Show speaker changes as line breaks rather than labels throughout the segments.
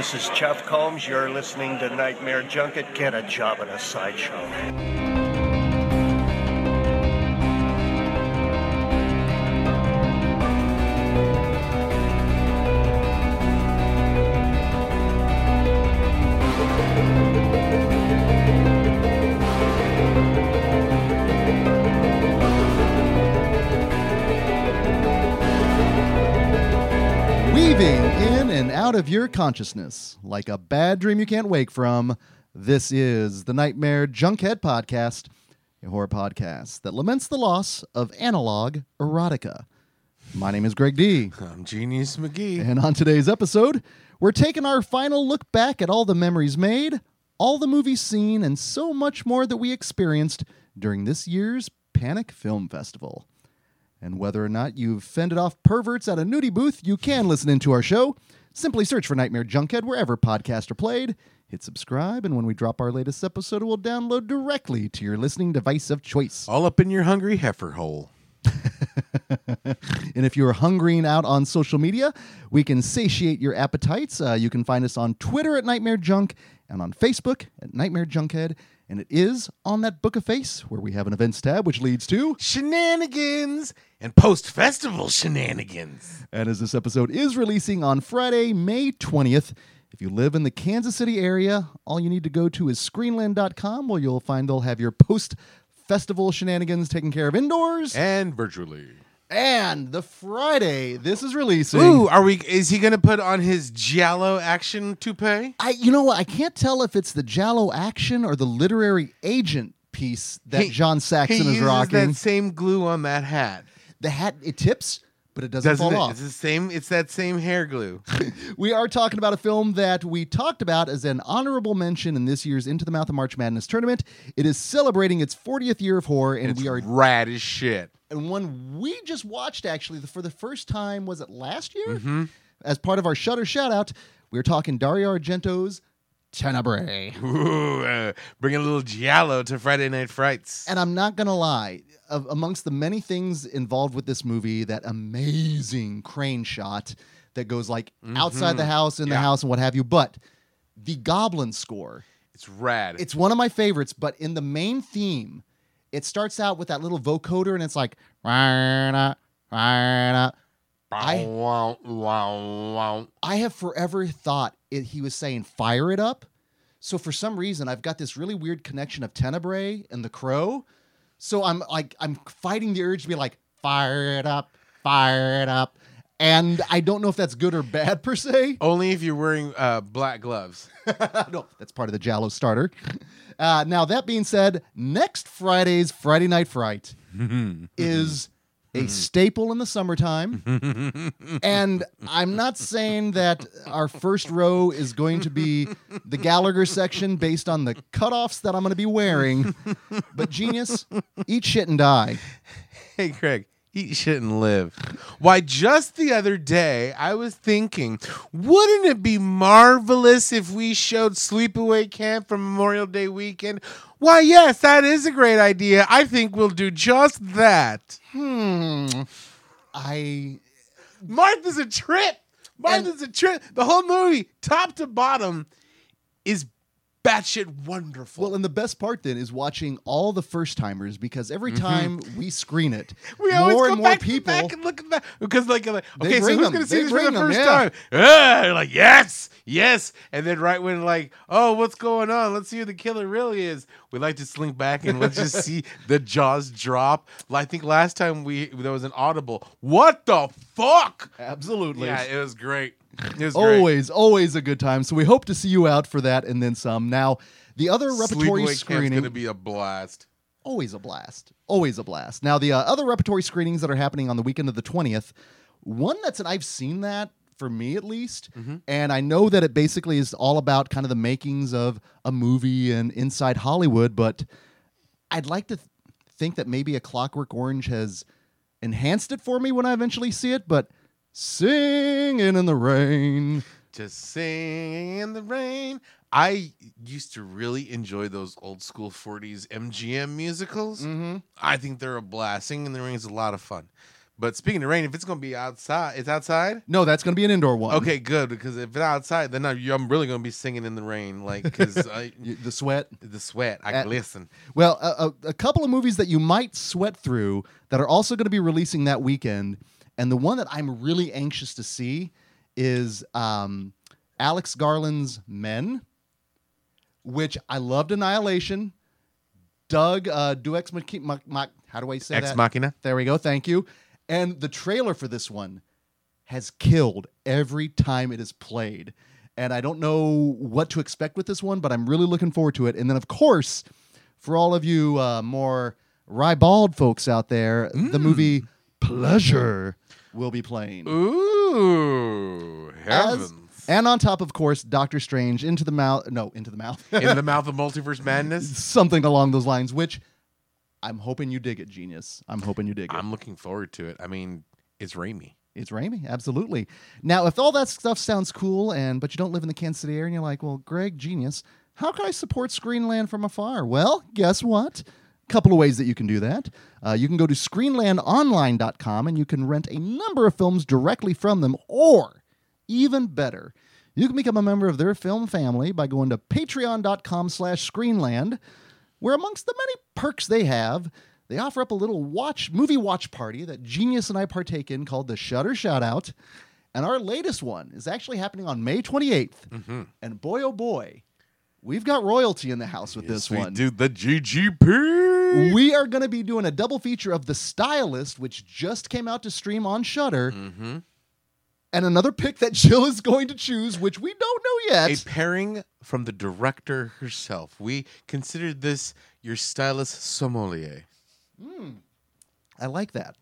This is Chuff Combs. You're listening to Nightmare Junkhead. Get a job at a sideshow.
Your consciousness like a bad dream you can't wake from. This is the Nightmare Junkhead Podcast, a horror podcast that laments the loss of analog erotica. My name is Greg D.
I'm Genius McGee.
And on today's episode, we're taking our final look back at all the memories made, all the movies seen, and so much more that we experienced during this year's Panic Film Festival. And whether or not you've fended off perverts at a nudie booth, you can listen into our show. Simply search for Nightmare Junkhead wherever podcasts are played. Hit subscribe, and when we drop our latest episode, it will download directly to your listening device of choice.
All up in your hungry heifer hole.
And if you're hungering out on social media, we can satiate your appetites. Uh, you can find us on Twitter at Nightmare Junk and on Facebook at Nightmare Junkhead. And it is on that Book of Face where we have an events tab, which leads to.
Shenanigans and post festival shenanigans.
And as this episode is releasing on Friday, May 20th, if you live in the Kansas City area, all you need to go to is screenland.com where you'll find they'll have your post festival shenanigans taken care of indoors.
And virtually.
And the Friday this is releasing.
Ooh, are we is he gonna put on his Giallo action toupee?
I you know what? I can't tell if it's the Giallo action or the literary agent piece that
He-
John Saxon
he
is
uses
rocking.
that same glue on that hat.
The hat it tips, but it doesn't,
Doesn't
fall
it?
off.
It's the same it's that same hair glue.
We are talking about a film that we talked about as an honorable mention in this year's Into the Mouth of March Madness tournament. It is celebrating its 40th year of horror, and
it's
we are
rad as shit.
and one we just watched actually for the first time. Was it last year?
Mm-hmm.
As part of our Shudder shout out, we are talking Dario Argento's Tenebrae.
Ooh, uh, bring a little Giallo to Friday Night Frights.
And I'm not gonna lie, of, amongst the many things involved with this movie, that amazing crane shot that goes like outside the house, in the house, and what have you. But the Goblin score,
It's rad.
it's one of my favorites. But in the main theme, it starts out with that little vocoder, and it's like. I. I have forever thought it, he was saying "fire it up," so for some reason I've got this really weird connection of Tenebrae and the Crow. So I'm like I'm fighting the urge to be like "fire it up, fire it up," and I don't know if that's good or bad per se.
Only if you're wearing uh, black gloves.
no, that's part of the Giallo starter. Uh, now that being said, next Friday's Friday Night Fright is a mm-hmm. staple in the summertime. and I'm not saying that our first row is going to be the Gallagher section based on the cutoffs that I'm going to be wearing. But genius, eat shit and die.
Hey, Craig, eat shit and live. Why, just the other day, I was thinking, wouldn't it be marvelous if we showed Sleepaway Camp from Memorial Day weekend? Why, yes, that is a great idea. I think we'll do just that.
Hmm. I
Martha's a trip. Martha's a trip. The whole movie, top to bottom, is batshit wonderful.
well, and the best part then is watching all the first timers because every time we screen it,
Mm-hmm. we always
more
go
and more
back,
people.
back and look at that because like, like okay, so who's
them.
gonna see
They
this for the
them,
first
yeah.
time? Ah, like yes, yes, and then right when like oh what's going on? Let's see who the killer really is. We like to slink back and let's just see the jaws drop. I think last time we there was an audible. What the fuck?
Absolutely.
Yeah, it was great. It was great.
always, always a good time. So we hope to see you out for that and then some. Now, the other repertory
Sleepaway Camp's
screening,
gonna be a blast.
always a blast, always a blast. Now, the uh, other repertory screenings that are happening on the weekend of the twentieth, one that's an I've seen that for me at least,
Mm-hmm.
and I know that it basically is all about kind of the makings of a movie and inside Hollywood, but I'd like to th- think that maybe a Clockwork Orange has enhanced it for me when I eventually see it, but. Singing in the rain.
Just sing in the rain. I used to really enjoy those old school 40s MGM musicals.
Mm-hmm.
I think they're a blast. Singing in the rain is a lot of fun. But speaking of rain, if it's gonna be outside, it's outside.
No, that's going to be an indoor one.
Okay, good because if it's outside, then I'm really gonna be singing in the rain, like because
The sweat.
the sweat. I
Uh,
glisten.
Well, a, a, a couple of movies that you might sweat through that are also going to be releasing that weekend, and the one that I'm really anxious to see is um, Alex Garland's Men, which I loved Annihilation. Doug uh, Duex Mach- Mach- how do I say
Ex
that?
Machina.
There we go. Thank you. And the trailer for this one has killed every time it is played. And I don't know what to expect with this one, but I'm really looking forward to it. And then, of course, for all of you uh, more ribald folks out there, the movie Pleasure will be playing.
Ooh,
As-
heavens!
and on top, of course, Doctor Strange into the mouth. No, into the mouth.
in the mouth of multiverse madness.
Something along those lines, which I'm hoping you dig it, genius. I'm hoping you dig it.
I'm looking forward to it. I mean, it's Raimi.
It's Raimi, absolutely. Now, if all that stuff sounds cool, and but you don't live in the Kansas City area, and you're like, well, Greg, genius, how can I support Screenland from afar? Well, guess what? Couple of ways that you can do that. Uh, you can go to screenlandonline.com and you can rent a number of films directly from them, or even better, you can become a member of their film family by going to patreon.com slash screenland, where amongst the many perks they have, they offer up a little watch movie watch party that Genius and I partake in called the Shudder Shoutout. And our latest one is actually happening on May 28th. And boy, oh boy, we've got royalty in the house with this one.
do the GGP.
We are going to be doing a double feature of The Stylist, which just came out to stream on Shudder,
Mm-hmm.
and another pick that Jill is going to choose, which we don't know yet.
A pairing from the director herself. We considered this your stylist sommelier.
I like that.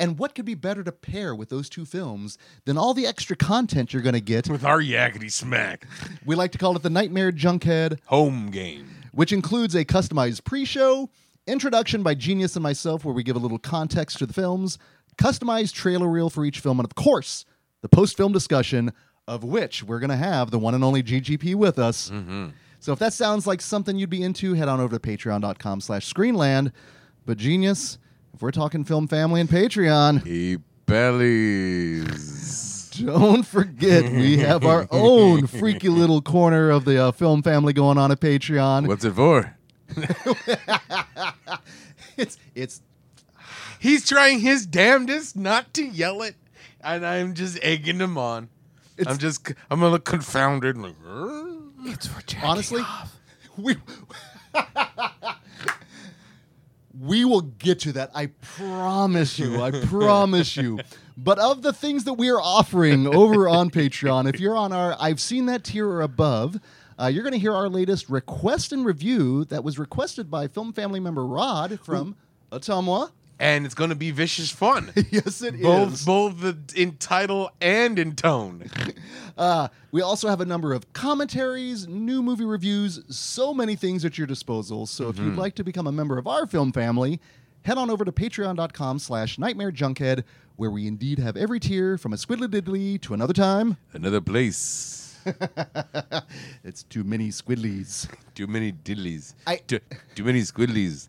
And what could be better to pair with those two films than all the extra content you're going to get?
With our yakety smack.
We like to call it the Nightmare Junkhead,
Home game.
which includes a customized pre show, introduction by Genius and myself, where we give a little context to the films, customized trailer reel for each film, and of course, the post film discussion, of which we're going to have the one and only GGP with us. Mm-hmm. So if that sounds like something you'd be into, head on over to patreon.com slash screenland. But Genius, if we're talking film family and Patreon,
He bellies.
don't forget we have our own freaky little corner of the uh, film family going on at Patreon.
What's it for?
It's it's
He's trying his damnedest not to yell it, and I'm just egging him on. I'm just, I'm a little confounded. Like, it's for
honestly we we will get to that i promise you i promise you but of the things that we are offering over on patreon if you're on our i've seen that tier or above uh, you're going to hear our latest request and review that was requested by film family member rod from Ottawa.
And it's gonna be vicious fun.
yes it is.
both, both the, in title and in tone.
Uh, we also have a number of commentaries, new movie reviews, so many things at your disposal. So if you'd like to become a member of our film family, head on over to patreon.com slash nightmare junkhead, where we indeed have every tier from a squiddly diddly to another time.
Another place.
It's too many squiddlies.
Too many diddlies.
I-
too, too many squiddlies.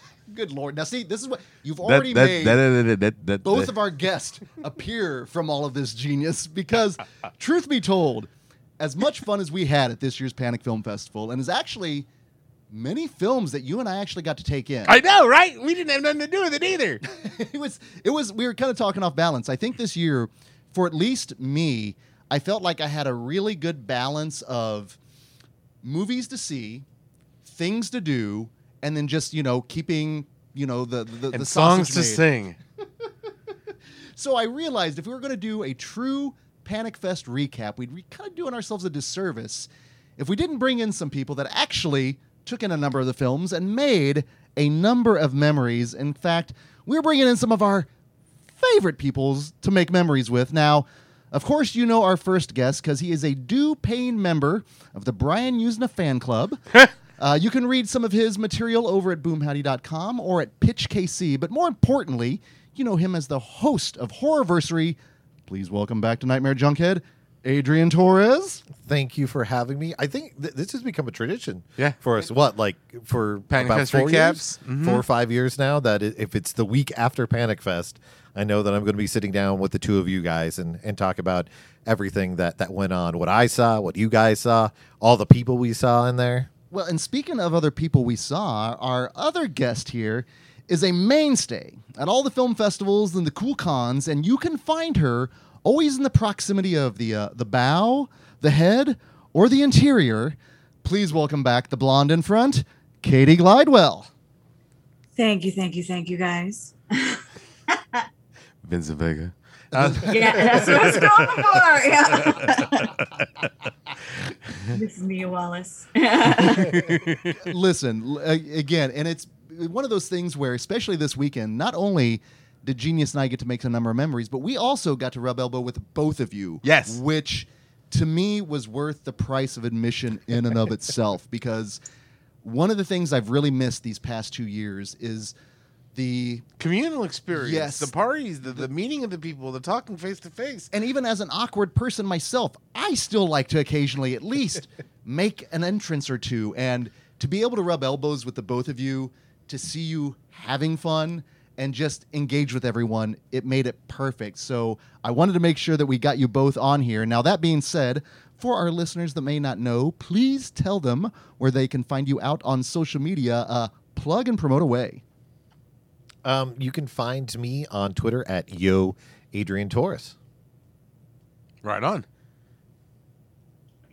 good lord. Now, see, this is what you've already
that-
made
that- that- that- that-
both
that-
of our guests appear from all of this genius because, truth be told, as much fun as we had at this year's Panic Film Festival, and is actually many films that you and I actually got to take in,
I know, right? We didn't have nothing to do with it either.
it was it was we were kind of talking off balance. I think this year, for at least me, I felt like I had a really good balance of movies to see, things to do, and then just you know keeping you know the the, the
songs to
made.
sing.
So I realized if we were going to do a true Panic Fest recap, we'd be kind of doing ourselves a disservice if we didn't bring in some people that actually took in a number of the films and made a number of memories. In fact, we're bringing in some of our favorite peoples to make memories with. Now, of course, you know our first guest because he is a due paying member of the Brian Yuzna fan club. uh, you can read some of his material over at boomhowdy.com or at PitchKC, but more importantly, you know him as the host of Horrorversary. Please welcome back to Nightmare Junkhead, Adrian Torres.
Thank you for having me. I think th- this has become a tradition.
Yeah.
For us, what like for
Panic
about
Fest
four
recaps?
years,
Mhm.
four or five years now. That i- if it's the week after Panic Fest, I know that I'm going to be sitting down with the two of you guys and and talk about everything that that went on, what I saw, what you guys saw, all the people we saw in there.
Well, and speaking of other people we saw, our other guest here is a mainstay at all the film festivals and the cool cons, and you can find her always in the proximity of the uh, the bow, the head, or the interior. Please welcome back the blonde in front, Katie Glidewell.
Thank you, thank you, thank you, guys.
Vincent Vega.
Uh, yeah, that's what I was going for. Yeah. this is Mia Wallace.
Listen, again, and it's one of those things where, especially this weekend, not only did Genius and I get to make a number of memories, but we also got to rub elbow with both of you.
Yes.
Which to me was worth the price of admission in and of itself because one of the things I've really missed these past two years is the
Communal experience.
Yes.
The parties, the, the meeting of the people, the talking face to face.
and even as an awkward person myself, I still like to occasionally at least make an entrance or two. And to be able to rub elbows with the both of you, to see you having fun and just engage with everyone, it made it perfect. So I wanted to make sure that we got you both on here. Now, that being said, for our listeners that may not know, please tell them where they can find you out on social media. Uh, plug and promote away.
Um, you can find me on Twitter at Yo Adrian Torres.
Right on.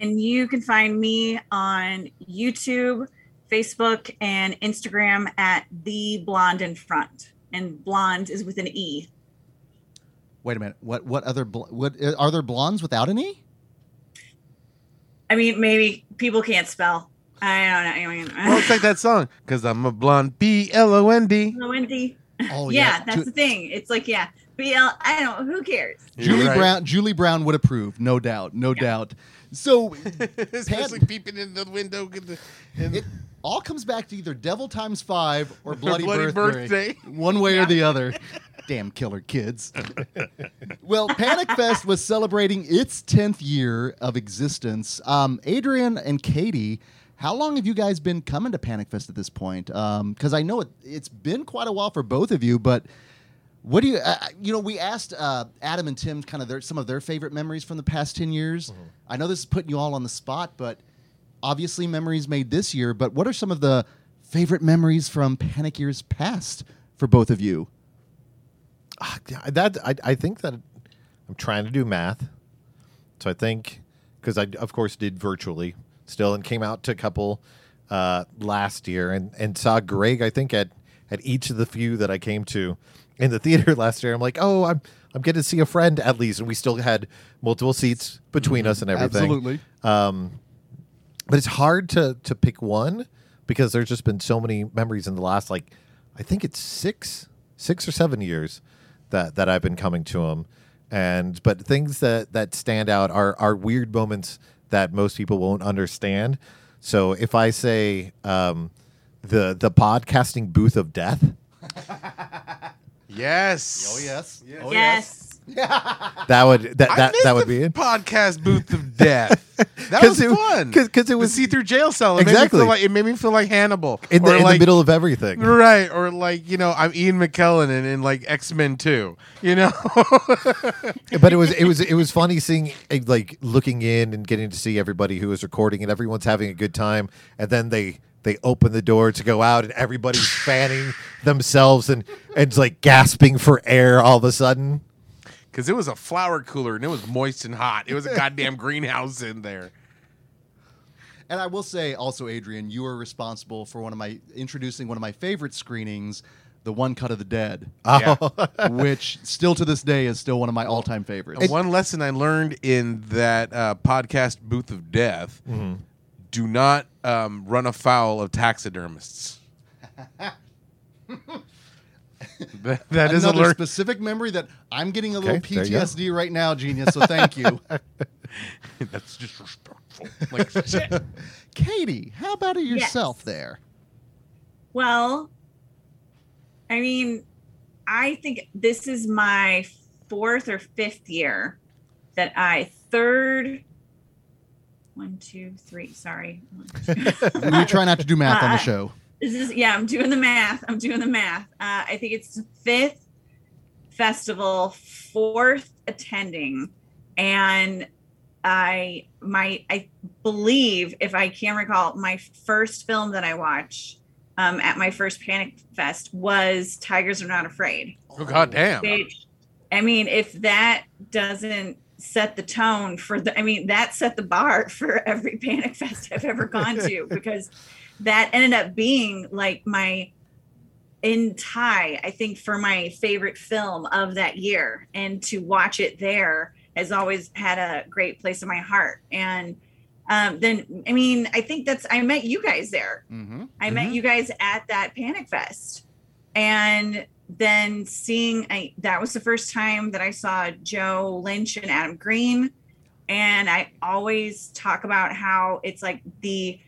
and you can find me on YouTube, Facebook, and Instagram at the blonde in front. And blonde is with an E.
Wait a minute. What? What other? Bl- what are there blondes without an e?
I mean, maybe people can't spell. I don't know. I mean,
Well, it's like that song. Because I'm a blonde. B L O N D.
Wendy.
Oh
yeah, that's
Ju-
the thing. It's like, yeah, BL. I don't. Who cares?
Julie
You're right.
Brown. Julie Brown would approve, no doubt, no doubt. So
Especially peeping in the window. get the- and-
it all comes back to either Devil Times Five or Bloody,
Bloody
birthday.
Birthday.
one way or the other. Damn killer kids. well, Panic Fest was celebrating its tenth year of existence. Um, Adrian and Katie. How long have you guys been coming to Panic Fest at this point? Because I know it, it's been quite a while for both of you, but What do you, uh, you know, we asked uh, Adam and Tim kind of their, some of their favorite memories from the past 10 years. I know this is putting you all on the spot, but obviously memories made this year. But what are some of the favorite memories from Panic years past for both of you?
Yeah, that I, I think that I'm trying to do math, so I think because I of course did virtually still and came out to a couple uh, last year and and saw Greg I think at at each of the few that I came to in the theater last year. I'm like, oh, I'm I'm getting to see a friend at least, and we still had multiple seats between us and everything.
Absolutely.
Um, but it's hard to to pick one because there's just been so many memories in the last like I think it's six six or seven years that that I've been coming to them, and but things that that stand out are are weird moments that most people won't understand. So if I say um, the the podcasting booth of death,
Yes.
Oh, yes. Oh,
yes.
that would that that,
missed
that would
the
be it.
podcast booth of death. That was
it,
fun.
because it was
see-through jail cell. It
Exactly.
Made me feel like, it made me feel like Hannibal.
in the, in
like,
the middle of everything.
Right, or like you know, I'm Ian McKellen in, in like X Men Two. You know,
but it was it was it was funny seeing eh, like looking in and getting to see everybody who was recording and everyone's having a good time and then they they open the door to go out and everybody's fanning themselves and and like gasping for air all of a sudden
because it was a flower cooler and it was moist and hot. It was a goddamn greenhouse in there.
And I will say also, Adrian, you were responsible for one of my introducing one of my favorite screenings, The One Cut of the Dead,
Yeah.
which still to this day is still one of my all time favorites.
And one lesson I learned in that uh, podcast booth of death: do not um, run afoul of taxidermists. That, that is a
Another
learn.
specific memory that I'm getting a little
Okay, there.
PTSD right now, genius. So thank you,
That's disrespectful. Like shit.
Katie. How about it yourself there?
Well, I mean, I think this is my fourth or fifth year that I third one, two, three. Sorry. One, two.
We try not to do math on the
Uh,
show.
This is yeah i'm doing the math. I'm doing the math. Uh, i think it's fifth festival fourth attending. And i my i believe if i can recall my first film that i watched um, at my first panic fest was tigers are not afraid.
Oh god damn.
which i mean if that doesn't set the tone for the i mean that set the bar for every panic fest i've ever gone to because that ended up being like my in tie i think for my favorite film of that year and to watch it there has always had a great place in my heart and um, then i mean i think that's i met you guys there
Mm-hmm.
I met you guys at that Panic Fest. And then seeing I, that was the first time that I saw Joe Lynch and Adam Green. And I always talk about how it's like the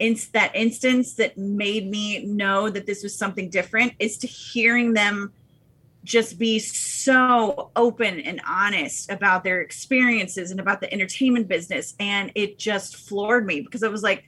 inst- that instance that made me know that this was something different is to hearing them just be so open and honest about their experiences and about the entertainment business. And it just floored me because I was like,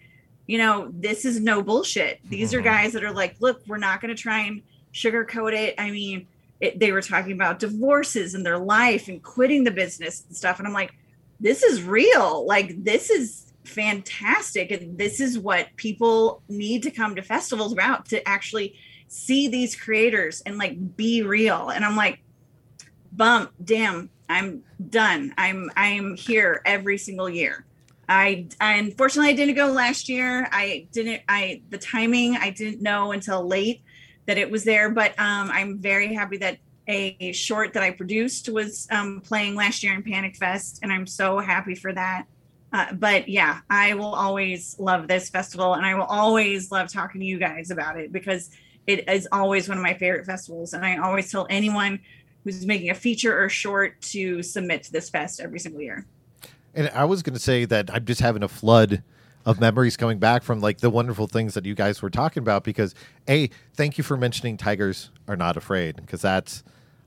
you know, this is no bullshit. These are
Mhm.
guys that are like, look, we're not going to try and sugarcoat it. I mean, it, they were talking about divorces and their life and quitting the business and stuff. And I'm like, this is real. Like, this is fantastic. And this is what people need to come to festivals about to actually see these creators and like be real. And I'm like, bump, damn, I'm done. I'm I'm here every single year. I, I unfortunately I didn't go last year. I didn't I the timing I didn't know until late that it was there, but um I'm very happy that a short that I produced was um playing last year in Panic Fest and I'm so happy for that. Uh, but yeah, I will always love this festival and I will always love talking to you guys about it because it is always one of my favorite festivals and I always tell anyone who's making a feature or short to submit to this fest every single year.
And I was going to say that I'm just having a flood of memories coming back from like the wonderful things that you guys were talking about because a thank you for mentioning tigers are not afraid because that's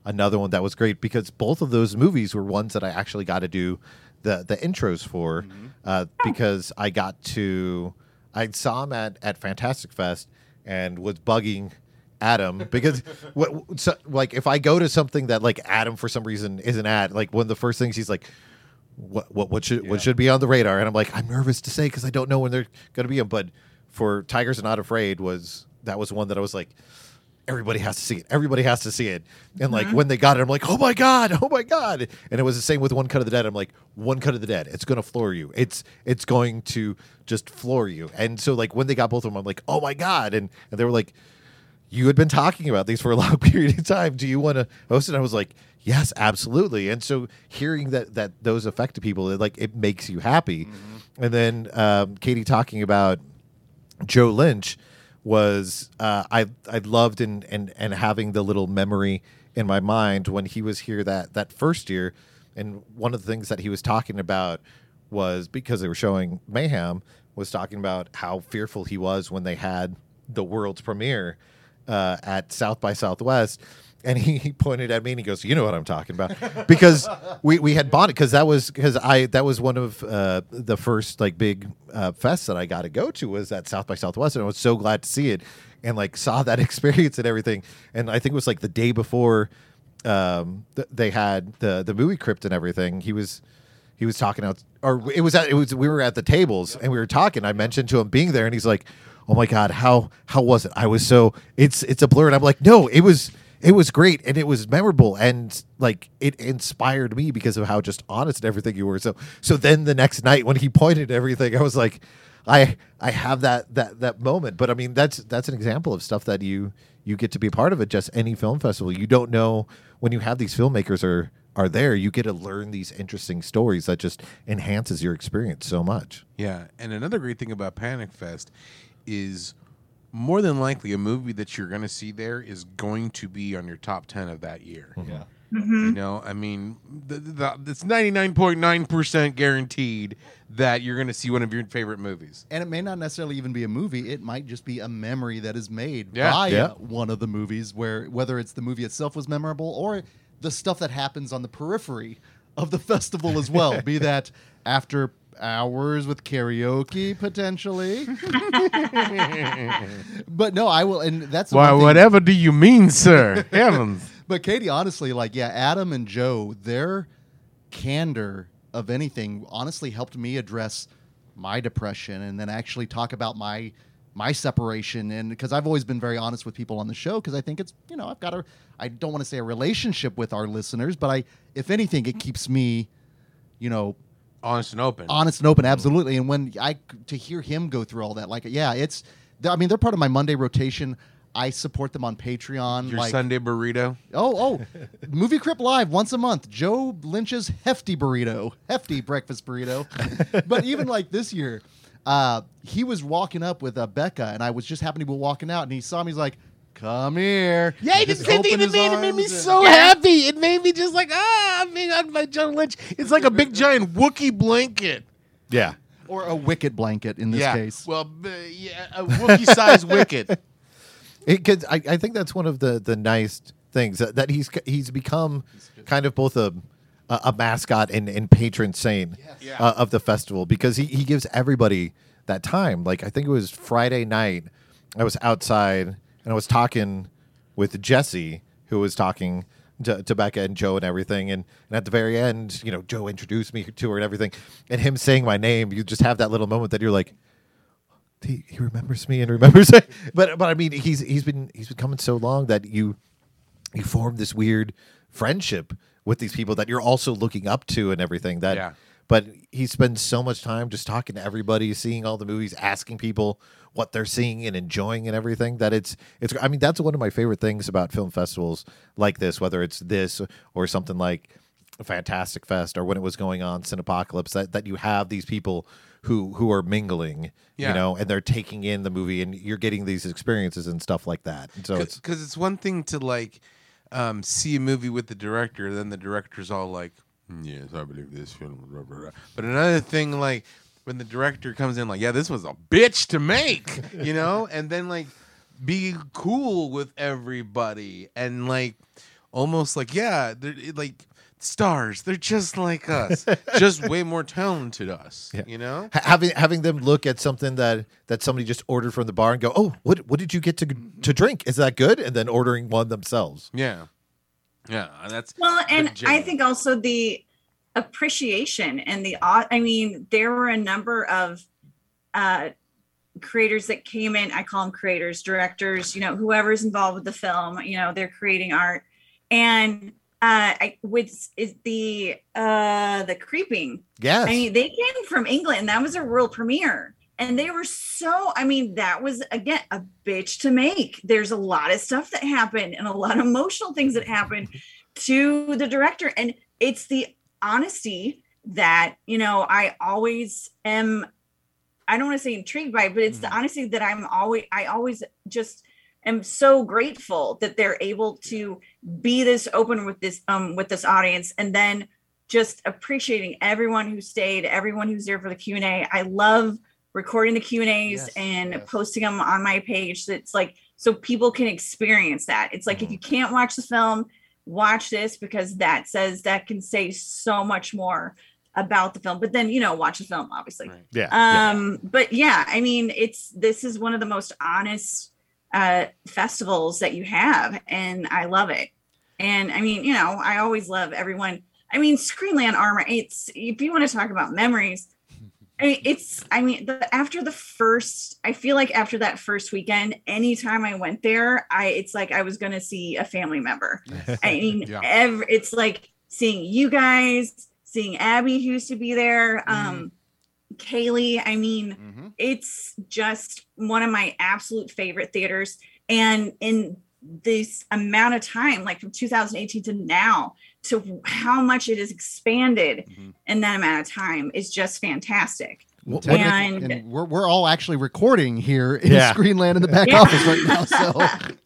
another one that was great because both of those movies were ones that I actually got to do the the intros for uh, because I got to I saw him at at Fantastic Fest and was bugging Adam because what so, like if I go to something that like Adam for some reason isn't at like one of the first things he's like what what what should what should be on the radar? And I'm like I'm nervous to say because I don't know when they're going to be in but for Tigers Are Not Afraid was that was one that I was like everybody has to see it. Everybody has to see it. And like when they got it I'm like oh my god oh my god. And it was the same with One Cut of the Dead. I'm like One Cut of the Dead it's going to floor you. It's it's going to just floor you. And so like when they got both of them I'm like oh my god. And, and they were like you had been talking about these for a long period of time. Do you want to host it? I was like, yes, absolutely. And so hearing that that those affected people, it, like it makes you happy. And then um, Katie talking about Joe Lynch was uh, I I loved and and and having the little memory in my mind when he was here that that first year, and one of the things that he was talking about was because they were showing Mayhem was talking about how fearful he was when they had the world's premiere uh, at South by Southwest. And he, he pointed at me and he goes, "You know what I'm talking about," because we, we had bought it because that was because I that was one of uh, the first like big uh, fests that I got to go to was at South by Southwest, and I was so glad to see it and like saw that experience and everything. And I think it was like the day before um, th- they had the the movie crypt and everything. He was he was talking out or it was at it was we were at the tables and we were talking i mentioned to him being there and he's like oh my god how how was it i was so it's it's a blur and i'm like no it was it was great and it was memorable and like it inspired me because of how just honest and everything you were. So so then the next night when he pointed everything i was like i i have that that that moment. But i mean that's that's an example of stuff that you you get to be part of it just any film festival. You don't know when you have these filmmakers are are there, you get to learn these interesting stories that just enhances your experience so much.
Yeah, and another great thing about Panic Fest is more than likely a movie that you're going to see there is going to be on your top 10 of that year. Mm-hmm.
Yeah. Mm-hmm.
You know, I mean, the, the, it's 99.9% guaranteed that you're going to see one of your favorite movies.
And it may not necessarily even be a movie. It might just be a memory that is made
Yeah.
by
Yeah.
one of the movies, where whether it's the movie itself was memorable or the stuff that happens on the periphery of the festival as well. be that after hours with karaoke potentially. but no, I will, and that's
Why,
one thing-
whatever do you mean, sir? Heavens.
But Katie, honestly, like, yeah, Adam and Joe, their candor of anything honestly helped me address my depression and then actually talk about my my separation and because I've always been very honest with people on the show because I think it's you know I've got a I don't want to say a relationship with our listeners but I if anything it keeps me you know
Honest and open.
honest and open absolutely. And when i to hear him go through all that like yeah it's i mean they're part of my monday rotation. I support them on patreon
Your
like
Sunday burrito.
oh oh. Movie crypt live once a month. Joe lynch's hefty burrito hefty breakfast burrito. But even like this year uh he was walking up with uh, becca and i was just happening to be walking out and he saw me he's like come here
Yeah, he
Just
just said
opened
it
his
made, it made me
arms and-
so happy. It made me just like, ah, I'm being hugged by John Lynch. It's like a big giant Wookie blanket.
Yeah.
or a wicket blanket in this
yeah.
case
Well, b- yeah, a Wookie sized wicket.
Because I, I think that's one of the the nice things that, that he's he's become kind of both a a, a mascot and, and patron saint
Yeah.
uh, of the festival because he, he gives everybody that time. Like I think it was Friday night, I was outside and I was talking with Jesse, who was talking to, to Becca and Joe and everything. And, and at the very end, you know, Joe introduced me to her and everything. And him saying my name, you just have that little moment that you're like, he, he remembers me and remembers it. But but I mean, he's he's been he's been coming so long that you you form this weird friendship with these people that you're also looking up to and everything. That
Yeah.
but he spends so much time just talking to everybody, seeing all the movies, asking people what they're seeing and enjoying and everything. That it's it's. I mean, that's one of my favorite things about film festivals like this, whether it's this or something like Fantastic Fest or when it was going on Cinepocalypse. That that you have these people who who are mingling,
Yeah.
you know, and they're taking in the movie, and you're getting these experiences and stuff like that. And so it's
because it's one thing to like um, see a movie with the director, then the director's all like, "Mm, "Yes, I believe this film." Blah, blah, blah." But another thing, like when the director comes in, like, "Yeah, this was a bitch to make," you know, and then like be cool with everybody and like almost like, yeah, they're like stars. They're just like us, just way more talented us,
Yeah.
you know.
Ha- having having them look at something that that somebody just ordered from the bar and go, "Oh, what what did you get to to drink? Is that good?" And then ordering one themselves.
Yeah, yeah, that's
Well, and I think also the appreciation and the I mean, there were a number of uh creators that came in. I call them creators, directors, you know, whoever's involved with the film, you know, they're creating art. And uh I with is the uh the creeping
Yes.
I mean, they came from England. and That was a world premiere. And they were so, I mean, that was again a bitch to make. There's a lot of stuff that happened and a lot of emotional things that happened to the director. And it's the honesty that, you know, I always am, I don't want to say intrigued by, but it's the honesty that I'm always, I always just am so grateful that they're able to be this open with this, um, with this audience. And then just appreciating everyone who stayed, everyone who's there for the Q and A. I love recording the Q and A's
Yes,
and
yes.
posting them on my page. So it's like so people can experience that. It's like if you can't watch the film, watch this because that says that can say so much more about the film. But then you know, watch the film, obviously.
Right.
yeah. yeah.
Um, but yeah, I mean, it's this is one of the most honest uh festivals that you have, and I love it. And I mean, you know, I always love everyone. I mean, Screenland Armour. It's if you want to talk about memories. I mean, it's. I mean, the, after the first, I feel like after that first weekend, anytime I went there, I it's like I was going to see a family member. I mean,
Yeah.
ev- it's like seeing you guys, seeing Abby who used to be there, um, Kaylee. I mean,
Mhm.
it's just one of my absolute favorite theaters. And in this amount of time, like from 2018 to now, to how much it has expanded
Mhm.
in that amount of time is just fantastic.
Technic-
And-
and we're, we're all actually recording here in
Yeah.
Screenland in the back
Yeah.
office right now. So,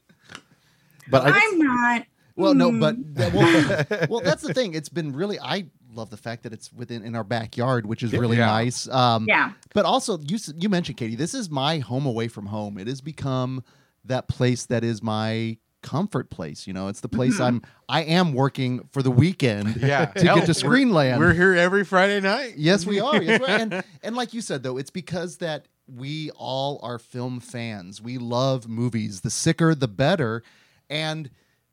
But I,
I'm not.
well, no, but well, well, that's the thing. It's been really. I love the fact that it's within in our backyard, which is really
Yeah.
nice. Um,
Yeah.
But also, you you mentioned Katie. This is my home away from home. It has become that place that is my comfort place. You know, it's the place
Mm-hmm.
I'm. I am working for the weekend.
Yeah.
to
Hell,
get to
we're-
Screenland.
We're here every Friday night.
Yes, we are. Yes, we are. And, and like you said, though, it's because that we all are film fans. We love movies. The sicker, the better. And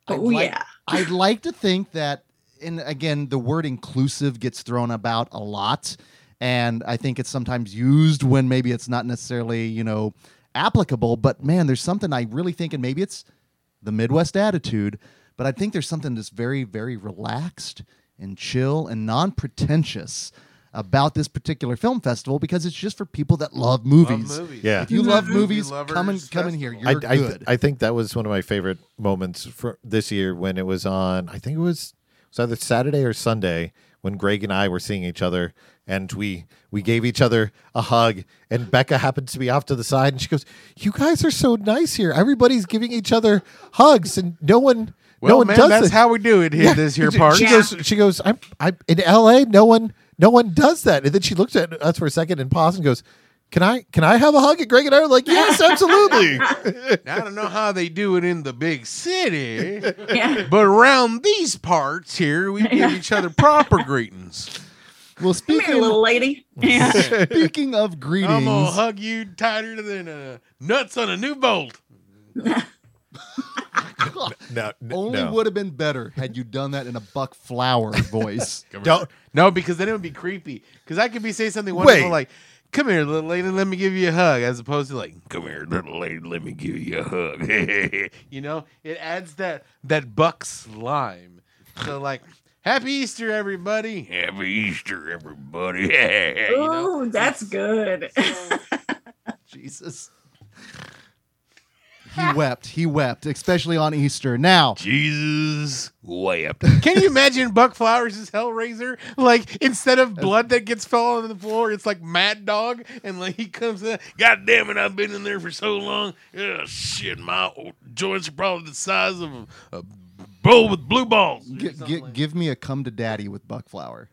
I'd
Oh,
like,
yeah.
I'd like to think that, and again, the word inclusive gets thrown about a lot. And I think it's sometimes used when maybe it's not necessarily, you know, applicable. But man, there's something I really think, and maybe it's the Midwest attitude, but I think there's something that's very, very relaxed and chill and non pretentious about this particular film festival because it's just for people that love movies.
Love movies.
Yeah.
If you love
Movie
movies,
lovers
come in, come in here. You're
I, I,
good.
I think that was one of my favorite moments for this year when it was on. I think it was it was either Saturday or Sunday when Greg and I were seeing each other, and we we gave each other a hug. And Becca happened to be off to the side, and she goes, "You guys are so nice here. Everybody's giving each other hugs, and no one."
Well,
no one
man,
does
that's
it.
how we do it here.
Yeah.
This here part.
She
Yeah.
goes. She goes. I'm. I'm in L.A. No one. No one does that. And then she looks at us for a second and pauses and goes, "Can I? Can I have a hug?" And Greg and I are like, "Yes, absolutely."
I don't know how they do it in the big city,
Yeah.
but around these parts here, we give each other proper greetings.
Well,
Come here,
speaking,
little lady. Yeah.
speaking of
I'm gonna hug you tighter than uh, nuts on a new bolt.
no, n-
only
no.
would have been better had you done that in a Buck Flower voice.
Don't.
No, because then it would be creepy. Because I could be saying something wonderful
Wait.
like, "Come here, little lady, let me give you a hug," as opposed to like, "Come here, little lady, let me give you a hug." you know, it adds that that buck slime. So like, Happy Easter, everybody! Happy Easter, everybody! you know?
Ooh, that's good.
Jesus. He wept. He wept, especially on Easter. Now,
Jesus wept. Can you imagine Buck Flowers' Hellraiser? Like instead of blood that gets falling on the floor, it's like Mad Dog, and like he comes in. God damn it! I've been in there for so long. Oh, shit, my joints are probably the size of a, a bowl with blue balls.
gi- gi- give me a come to daddy with Buck Flower.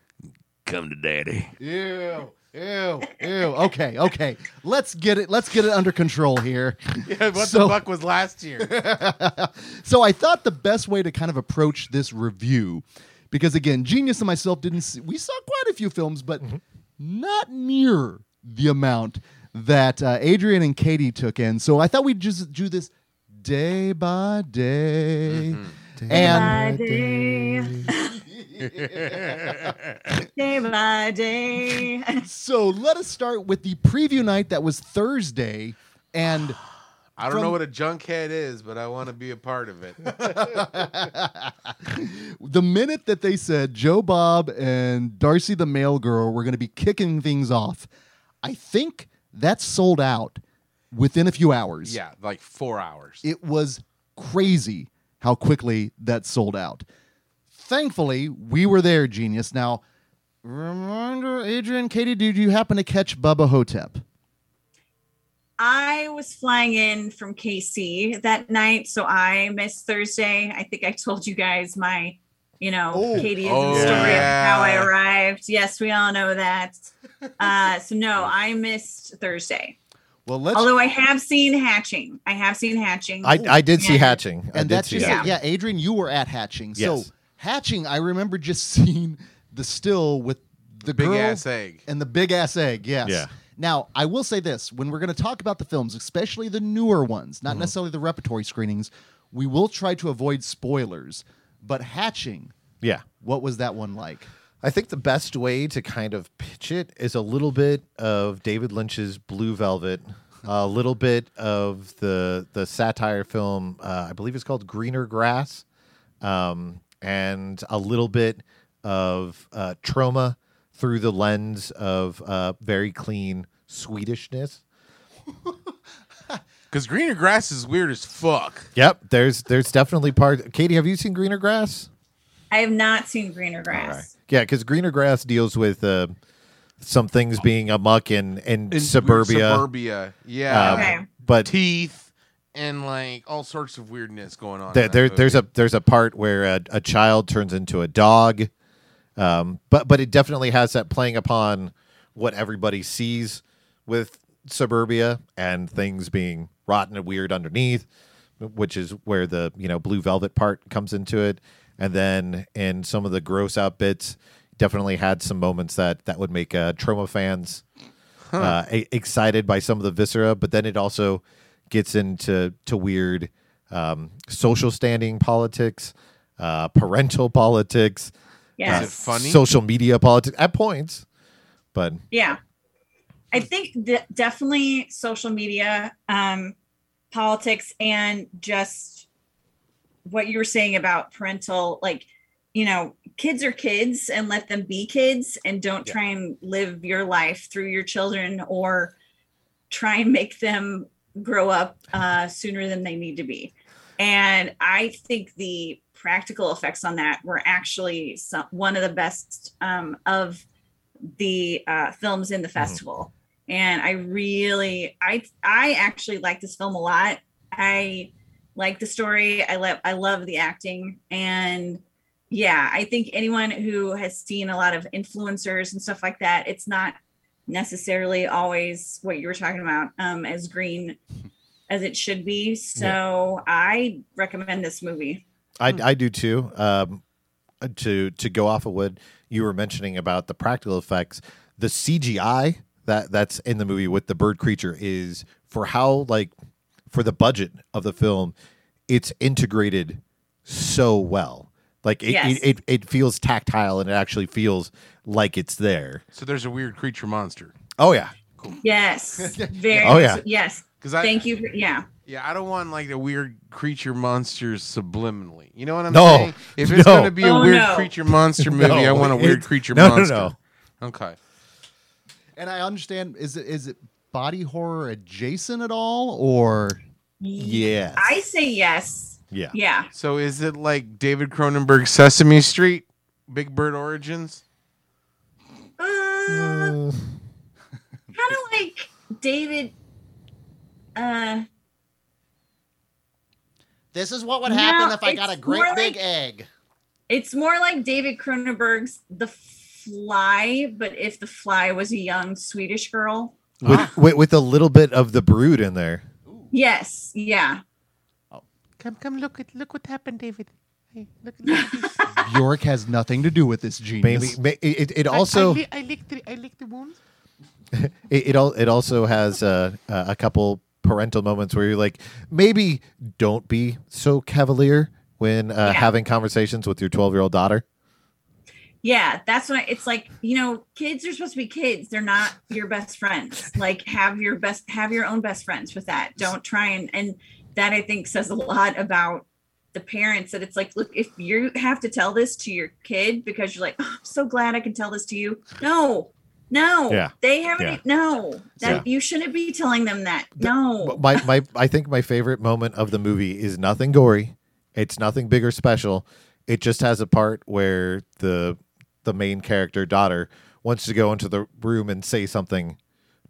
Come to daddy.
Ew. Ew, ew. Okay, okay. Let's get it. Let's get it under control here.
Yeah, what
So-
the fuck was last year?
So I thought the best way to kind of approach this review, because again, Genius and myself didn't see. We saw quite a few films, but not near the amount that uh, Adrian and Katie took in. So I thought we'd just do this day by day. And
by day. day by day.
so let us start with the preview night that was Thursday. And
I don't
From-
know what a junkhead is, but I want to be a part of it.
the minute that they said Joe Bob and Darcy the Mail Girl were going to be kicking things off, I think that sold out within a few hours.
yeah, like four hours.
It was crazy how quickly that sold out. Thankfully, we were there, genius. Now, reminder, Adrian, Katie, did you happen to catch Bubba Ho-Tep?
I was flying in from KC that night, so I missed Thursday. I think I told you guys my, you know,
Oh.
Katie
Oh,
story
yeah.
of how I arrived. Yes, we all know that. Uh, so no, I missed Thursday.
Well, let's.
Although I have seen hatching. I have seen hatching.
I, I did see
Yeah.
hatching. I
and
did
that's
see
just
hatching.
yeah. Adrian, you were at Hatching. So
Yes.
Hatching, I remember just seeing the still with the
Big
girl
ass egg.
and the big ass egg. Yes.
Yeah.
Now I will say this: when we're going to talk about the films, especially the newer ones,
Mm-hmm.
not necessarily the repertory screenings, we will try to avoid spoilers. But Hatching,
Yeah.
what was that one like?
I think the best way to kind of pitch it is a little bit of David Lynch's Blue Velvet, a little bit of the the satire film. Uh, I believe it's called Greener Grass, um, and a little bit of uh, trauma through the lens of uh, very clean Swedishness.
Because greener grass is weird as fuck.
Yep, there's there's definitely part. Katie, have you seen Greener Grass?
I have not seen greener grass.
Yeah, because Greener Grass deals with uh, some things being amuck in in,
In
suburbia.
Suburbia. Yeah.
Um,
Okay.
But
Teeth and like all sorts of weirdness going on.
there, there there's a there's a part where a, a child turns into a dog. Um, but but it definitely has that playing upon what everybody sees with suburbia and things being rotten and weird underneath, which is where the you know blue velvet part comes into it. And then in some of the gross out bits, definitely had some moments that that would make uh, Troma fans uh, e- excited by some of the viscera. But then it also gets into to weird um, social standing politics, uh, parental politics,
Yes.
Is it funny?
social media politics at points. But
Yeah. I think that definitely social media, um, politics, and just what you were saying about parental, like, you know, kids are kids and let them be kids and don't try and live your life through your children or try and make them grow up uh, sooner than they need to be. And I think the practical effects on that were actually some, one of the best um, of the uh, films in the festival. And I really, I, I actually like this film a lot. I like the story. I love, I love the acting, and yeah, I think anyone who has seen a lot of influencers and stuff like that, it's not necessarily always what you were talking about um, as green as it should be. So I recommend this movie.
I, I do too. Um, to to go off of what you were mentioning about the practical effects, the CGI that that's in the movie with the bird creature is for how like for the budget of the film, it's integrated so well. Like it,
Yes.
it, it, it feels tactile and it actually feels like it's there.
So there's a weird creature monster.
Oh yeah.
Yes, very.
Oh, yeah.
Yes.
Because I
Thank you. For, yeah.
Yeah, I don't want like the weird creature monsters subliminally. You know what I'm
No.
saying? If it's
No.
gonna be a
Oh,
weird
no.
creature monster movie,
No,
I want a weird
it's-
creature
no, no,
monster.
no.
Okay.
And I understand is it is it body horror adjacent at all or
Yes.
I say yes.
yeah.
Yeah.
So is it like David Cronenberg's Sesame Street, Big Bird Origins?
Uh,
Uh,
kind of like David. Uh,
This is what would
No,
happen if I got a great big
like-
egg.
it's more like David Cronenberg's The Fly, but if The Fly was a young Swedish girl.
With, with with a little bit of the brood in there.
Yes. Yeah.
Come, come, look at look what happened, David. Hey, look, look at this.
Bjork has nothing to do with this
Maybe
genius.
ma- it, it also
I, I, lick the I lick the wounds.
it it, al- it also has uh, uh, a couple parental moments where you're like maybe don't be so cavalier when uh,
Yeah.
having conversations with your 12 year old daughter.
Yeah. That's what it's like. You know, kids are supposed to be kids. They're not your best friends. Like, have your best, have your own best friends with that. Don't try and, and that I think says a lot about the parents that it's like, look, if you have to tell this to your kid because you're like, oh, I'm so glad I can tell this to you. No, no,
Yeah.
they haven't.
Yeah.
No, that
Yeah.
you shouldn't be telling them that. No,
My my I think my favorite moment of the movie is nothing gory. It's nothing big or special. It just has a part where the the main character daughter wants to go into the room and say something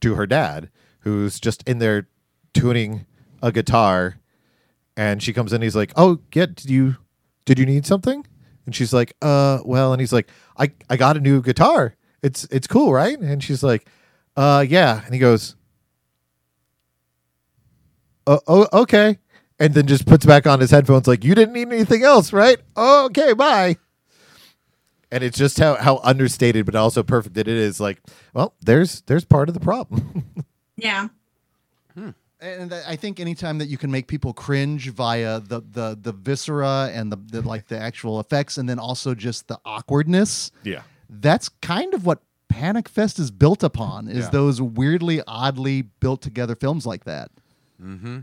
to her dad, who's just in there tuning a guitar, and she comes in. He's like, "Oh, yeah, did you did you need something?" And she's like, "Uh, well." And he's like, "I I got a new guitar. It's it's cool, right?" And she's like, "Uh, yeah." And he goes, oh, oh, okay. And then just puts back on his headphones like, you didn't need anything else, right? Oh, okay, bye. And it's just how, how understated but also perfect that it is. Like, well, there's there's part of the problem.
yeah,
And I think anytime that you can make people cringe via the the the viscera and the, the like the actual effects, and then also just the awkwardness,
yeah.
that's kind of what Panic Fest is built upon. Is
Yeah.
those weirdly, oddly built together films like that.
Mm-hmm.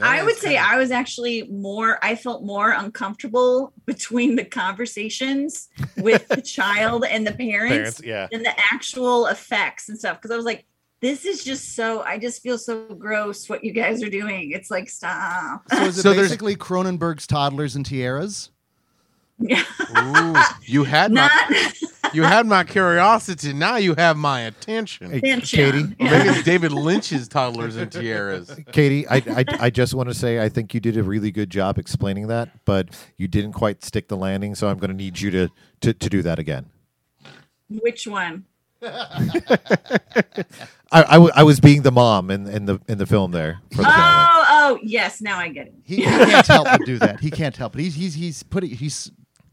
I would say I was actually more. I felt more uncomfortable between the conversations with the child and the parents,
Parents, yeah.
than the actual effects and stuff. Because I was like, this is just so. I just feel so gross. What you guys are doing? It's like stop.
So is it
So there's-
basically Cronenberg's Toddlers and Tiaras?
Yeah.
Ooh, you had my
Not.
You had my curiosity. Now you have my attention.
Hey,
Attention.
Katie,
Or maybe it's David Lynch's toddlers and tiaras.
Katie, I, I, I just want to say I think you did a really good job explaining that, but you didn't quite stick the landing, so I'm going to need you to, to, to do that again.
Which one?
I, I, w- I was being the mom in, in the in the film there for the oh, family.
Oh, oh, yes. Now I get it.
He, he can't help but do that. He can't help it. He's he's he's putting he's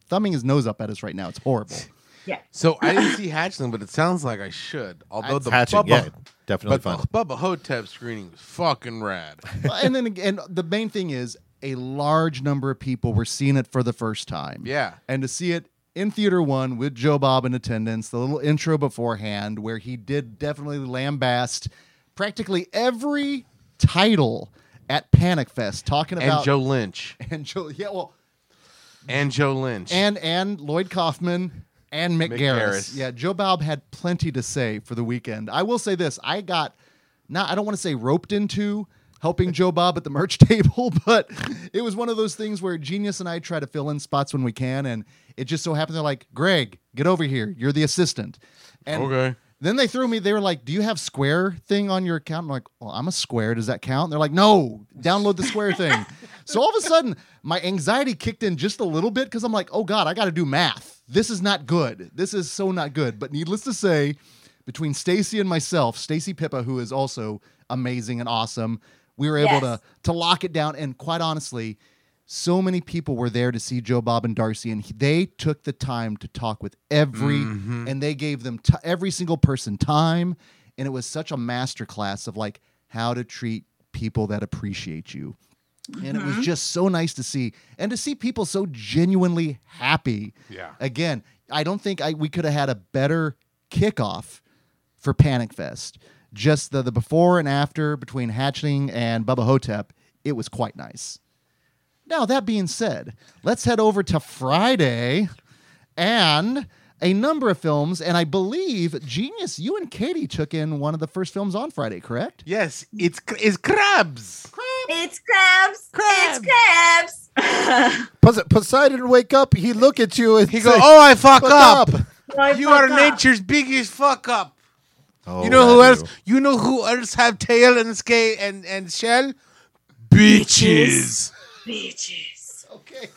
thumbing his nose up at us right now. It's horrible.
Yeah.
So I didn't see Hatchling, but it sounds like I should. Although the
Hatching,
Bubba,
yeah, definitely
but
fun.
the Bubba Ho-Tep screening was fucking rad.
And then again, the main thing is a large number of people were seeing it for the first time.
Yeah.
and to see it in theater one with Joe Bob in attendance, the little intro beforehand where he did definitely lambast practically every title at Panic Fest, talking about
And
about
Joe Lynch.
and Joe, yeah, well,
And Joe Lynch.
and and Lloyd Kaufman and Mick,
Mick
Garris.
Garris.
Yeah, Joe Bob had plenty to say for the weekend. I will say this: I got not I don't want to say roped into helping Joe Bob at the merch table, but it was one of those things where Genius and I try to fill in spots when we can, and it just so happened they're like, "Greg, get over here. You're the assistant." And
Okay.
Then they threw me. They were like, "Do you have Square thing on your account?" I'm like, "Well, I'm a Square. Does that count?" And they're like, "No, download the Square thing." So all of a sudden, my anxiety kicked in just a little bit because I'm like, "Oh God, I got to do math. This is not good. This is so not good." But needless to say, between Stacy and myself, Stacy Pippa, who is also amazing and awesome, we were able
Yes.
to to lock it down. And quite honestly, so many people were there to see Joe Bob and Darcy, and he- they took the time to talk with every, mm-hmm. and they gave them t- every single person time, and it was such a masterclass of like how to treat people that appreciate you. And it was mm-hmm. just so nice to see, and to see people so genuinely happy.
Yeah.
Again, I don't think I we could have had a better kickoff for Panic Fest. Just the the before and after between Hatchling and Bubba Ho-Tep, it was quite nice. Now, that being said, let's head over to Friday and a number of films. And I believe, Genius, you and Katie took in one of the first films on Friday, correct?
Yes, it's it's crabs.
It's crabs.
Crabs.
It's crabs.
Pos- Poseidon wake up, he look at you and
He
say,
go, oh, I fuck,
"Fuck
up.
up."
I
You
fuck
are
up.
nature's biggest fuck up.
Oh,
you know who
I
else?
do.
You know who else have tail and scale and and shell? Bitches.
Bitches.
Okay.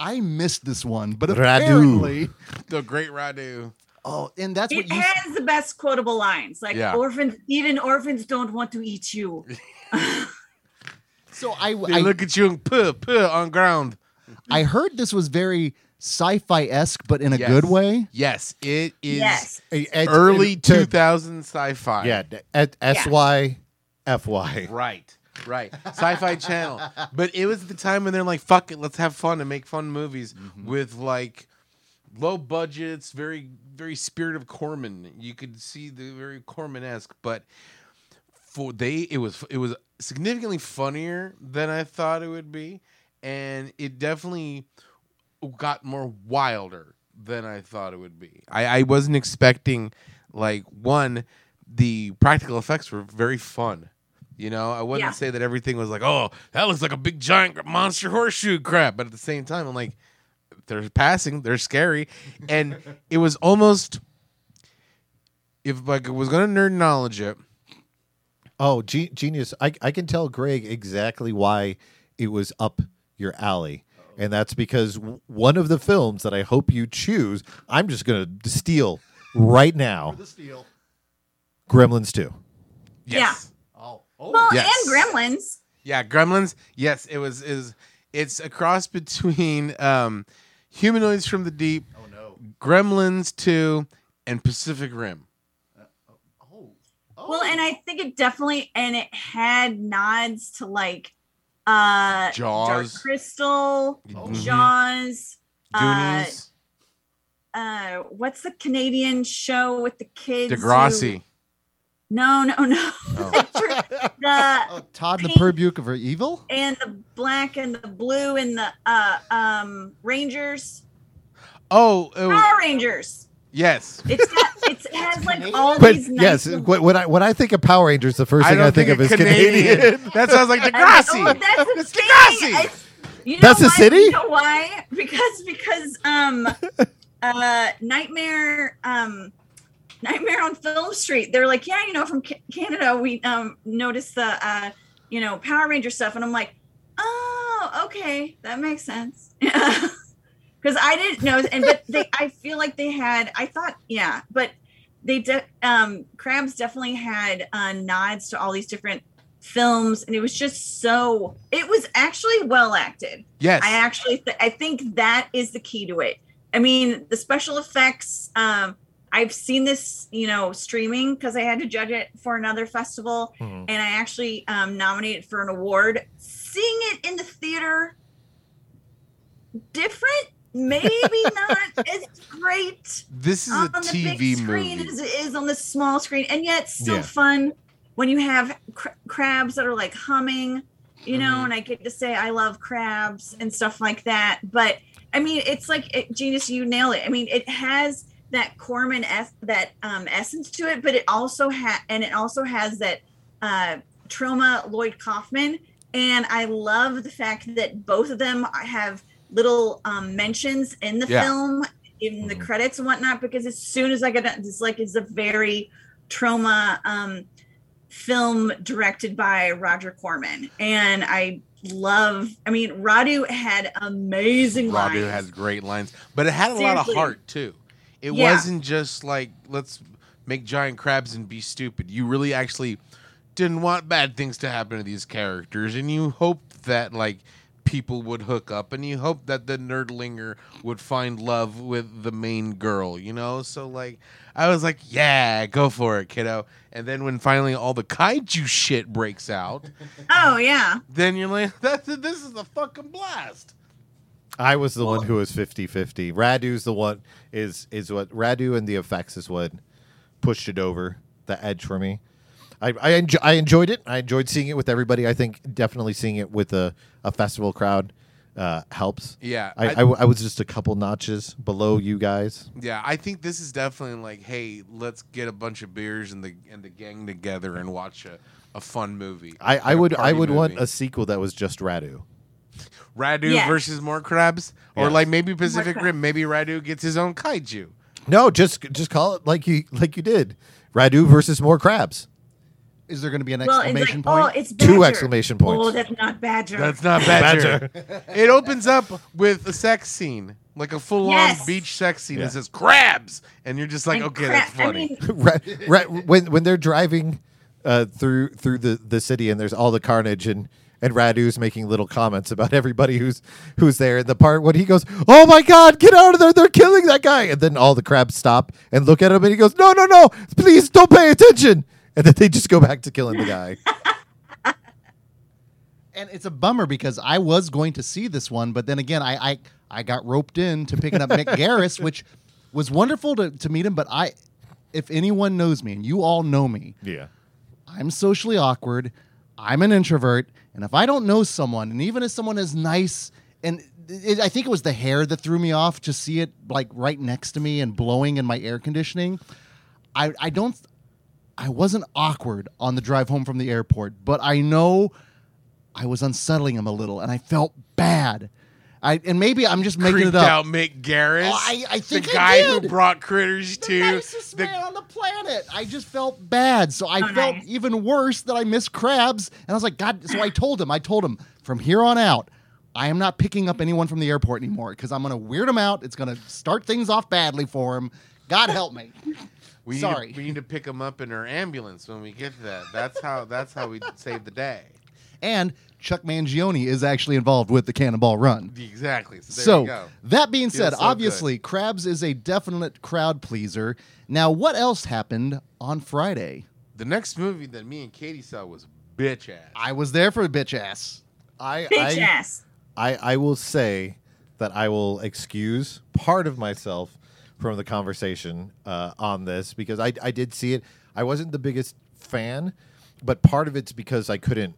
I missed this one, but
Radu.
apparently.
The great Radu.
Oh, and that's what
It
you.
has the best quotable lines. Like
Yeah.
orphans, even orphans don't want to eat you.
So I,
They
I,
look at you and puh puh on ground.
I heard this was very sci-fi esque, but in a
Yes.
good way.
Yes, it is
yes.
Hey,
early
to-
2000 sci-fi.
Yeah, at S Y F Y.
Right. Right. Sci-fi channel. But it was the time when they're like, fuck it, let's have fun and make fun movies mm-hmm. with like low budgets, very very spirit of Corman. You could see the very Corman-esque, but for they it was it was significantly funnier than I thought it would be. And it definitely got more wilder than I thought it would be. I, I wasn't expecting like one, the practical effects were very fun. You know, I wouldn't
Yeah.
say that everything was like, oh, that looks like a big giant monster horseshoe crap. But at the same time, I'm like, they're passing, they're scary. And it was almost if like I was gonna nerd knowledge it,
Oh, ge- genius! I I can tell Greg exactly why it was up your alley, oh. and that's because w- one of the films that I hope you choose, I'm just gonna steal right now.
The steal.
Gremlins Two.
yes.
Oh, oh.
Well,
Yes.
and Gremlins.
Yeah, Gremlins. Yes, it was is it's a cross between um Humanoids from the Deep,
oh no.
Gremlins 2, and Pacific Rim.
Oh.
Well, and I think it definitely and it had nods to like uh Dark
Jaws.
Crystal,
Oh.
Jaws. Uh,
Goonies.
uh, what's the Canadian show with the kids? who-
Degrassi.
No, no, no.
Oh.
the
Oh, Todd
Pink.
Naperbuke of Evil?
and the black and the blue and the uh um Rangers.
Oh, it was-
Power Rangers.
yes.
It's got, it's, it has like all
But
these nice
yes,
little-
when when I when I think of Power Rangers, the first
I
thing I think, of is Canadian.
that sounds like
And-
Degrassi.
Oh, that's the
It's. Degrassi.
I- you know
That's a city?
You know why? Because because um uh, Nightmare, um, Nightmare on Film Street. They're like, yeah, you know, from Ca- Canada, we um noticed the uh, you know, Power Ranger stuff, and I'm like, oh, okay, that makes sense. Because I didn't know, and but they, I feel like they had. I thought, yeah, but they de- um Crabs definitely had uh, nods to all these different films, and it was just so. It was actually well acted.
Yes.
I actually, th- I think that is the key to it. I mean, the special effects. Um, I've seen this, you know, streaming because I had to judge it for another festival,
Mhm.
and I actually um, nominated for an award. Seeing it in the theater, different, maybe not as great
this is a
on the
TV
big screen
movie.
as it is on the small screen, and yet still
Yeah.
fun when you have cr- crabs that are like humming, you know,
Mhm.
and I get to say I love crabs and stuff like that. But I mean, it's like it, genius. You nail it. I mean, it has that Corman es- that um, essence to it, but it also has and it also has that uh, Troma Lloyd Kaufman. And I love the fact that both of them have little um, mentions in the
Yeah.
film, in the
Mhm.
credits and whatnot. Because as soon as I get it, it's like it's a very Troma um, film directed by Roger Corman, and I love. I mean, Radu had amazing
Robbie
lines.
has great lines, but it had a lot of heart too. It
Yeah.
wasn't just like let's make giant crabs and be stupid. You really actually didn't want bad things to happen to these characters, and you hoped that like people would hook up, and you hoped that the nerdlinger would find love with the main girl. You know, so like I was like, yeah, go for it, kiddo. And then when finally all the kaiju shit breaks out,
oh yeah,
then you're like, this is a fucking blast.
I was the one who was 50-50. Radu's the one is is what Radu and the effects is what pushed it over the edge for me. I I, enjo- I enjoyed it. I enjoyed seeing it with everybody. I think definitely seeing it with a, a festival crowd uh, helps.
Yeah,
I,
I-
I, w- I was just a couple notches below you guys.
Yeah, I think this is definitely like, hey, let's get a bunch of beers and the and the gang together and watch a, a fun movie.
I, I would I would want a sequel that was just Radu.
Radu
Yes.
versus more crabs, or
Yes.
like maybe Pacific. Rim. Maybe Radu gets his own kaiju.
No, just just call it like you like you did. Radu versus more crabs.
Is there going to be an
well, it's
exclamation
like,
point?
oh, it's
Two exclamation points.
Oh, that's not Badger.
That's not Badger. it opens up with a sex scene, like a full on
Yes.
beach sex scene.
Yeah.
It says crabs, and you're just like,
And
okay,
cra-
that's funny.
I mean,
Ra- ra- when when they're driving uh, through through the, the city and there's all the carnage and and Radu's making little comments about everybody who's who's there. The part when he goes, "Oh my God, get out of there! They're killing that guy!" and then all the crabs stop and look at him, and he goes, "No, no, no! Please don't pay attention!" And then they just go back to killing the guy.
and it's a bummer because I was going to see this one, but then again, I I, I got roped in to picking up Mick Garris, which was wonderful to, to meet him. But I, if anyone knows me, and you all know me,
yeah.
I'm socially awkward. I'm an introvert, and if I don't know someone, and even if someone is nice, and it, I think it was the hair that threw me off to see it like right next to me and blowing in my air conditioning. I I don't. I wasn't awkward on the drive home from the airport, but I know I was unsettling him a little, and I felt bad. I and maybe I'm just making
Creeped
it up.
out Mick Garris.
Oh, I- I think
the
I
guy who brought critters
the
to
nicest
the
man on the planet. I just felt bad. So I
Oh,
felt
nice.
even worse that I missed crabs. And I was like, God. So I told him, I told him from here on out, I am not picking up anyone from the airport anymore because I'm going to weird him out. It's going to start things off badly for him. God help me.
We need
Sorry.
To, we need to pick him up in our ambulance when we get to that. That's how. That's how we save the day.
And Chuck Mangione is actually involved with the Cannonball Run.
Exactly. So there
so
you go.
that being said,
so
obviously Crabs is a definite crowd pleaser. Now, what else happened on Friday?
The next movie that me and Katie saw was Bitch Ass.
I was there for bitch ass.
I
bitch
I,
ass.
I I will say that I will excuse part of myself from the conversation uh, on this because I I did see it. I wasn't the biggest fan, but part of it's because I couldn't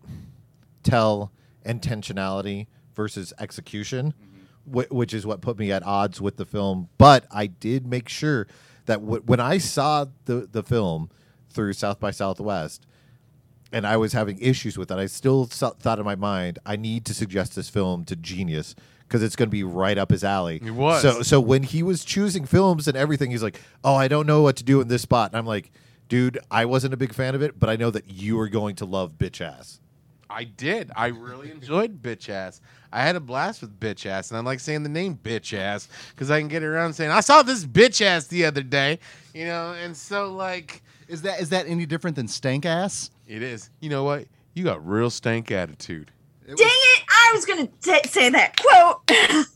tell intentionality versus execution, mm-hmm. wh- which is what put me at odds with the film. But I did make sure that w- when I saw the the film through South by Southwest, and I was having issues with it. I still so- thought in my mind, I need to suggest this film to Genius because it's going to be right up his alley.
It was.
So, so when he was choosing films and everything, he's like, "Oh, I don't know what to do in this spot." And I'm like, "Dude, I wasn't a big fan of it, but I know that you are going to love Bitch Ass."
I did. I really enjoyed bitch ass. I had a blast with bitch ass, and I like saying the name bitch ass because I can get around saying I saw this bitch ass the other day, you know. And so like
Is that is that any different than stank ass?
it is. You know what? You got real stank attitude.
Dang it! I was gonna t- say that quote.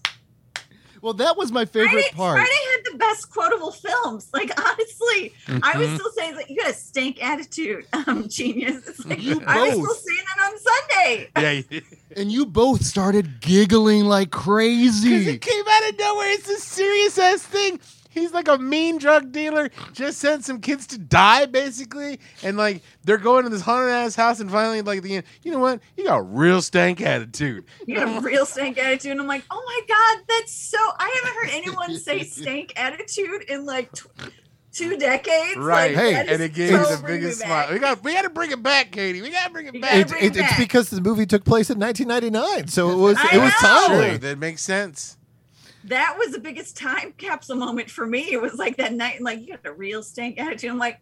Well, that was my favorite
Friday,
part.
Friday had the best quotable films. Like honestly, I
Mm-hmm.
was still saying that you got a stank attitude, um, genius. It's like,
You
I was still saying that on Sunday.
Yeah.
And you both started giggling like crazy Because
it came out of nowhere. It's a serious ass thing. He's like a mean drug dealer, just sent some kids to die, basically. And like they're going to this haunted ass house, and finally, like the end, you know what? You got a real stank attitude.
You got a real stank attitude, and I'm like, oh my god, that's so. I haven't heard anyone say stank attitude in like tw- two decades.
Right.
Like,
Hey,
and
is
it gave
so
me the biggest smile. We got we got to bring it back, Katie. We got to bring it back.
It,
bring
it,
it
it's because the movie took place in 1999, so it was
I
it was
know.
True,
timely.
that makes sense.
That was the biggest time capsule moment for me. It was like that night, and like you got a real stank attitude. I'm like,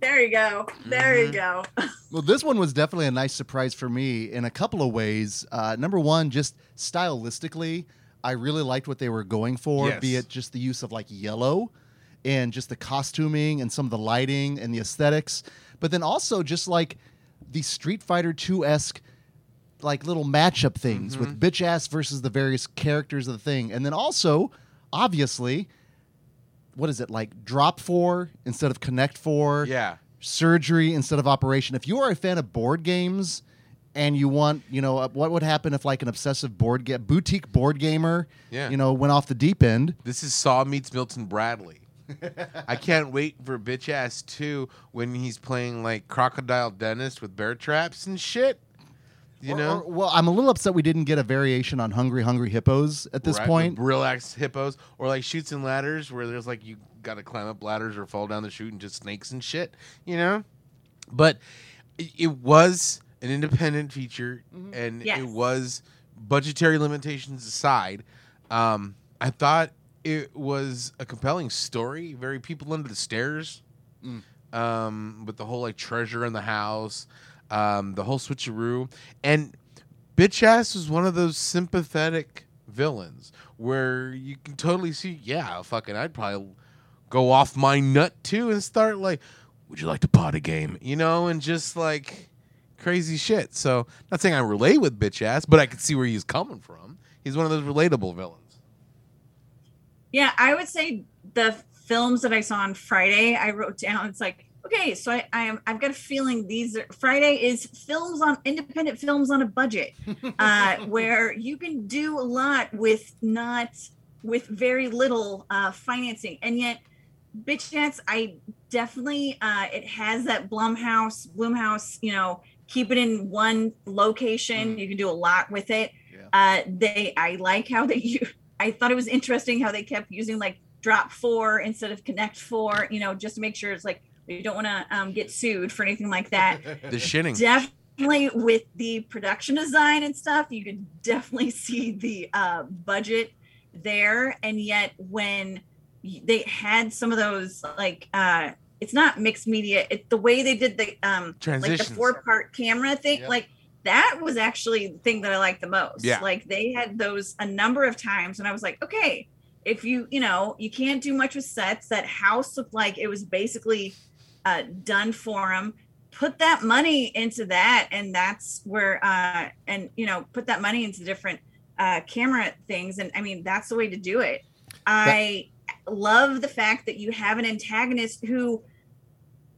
there you go, there you go.
Well, this one was definitely a nice surprise for me in a couple of ways. Uh, number one, just stylistically, I really liked what they were going for,
Yes.
be it just the use of like yellow and just the costuming and some of the lighting and the aesthetics, but then also just like the Street Fighter 2 esque like little matchup things with bitch ass versus the various characters of the thing. And then also, obviously, what is it like drop four instead of connect four?
Yeah.
surgery instead of operation. If you are a fan of board games and you want, you know, uh, what would happen if like an obsessive board ga- boutique board gamer,
Yeah.
you know, went off the deep end?
This is Saw meets Milton Bradley. I can't wait for bitch ass 2 when he's playing like Crocodile Dentist with bear traps and shit. You
Or-
know?
or- well, I'm a little upset we didn't get a variation on Hungry Hungry Hippos at this
Right,
point.
with real axe hippos or like chutes and ladders where there's like you got to climb up ladders or fall down the chute and just snakes and shit, you know. But it, it was an independent feature, and
Yes.
it was budgetary limitations aside. Um, I thought it was a compelling story, very people under the stairs, um, with the whole like treasure in the house, um, the whole switcheroo, and bitch ass was one of those sympathetic villains where you can totally see, yeah, fucking, I'd probably go off my nut too and start like, would you like to pot a game, you know, and just like crazy shit. So, not saying I relate with bitch ass, but I can see where he's coming from. He's one of those relatable villains.
Yeah, I would say the films that I saw on Friday, I wrote down. It's like, okay, so I, I am. I've got a feeling these are, Friday is films on independent films on a budget, uh, where you can do a lot with not with very little uh, financing, and yet, bitch dance. I definitely uh, it has that Blumhouse, Bloomhouse. You know, keep it in one location. You can do a lot with it.
Yeah.
Uh, they, I like how they you. I thought it was interesting how they kept using like drop four instead of connect four, you know, just to make sure it's like you don't want to um, get sued for anything like that.
The shitting.
definitely with the production design and stuff, you could definitely see the uh, budget there. And yet, when they had some of those, like, uh, it's not mixed media, it, the way they did the um, like the four part camera thing,
Yep.
like that was actually the thing that I liked the most.
Yeah.
Like they had those a number of times, and I was like, okay, if you you know you can't do much with sets, that house looked like it was basically uh, done for them. Put that money into that, and that's where uh, and you know put that money into different uh, camera things, and I mean that's the way to do it. I love the fact that you have an antagonist who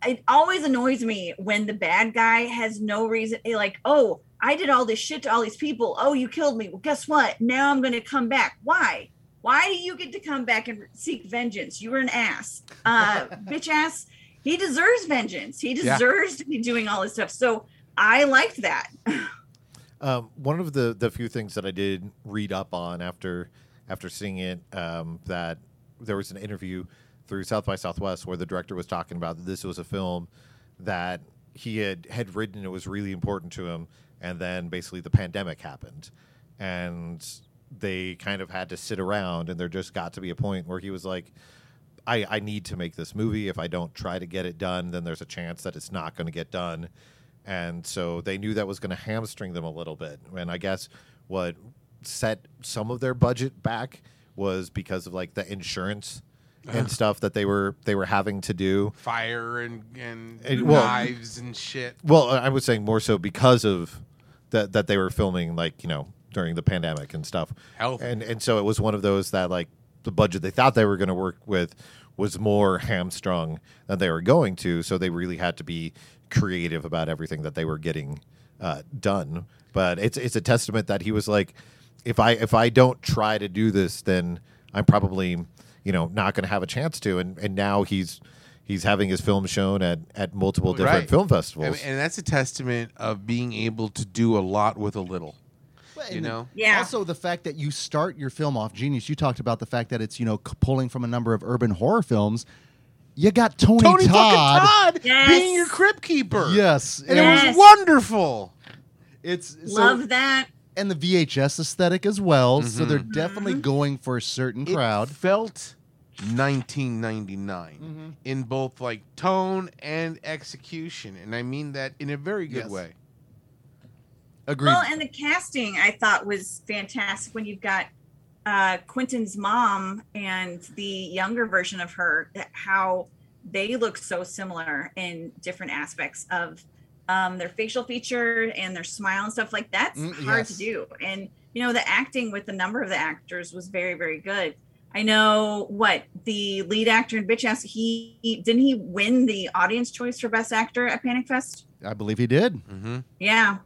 it always annoys me when the bad guy has no reason eh, like oh i did all this shit to all these people. Oh you killed me. Well guess what? Now i'm gonna come back. Why? Why do you get to come back and seek vengeance? You were an ass. Uh bitch ass he deserves vengeance he
Yeah.
deserves to be doing all this stuff so i liked that
Um, one of the the few things that I did read up on after after seeing it um, that there was an interview through South by Southwest where the director was talking about that this was a film that he had had written it was really important to him, and then basically the pandemic happened, and they kind of had to sit around, and there just got to be a point where he was like. I, I need to make this movie. If I don't try to get it done, then there's a chance that it's not going to get done. And so they knew that was going to hamstring them a little bit. And I guess what set some of their budget back was because of like the insurance and stuff that they were they were having to do.
Fire and and
And, well-
knives and shit.
Well, I was saying more so because of that that they were filming like you know during the pandemic and stuff.
Health.
And and so it was one of those that like the budget they thought they were going to work with was more hamstrung than they were going to. So they really had to be creative about everything that they were getting uh, done. But it's it's a testament that he was like, if I if I don't try to do this, then I'm probably you know not going to have a chance to. And and now he's he's having his film shown at at multiple different
Right.
film
And,
festivals.
and that's a testament of being able to do a lot with a little.
Well,
You
and
know?
Yeah.
Also, the fact that you start your film off genius. You talked about the fact that it's you know c- pulling from a number of urban horror films. You got Tony,
Tony
Todd.
Todd
Yes.
being your crypt keeper.
Yes,
And
and
it was wonderful.
it's so-
Love that.
and the VHS aesthetic as well. So they're
Mm-hmm.
definitely going for a certain crowd.
Felt 1999 in both like tone and execution, and I mean that in a very good
Yes.
way.
Agreed.
Well, and the casting I thought was fantastic when you've got uh, Quentin's mom and the younger version of her, that how they look so similar in different aspects of um, their facial feature and their smile and stuff like that's
Mm,
hard
yes.
to do. And you know, the acting with the number of the actors was very, very good. I know what the lead actor in Bitch Ass, he, he didn't he win the audience choice for best actor at Panic Fest?
I believe he did.
Mm-hmm.
Yeah.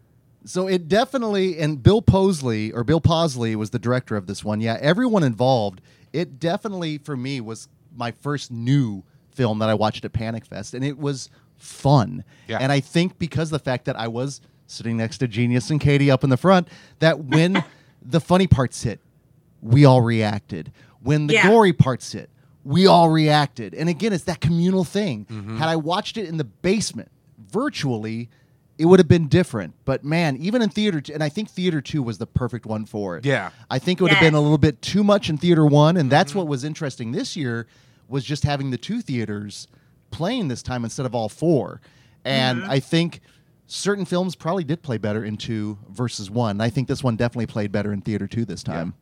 So it definitely, and Bill Posley or Bill Posley was the director of this one. Yeah, everyone involved. It definitely, for me, was my first new film that I watched at Panic Fest, and it was fun.
Yeah.
And I think because of the fact that I was sitting next to Genius and Katie up in the front, that when the funny parts hit, we all reacted. When the
Yeah.
gory parts hit, we all reacted. And again, it's that communal thing.
Mm-hmm.
Had I watched it in the basement virtually, it would have been different. But man, even in theater, t- and I think theater two was the perfect one for it.
Yeah.
I think it would have been a little bit too much in theater one, and
Mm-hmm.
that's what was interesting this year was just having the two theaters playing this time instead of all four. And
Mm-hmm.
I think certain films probably did play better in two versus one. I think this one definitely played better in theater two this time.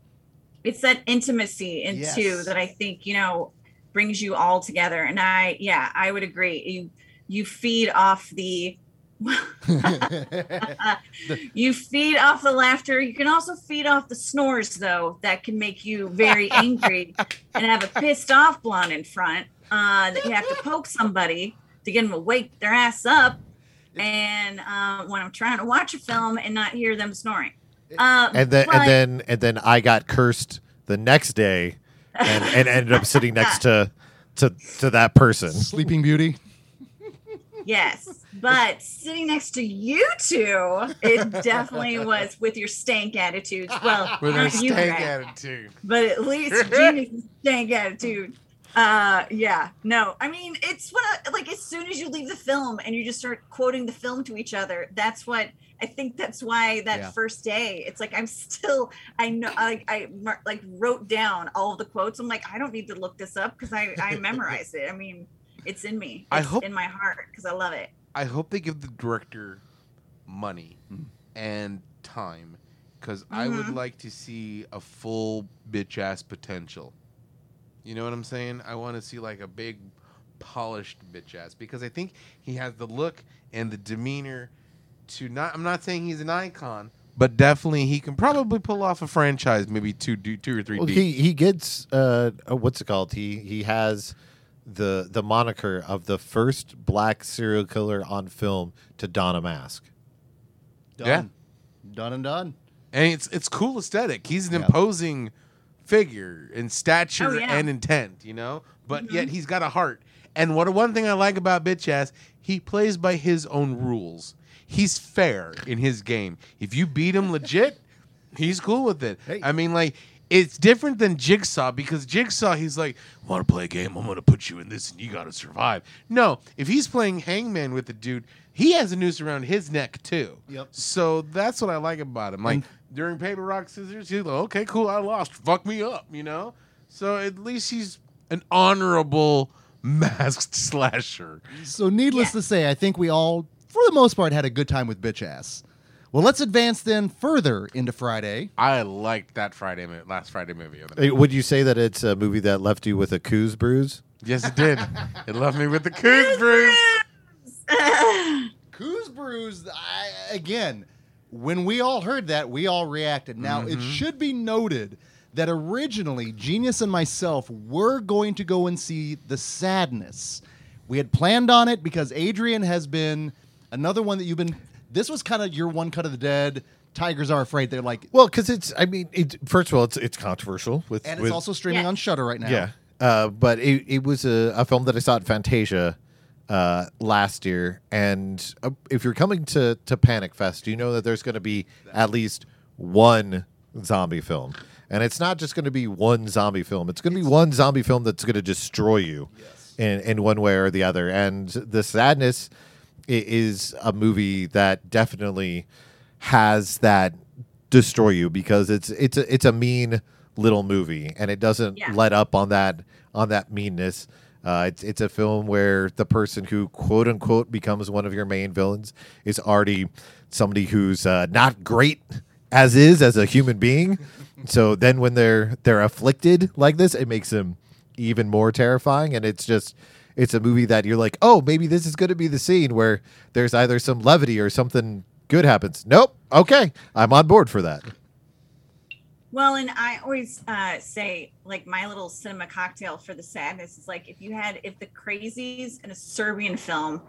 it's that intimacy in
Yes.
two that I think you know brings you all together. And I, yeah, I would agree. You you feed off the you feed off the laughter. You can also feed off the snores, though. That can make you very angry and have a pissed off blonde in front uh, that you have to poke somebody to get them to wake their ass up. And uh, when I'm trying to watch a film and not hear them snoring. Uh,
and then
but-
and then and then I got cursed the next day, and, and ended up sitting next to to to that person.
Sleeping Beauty.
Yes, but sitting next to you two, it definitely was with your stank attitudes. Well,
With our
not you,
stank
Greg,
attitude.
but at least Jeannie's stank attitude. Uh, yeah, no, I mean it's what like as soon as you leave the film and you just start quoting the film to each other. That's what I think. That's why that
Yeah.
first day, it's like I'm still I know like I like wrote down all the quotes. I'm like I don't need to look this up because I I memorized it. I mean. It's in me.
I hope-
in my heart because I love it.
I hope they give the director money
Mm.
and time because I would
Mhm.
like to see a full bitch ass potential. You know what I'm saying? I want to see like a big polished bitch ass because I think he has the look and the demeanor to not. I'm not saying he's an icon, but definitely he can probably pull off a franchise, maybe two, two or three
Well,
deep.
he he gets uh, uh, what's it called? He he has the the moniker of the first black serial killer on film to don a mask.
Done.
Yeah.
Done and done.
and it's it's cool aesthetic. He's an
Yeah.
imposing figure in stature
Oh, yeah.
and intent, you know. But
Mhm.
yet he's got a heart. And what one thing I like about bitch ass, he plays by his own rules. He's fair in his game. If you beat him legit, he's cool with it.
Hey.
I mean, like it's different than Jigsaw because Jigsaw, he's like, "Want to play a game? I'm gonna put you in this, and you gotta survive." No, if he's playing Hangman with the dude, he has a noose around his neck too.
Yep.
So that's what I like about him. Like
And-
during Paper Rock Scissors, he's like, "Okay, cool, I lost. Fuck me up," you know. So at least he's an honorable masked slasher.
So, needless
Yeah.
to say, I think we all, for the most part, had a good time with Bitch Ass. Well, let's advance then further into Friday.
I liked that Friday mo- last Friday movie.
Hey, Would you say that it's a movie that left you with a coos bruise?
Yes, it did. it left me with the coos bruise.
Coos bruise. I, again, when we all heard that, we all reacted. Now, it mm-hmm. should be noted that originally Genius and myself were going to go and see The Sadness. We had planned on it because Adrian has been another one that you've been. This was kind of your one cut of the dead. Tigers are afraid. They're like,
Well, because it's, I mean, it, first of all, it's it's controversial with,
and it's
with-
also streaming
Yeah.
on Shudder right now.
yeah. Uh, but it, it was a, a film that I saw at Fantasia uh, last year, and uh, if you're coming to to Panic Fest, you know that there's going to be at least one zombie film, and it's not just going to be one zombie film. It's going to be one zombie film that's going to destroy you in in one way or the other. And the sadness i- is a movie that definitely has that destroy you because it's it's a, it's a mean little movie and it doesn't
Yeah.
let up on that on that meanness. Uh, it's it's a film where the person who quote unquote becomes one of your main villains is already somebody who's uh, not great as is as a human being. so then when they're they're afflicted like this, it makes them even more terrifying. And it's just it's a movie that you're like, oh, maybe this is going to be the scene where there's either some levity or something good happens. Nope. Okay, I'm on board for that.
Well, and I always uh, say, like, my little cinema cocktail for the sadness is like if you had, if the crazies in a Serbian film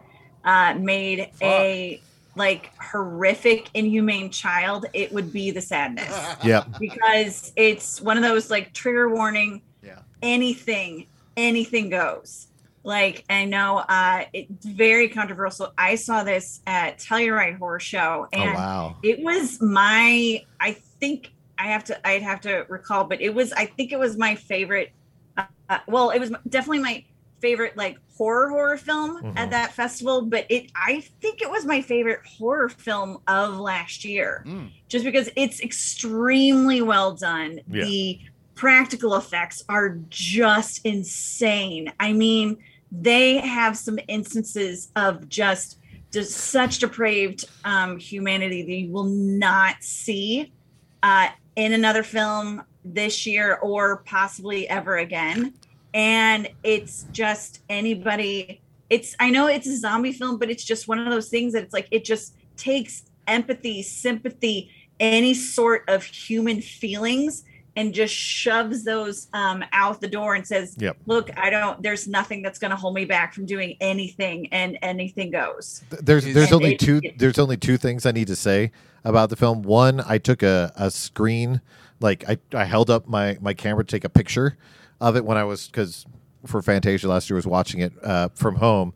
uh, made a like horrific, inhumane child, it would be the sadness
Yeah.
because it's one of those like trigger warning,
Yeah.
anything, anything goes. Like I know uh, it's very controversial. I saw this at Telluride Horror Show,
Oh
and
wow.
it was my i think i have to i'd have to recall but it was i think it was my favorite uh, uh, well it was definitely my favorite like horror horror film
Mhm.
at that festival but it i think it was my favorite horror film of last year
Mm.
just because it's extremely well done
Yeah.
the practical effects are just insane i mean they have some instances of just just such depraved um, humanity that you will not see uh, in another film this year or possibly ever again. And it's just anybody. It's I know it's a zombie film, but it's just one of those things that it's like it just takes empathy, sympathy, any sort of human feelings, and just shoves those um, out the door and says,
Yep.
"Look, I don't. There's nothing that's going to hold me back from doing anything, and anything goes."
There's there's
And
only
it-
two
it-
there's only two things I need to say about the film. One, I took a, a screen like I, I held up my my camera to take a picture of it when I was because for Fantasia last year was watching it uh, from home,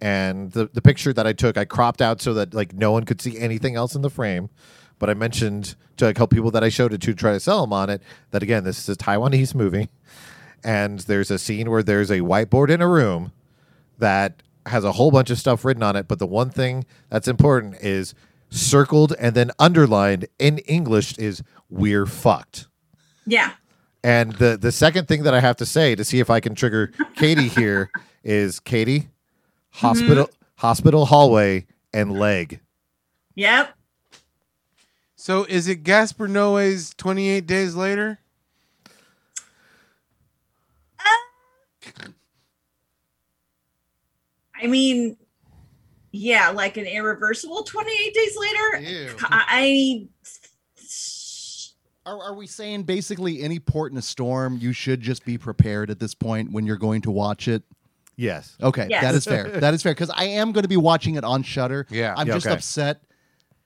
and the the picture that I took I cropped out so that like no one could see anything else in the frame. But I mentioned to like, help people that I showed it to try to sell them on it that again this is a Taiwanese movie, and there's a scene where there's a whiteboard in a room that has a whole bunch of stuff written on it, but the one thing that's important is circled and then underlined in English is we're fucked.
Yeah.
And the the second thing that I have to say to see if I can trigger Katie here is Katie, mm-hmm. hospital hospital hallway and leg.
Yep.
So is it Gaspar Noé's 28 Days Later?
Uh, I mean, yeah, like an irreversible 28 days later.
Ew.
I
Are, are we saying basically any port in a storm, you should just be prepared at this point when you're going to watch it?
Yes.
Okay,
Yes.
that is fair. that is fair because I am going to be watching it on Shudder.
Yeah.
I'm
Yeah,
just
okay.
upset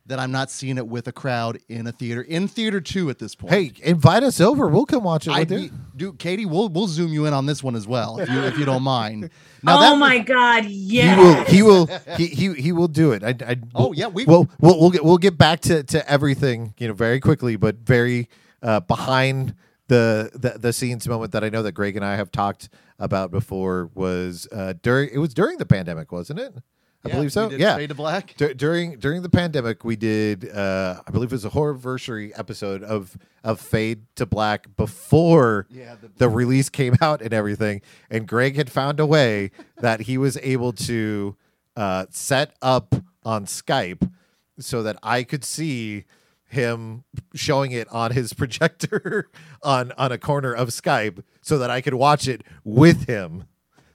that I'm not seeing it with a crowd in a theater, in theater two at this point.
Hey, invite us over. We'll come watch it
I
with you.
do, Katie. We'll we'll zoom you in on this one as well if you if you don't mind. Now
oh
that-
my god,
He
yes.
will. He will. He he he will do it. I. I
Oh, yeah, we-
We'll we'll we'll get we'll get back to to everything. You know, very quickly, but very uh, behind the, the the scenes moment that I know that Greg and I have talked about before was uh, during it was during the pandemic, wasn't it? I
Yeah,
believe so. Yeah,
Fade to Black.
Dur- during during the pandemic, we did uh, I believe it was a horrorversary episode of of Fade to Black before
Yeah, the-
the release came out and everything. And Greg had found a way that he was able to uh, set up on Skype so that I could see him showing it on his projector on on a corner of Skype so that I could watch it with him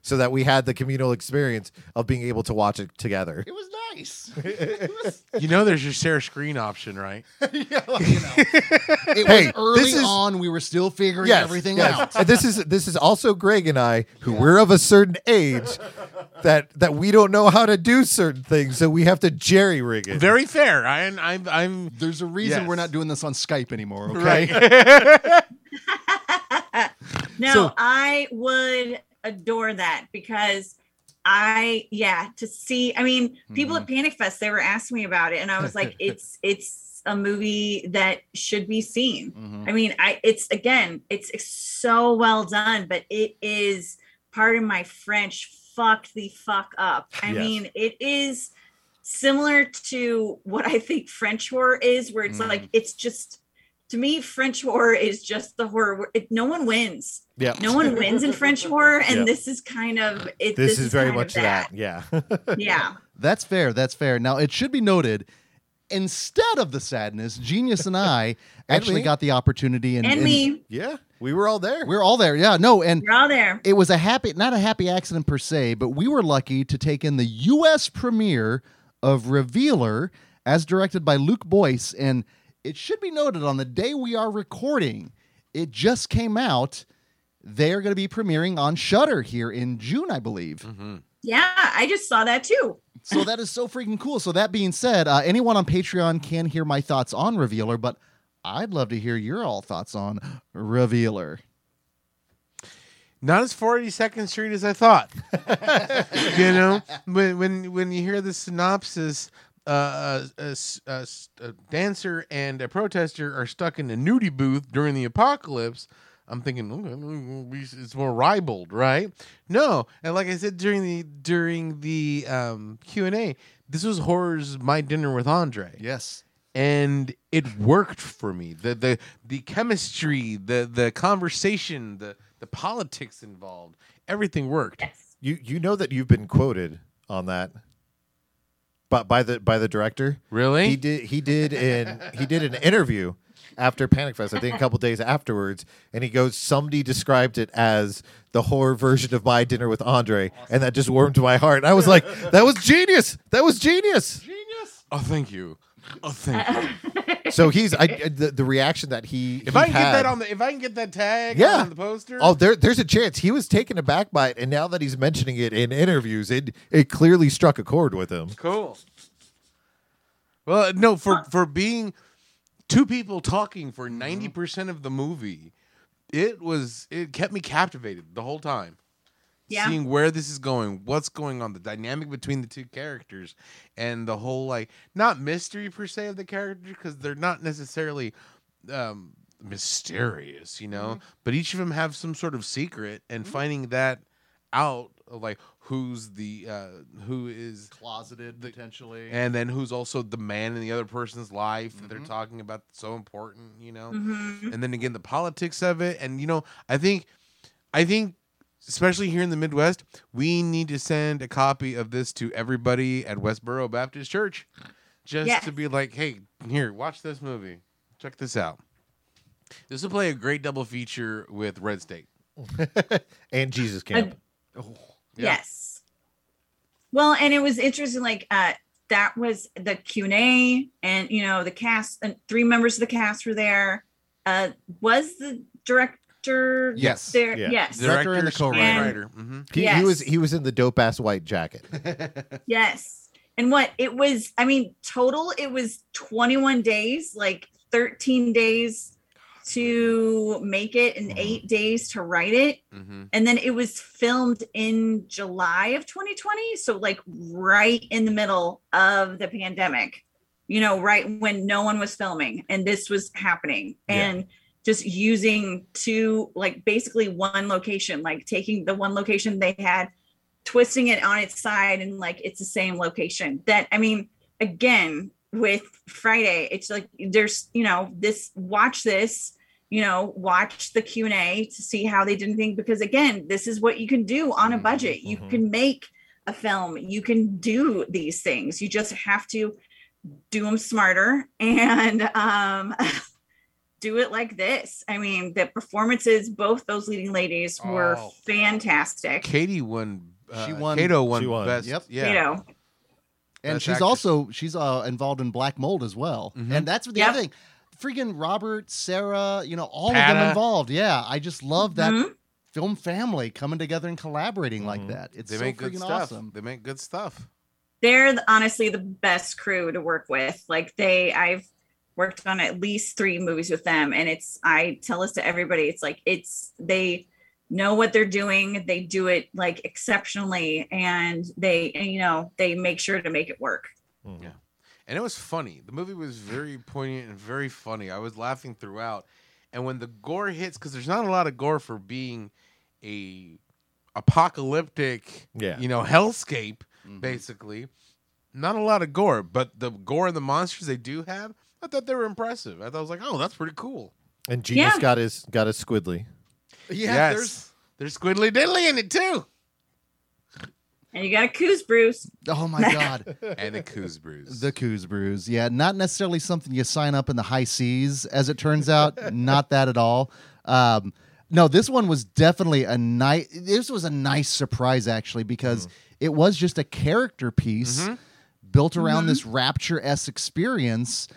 so that we had the communal experience of being able to watch it together.
It was nice.
You know, there's your share screen option, right?
yeah, well, you know. It
Hey,
was early
this is-
on. We were still figuring
Yes,
everything
yes.
out.
And this is this is also Greg and I, who we're of a certain age that that we don't know how to do certain things, so we have to jerry rig it.
Very fair. I, I'm, I'm,
There's a reason
Yes.
we're not doing this on Skype anymore. Okay.
right.
No,
So-
I would adore that because I yeah, to see I mean, people
Mm-hmm.
at Panic Fest they were asking me about it and I was like it's it's a movie that should be seen.
Mhm.
I mean, I it's again, it's, it's so well done, but it is pardon my French fucked the fuck up. I
Yes.
mean, it is similar to what I think French horror is, where it's
Mm.
like it's just to me, French horror is just the horror. It, no one wins.
Yeah.
No one wins in French horror, and
Yeah.
this is kind of it.
This, is, very much that. Yeah.
Yeah.
That's fair. That's fair. Now, it should be noted, instead of the sadness, Genius and I actually
me.
got the opportunity, and,
And
and
me,
yeah. We were all there.
we're all there. Yeah, no, and
you're all there.
it was a happy, not a happy accident per se, but we were lucky to take in the U.S. premiere of Revealer, as directed by Luke Boyce, and it should be noted on the day we are recording, it just came out. They're going to be premiering on Shudder here in June, I believe.
Yeah, I just saw that too.
So that is so freaking cool. So that being said, uh, anyone on Patreon can hear my thoughts on Revealer, but I'd love to hear your all thoughts on Revealer.
Not as 42nd Street as I thought. you know, when when when you hear the synopsis, uh, a, s- a s- a dancer and a protester are stuck in a nudie booth during the apocalypse. I'm thinking okay, it's more ribald, right? No, and like I said during the during the um, Q and A, this was horror's My Dinner with Andre
Yes.
and it worked for me. The the the chemistry, the the conversation, the the politics involved, everything worked.
Yes.
You you know that you've been quoted on that, but by the by the director.
Really?
He did he did in he did an interview after Panic Fest. I think a couple days afterwards, and he goes, "Somebody described it as the horror version of My Dinner with Andre," and that just warmed my heart. And I was like, "That was genius! That was genius. genius!"
Oh, thank you. Oh, thank you.
So he's I the, the reaction that he
If
he
I can get that on the if I can get that tag
Yeah.
on the poster.
Oh, there, there's a chance he was taken aback by it, and now that he's mentioning it in interviews, it it clearly struck a chord with him.
cool. Well, no, for for being two people talking for 90% of the movie, it was it kept me captivated the whole time.
Yeah.
seeing where this is going, what's going on, the dynamic between the two characters, and the whole like not mystery per se of the characters because they're not necessarily um, mysterious, you know. But each of them have some sort of secret, and finding that out, of, like who's the uh, who is
Closeted, potentially.
and then who's also the man in the other person's life that they're talking about that's so important, you know.
Mhm.
And then again, the politics of it, and you know, I think, I think, especially here in the Midwest, we need to send a copy of this to everybody at Westboro Baptist Church, just
Yes.
to be like, hey, here, watch this movie, check this out. This will play a great double feature with Red State.
and Jesus Camp.
Yeah.
Yes. Well, and it was interesting. Like uh, that was the Q and A, and you know the cast and three members of the cast were there. Uh, was the director
Yes.
there?
Yeah.
Yes.
Director and the co-writer.
screenwriter. hmm
he, he was he was in the dope ass white jacket.
Yes. And what it was, I mean, total, it was 21 days, like 13 days to make it and
Mhm.
eight days to write it.
hmm
And then it was filmed in July of 2020. So, like, right in the middle of the pandemic, you know, right when no one was filming and this was happening.
Yeah.
And just using two like basically one location, like taking the one location they had, twisting it on its side, and like it's the same location. That I mean, again, with Friday, it's like there's you know this watch this you know watch the q&a to see how they did anything because again this is what you can do on a budget. You
mhm.
can make a film. You can do these things. You just have to do them smarter. And um do it like this i mean the performances both those leading ladies were
Oh.
fantastic
Katie won. Uh,
She won-
Caito won,
she won.
best.
Yep.
Yeah.
you know
and
Best
she's
actress.
also she's uh, involved in Black Mold as well.
Mhm.
And that's the
Yep.
other thing. Freaking Robert, Sarah, you know, all of them involved. Yeah, I just love that
Mhm.
film family coming together and collaborating like
Mhm.
that. It's
They
so
make good
freaking
stuff.
awesome.
They make good stuff.
they're honestly the best crew to work with. Like they, I've worked on at least three movies with them, and it's I tell this to everybody. It's like it's they know what they're doing. They do it like exceptionally, and they and, you know they make sure to make it work.
Mhm.
Yeah. And it was funny. The movie was very poignant and very funny. I was laughing throughout. And when the gore hits, because there's not a lot of gore for being a apocalyptic,
Yeah.
you know, hellscape,
Mhm.
basically. Not a lot of gore, but the gore and the monsters they do have, I thought they were impressive. I thought I was like, oh, that's pretty cool.
And Genius
Yeah.
got his got his squidly.
Yeah,
yes.
there's
There's squiddly diddly in it too.
And you got a coos Bruce.
oh my god.
And a coos bruise.
The Coos Brews. Yeah, not necessarily something you sign up in the high seas, as it turns out. not that at all. Um, no, this one was definitely a nice. This was a nice surprise, actually, because it was just a character piece
Mhm.
built around this rapture s experience,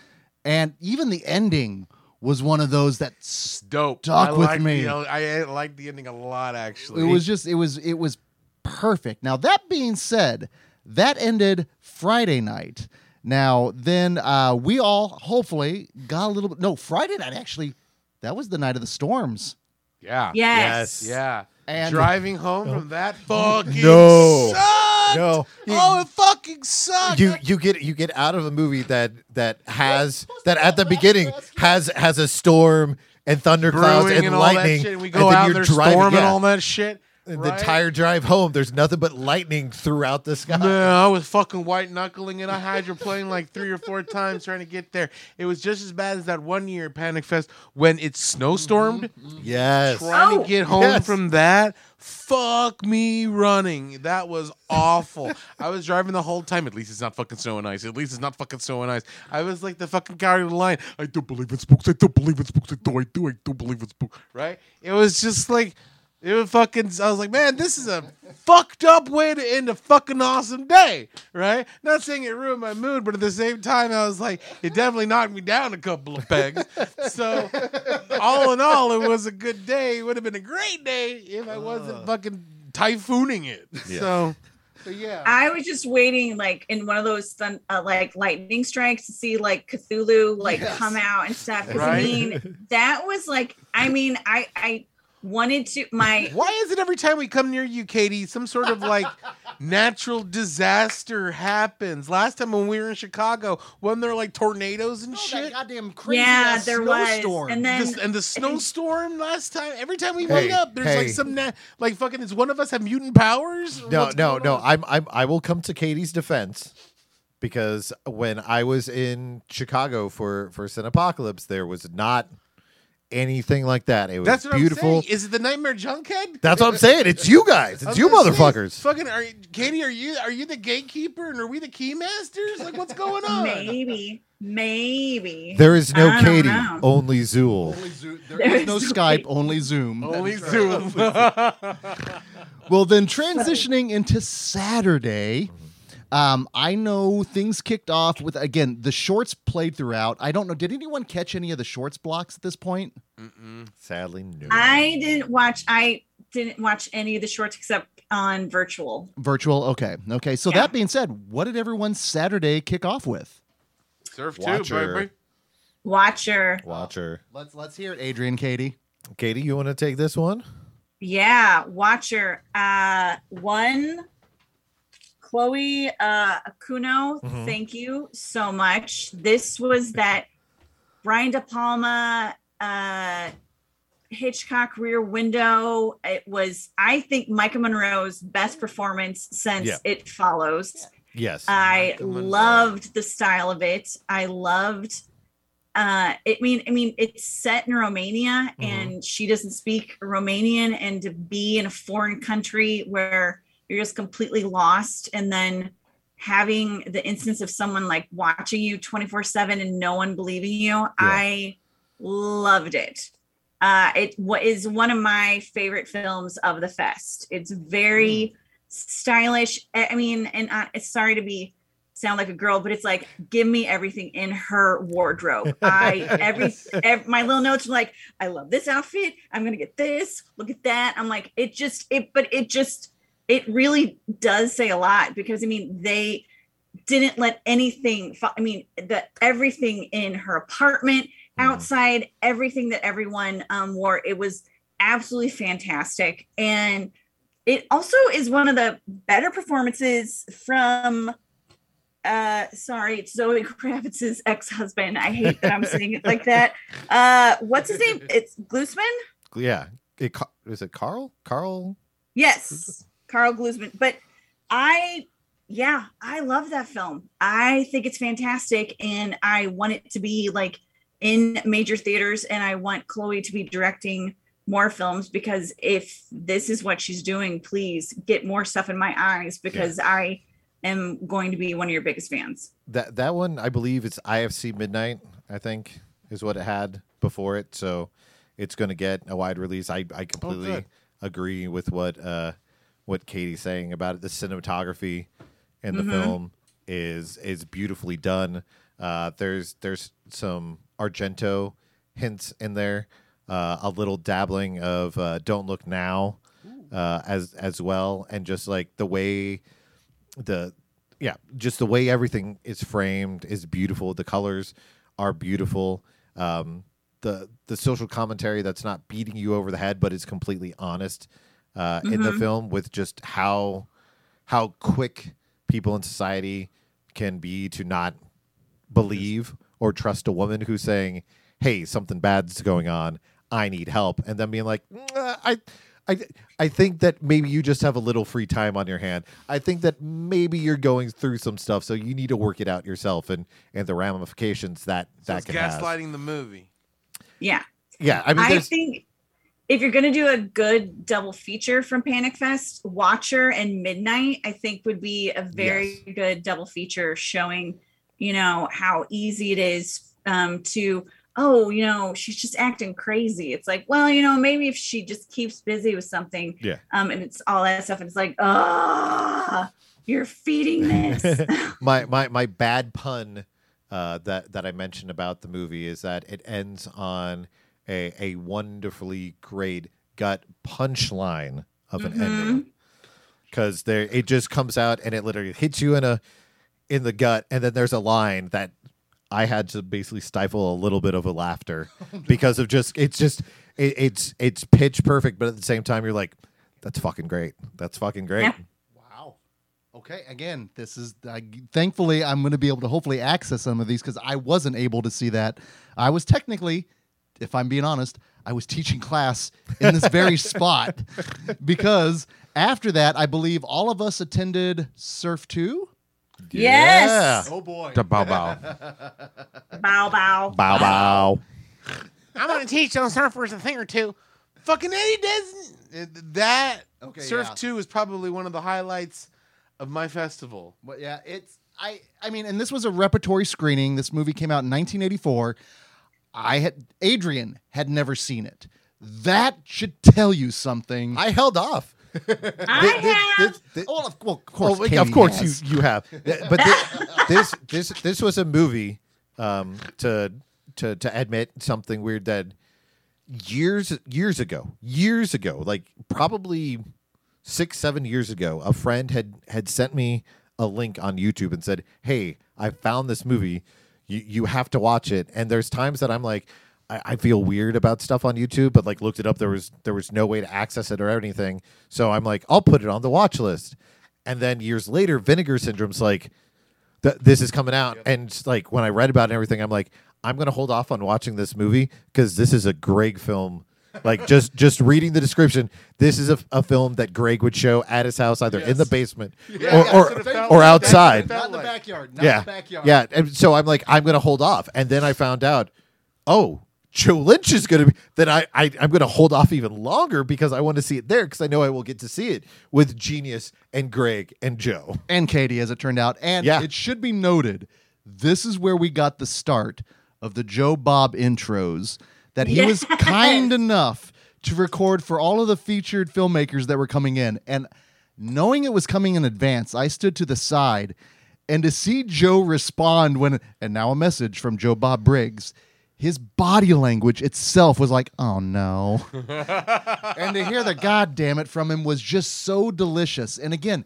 and even the ending was one of those that s-
dope.
Talk
I
with
liked
me.
The, I liked the ending a lot, actually.
it was just it was it was perfect. Now that being said, that ended Friday night. Now then uh we all hopefully got a little bit no, Friday night actually that was the night of the storms.
yeah.
Yes.
Yes.
Yeah.
And
Driving home from that fucking
No.
sucked.
No.
Oh, it fucking sucked.
You you get you get out of a movie that that has that at the beginning has has a storm and thunderclouds
brewing
and,
and, all that
lightning.
shit. And we go
then
out
you're
and there's
driving-
storm and
yeah.
all that shit.
And
right?
The entire drive home, there's nothing but lightning throughout the sky.
Man, I was fucking white knuckling it. I hydroplaned like three or four times trying to get there. It was just as bad as that one year at Panic Fest when it snowstormed. Mm-hmm.
Yes.
Trying
Oh.
to get home
Yes.
from that, fuck me running. That was awful. I was driving the whole time. At least it's not fucking snow and ice. At least it's not fucking snow and ice. I was like the fucking guy in the line. I don't believe in spooks. I don't believe in spooks. I do. I do. I do believe in spooks. Right? It was just like. It was fucking. I was like, man, this is a fucked up way to end a fucking awesome day, right? Not saying it ruined my mood, but at the same time, I was like, it definitely knocked me down a couple of pegs. So, all in all, it was a good day. It would have been a great day if I wasn't fucking typhooning it.
Yeah.
So, but yeah.
I was just waiting, like in one of those thun- uh, like lightning strikes, to see like Cthulhu like
Yes.
come out and stuff. 'Cause,
Right.
I mean, that was like, I mean, I I wanted to my
Why is it every time we come near you, Katie, some sort of like natural disaster happens? Last time when we were in Chicago, wasn't there like tornadoes and
Oh, that
shit?
goddamn crazy
Yeah,
ass
there was.
snowstorm.
And then-
This- and the snowstorm last time. Every time we
Hey,
meet up, there's like some na- like fucking. Does one of us have mutant powers?
No,
what's
no, no. I'm, I'm I will come to Katie's defense because when I was in Chicago for for Cinepocalypse, there was not anything like that. It was
That's what
beautiful.
I'm saying. Is it the Nightmare Junkhead?
That's what I'm saying. It's you guys. It's you
gonna
motherfuckers.
Fucking, are you, Katie? Are you are you the gatekeeper and are we the keymasters? Like, what's going on?
maybe maybe
There is no
I don't
Katie,
know.
only Zuul.
Only Zoom. There
There
is
is
no
no
Skype,
Kate.
only Zoom.
Only
That's.
Zoom.
Well, then transitioning into Saturday, um, I know things kicked off with again the shorts played throughout. I don't know. Did anyone catch any of the shorts blocks at this point?
Mm-mm.
Sadly, no.
I didn't watch. I didn't watch any of the shorts except on virtual.
Virtual. Okay. Okay. So
Yeah.
that being said, what did everyone Saturday kick off with?
Surf too,
Watcher.
baby.
Watcher,
Watcher.
Let's let's hear it, Adrian, Katie.
Katie, you want to take this one?
yeah, Watcher. Uh, one. Chloe uh, Okuno,
Mhm.
thank you so much. This was that Brian De Palma uh, Hitchcock Rear Window. It was, I think, Maika Monroe's best performance since
Yeah.
It Follows.
Yes.
I loved the style of it. I loved uh it mean I mean it's set in Romania
Mhm.
and she doesn't speak Romanian and to be in a foreign country where you're just completely lost and then having the instance of someone like watching you 24/7 and no one believing you I loved it. Uh it wa- one of my favorite films of the fest. It's very stylish. I mean, and I, it's sorry to be sound like a girl, but it's like give me everything in her wardrobe. I every, ev my little notes are like, I love this outfit. I'm gonna get this. Look at that. I'm like, it just it, but it just it really does say a lot because I mean they didn't let anything. I mean, the everything in her apartment,
Mhm.
outside, everything that everyone um, wore, it was absolutely fantastic and it also is one of the better performances from uh sorry it's zoe kravitz's ex-husband i hate that i'm saying it like that uh what's his name it's glusman
Yeah. It, is it Karl? Karl?
yes karl glusman but i yeah i love that film i think it's fantastic and i want it to be like in major theaters and i want chloe to be directing more films because if this is what she's doing please get more stuff in my eyes because i am going to be one of your biggest fans
That that one, I believe, it's IFC Midnight. I think is what it had before it. So it's going to get a wide release. I I completely
good.
agree with what uh what Katie's saying about it. The cinematography in the
Mhm.
film is is beautifully done. Uh, there's there's some Argento hints in there. Uh, a little dabbling of uh, "Don't Look Now" uh, as as well, and just like the way the yeah, just the way everything is framed is beautiful. The colors are beautiful. Um, the the social commentary that's not beating you over the head, but is completely honest uh, in the
Mhm.
film with just how how quick people in society can be to not believe or trust a woman who's saying, "Hey, something bad's going on. I need help," and then being like, "Mm, "I." I, I think that maybe you just have a little free time on your hand. I think that maybe you're going through some stuff, so you need to work it out yourself and, and the ramifications that
So
that
it's
can have.
gaslighting the movie.
yeah
Yeah, I mean,
I think if you're going to do a good double feature from Panic Fest, Watcher and Midnight, I think would be a very good double feature showing, you know, how easy it is um, to, oh, you know, she's just acting crazy. It's like, well, you know, maybe if she just keeps busy with something,
Yeah.
um, and it's all that stuff, and it's like, ah, you're feeding this.
my my my bad pun uh, that that I mentioned about the movie is that it ends on a a wonderfully great gut punchline of an
Mhm.
ending because there it just comes out and it literally hits you in a in the gut and then there's a line that I had to basically stifle a little bit of a laughter because of just it's just it, it's it's pitch perfect but at the same time you're like that's fucking great that's fucking great
Yeah.
Wow. Okay. Again, this is I thankfully I'm going to be able to hopefully access some of these because I wasn't able to see that. I was technically, if I'm being honest, I was teaching class in this very spot because after that, I believe all of us attended Surf Two.
Yes.
Oh boy.
To bow bow.
bow bow.
bow bow
I'm gonna teach those surfers a thing or two. Fucking Eddie doesn't. That
Okay,
Surf
yeah.
Two is probably one of the highlights of my festival.
But yeah, it's I I mean, and this was a repertory screening. This movie came out in 1984. I had Adrian had never seen it. That should tell you something.
I held off.
I
Thi-
have.
this- thi-
oh, of, well, of course,
Oh, of course
has.
you you have. But thi- this this this was a movie um, to to to admit something weird that years years ago, years ago, like probably six seven years ago, a friend had had sent me a link on YouTube and said, "Hey, I found this movie. You you have to watch it." And there's times that I'm like. I I feel weird about stuff on YouTube, but like looked it up, there was there was no way to access it or anything. So I'm like, I'll put it on the watch list. And then years later, Vinegar Syndrome's like, th- this is coming out, and like when I read about it and everything, I'm like, I'm gonna hold off on watching this movie because this is a Greg film like just just reading the description, this is a, a film that Greg would show at his house, either in the basement
Yeah,
or
that's
or,
what it felt
or
like. That's what it
outside.
felt
Not in the
like.
backyard. Not
yeah,
in the backyard.
yeah. And so I'm like, I'm gonna hold off, and then I found out, oh, Joe Lynch is gonna be. Then I, I I'm gonna hold off even longer because I want to see it there because I know I will get to see it with Genius and Greg and Joe.
and Katie, as it turned out. And
Yeah.
it should be noted, this is where we got the start of the Joe Bob intros that he was kind enough to record for all of the featured filmmakers that were coming in. And knowing it was coming in advance, I stood to the side and to see Joe respond when, and now a message from Joe Bob Briggs. His body language itself was like, oh no. and to hear the goddamn it from him was just so delicious. And again,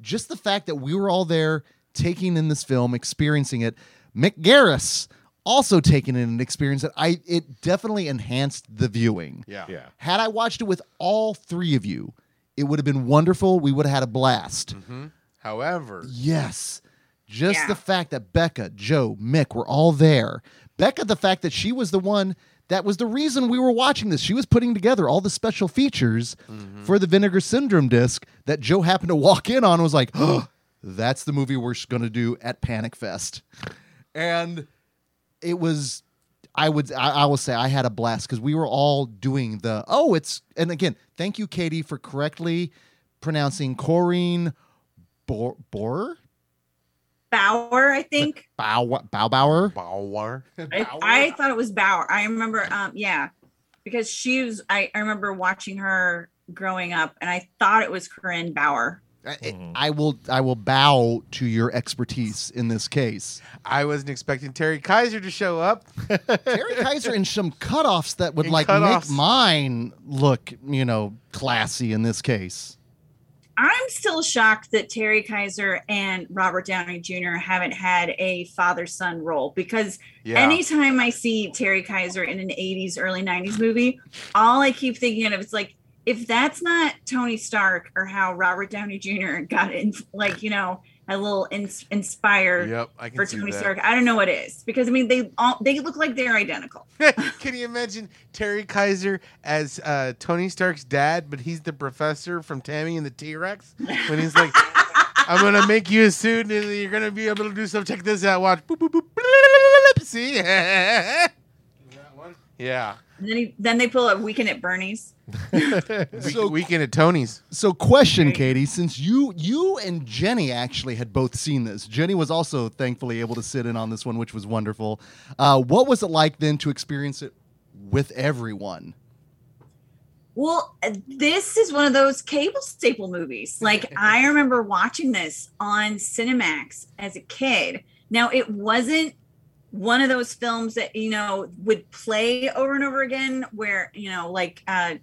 just the fact that we were all there taking in this film, experiencing it. Mick Garris also taking in and experiencing it. I it definitely enhanced the viewing.
Yeah.
Yeah.
Had I watched it with all three of you, it would have been wonderful. We would have had a blast. Mm-hmm.
However,
Yes. Just
Yeah.
the fact that Becca, Joe, Mick were all there. Becca, the fact that she was the one that was the reason we were watching this. She was putting together all the special features mm-hmm. for the Vinegar Syndrome disc that Joe happened to walk in on and was like, oh, that's the movie we're going to do at Panic Fest. And it was I would I, I will say I had a blast because we were all doing the oh it's and again thank you Katie for correctly pronouncing Corrine Bor Borer
Bauer, I think.
Bow Baubauer
Bauer.
I, I thought it was Bauer. I remember, um, yeah, because she was. I, I remember watching her growing up, and I thought it was Corinne Bauer.
I, mm-hmm. I will I will bow to your expertise in this case.
I wasn't expecting Terry Kiser to show up.
Terry Kiser in some cutoffs that would
In
like
cutoffs.
make mine look you know classy in this case.
I'm still shocked that Terry Kiser and Robert Downey Jr. haven't had a father son role because
Yeah.
anytime I see Terry Kiser in an 80s, early 90s movie, all I keep thinking of is like, if that's not Tony Stark or how Robert Downey Jr. got in, like, you know, a little ins inspired
Yep, I can
for Tony
that.
Stark, I don't know what is because I mean, they all they look like they're identical.
Can you imagine Terry Kiser as uh, Tony Stark's dad, but he's the professor from Tammy and the T Rex? When he's like, I'm going to make you a suit and you're going to be able to do stuff. Check this out. Watch. Boop, boop, boop, bloop. See? that one? Yeah.
And then he, then they pull a weekend at Bernie's.
so, weekend at Tony's.
So, question, Katie, since you you and Jenny actually had both seen this, Jenny was also thankfully able to sit in on this one, which was wonderful. Uh, what was it like then to experience it with everyone?
Well, uh, this is one of those cable staple movies. Like I remember watching this on Cinemax as a kid. Now it wasn't one of those films that you know would play over and over again where, you know, like uh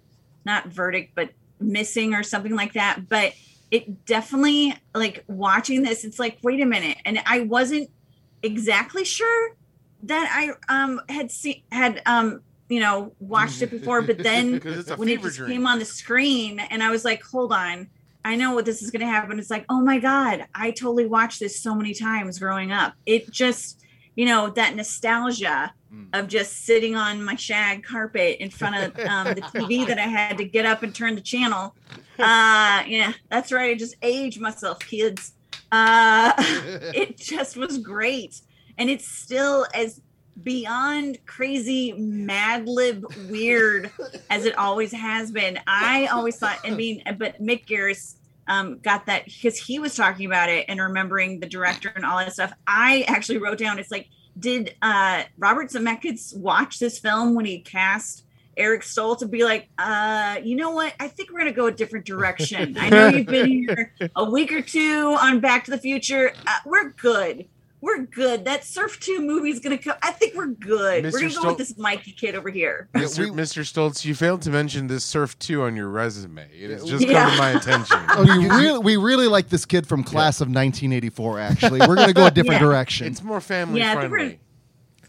not verdict but missing or something like that, but it definitely like watching this it's like wait a minute and I wasn't exactly sure that I um had seen had um you know watched it before but then when it just
dream.
came on the screen and I was like, hold on, I know what this is going to happen. It's like, oh my God, I totally watched this so many times growing up. It just, you know, that nostalgia
Mm.
of just sitting on my shag carpet in front of um, the TV that I had to get up and turn the channel. Uh, yeah, that's right. I just aged myself, kids. Uh, it just was great. And it's still as beyond crazy mad lib weird as it always has been. I always thought, I mean, but Mick Garris um, got that because he was talking about it and remembering the director and all that stuff. I actually wrote down, it's like, did uh, Robert Zemeckis watch this film when he cast Eric Stoltz to be like, uh, you know what? I think we're gonna go a different direction. I know you've been here a week or two on Back to the Future. Uh, we're good. We're good. That Surf 2 movie's gonna come. I think we're good.
Mr.
We're gonna go with this Mikey kid over here.
Mr.
we-
Mr. Stoltz, you failed to mention this Surf 2 on your resume. It has just
Yeah.
come to my attention.
Oh, you really, we really like this kid from class of 1984. Actually, we're going to go a different
Yeah.
direction.
It's more family
Yeah,
friendly.
we're-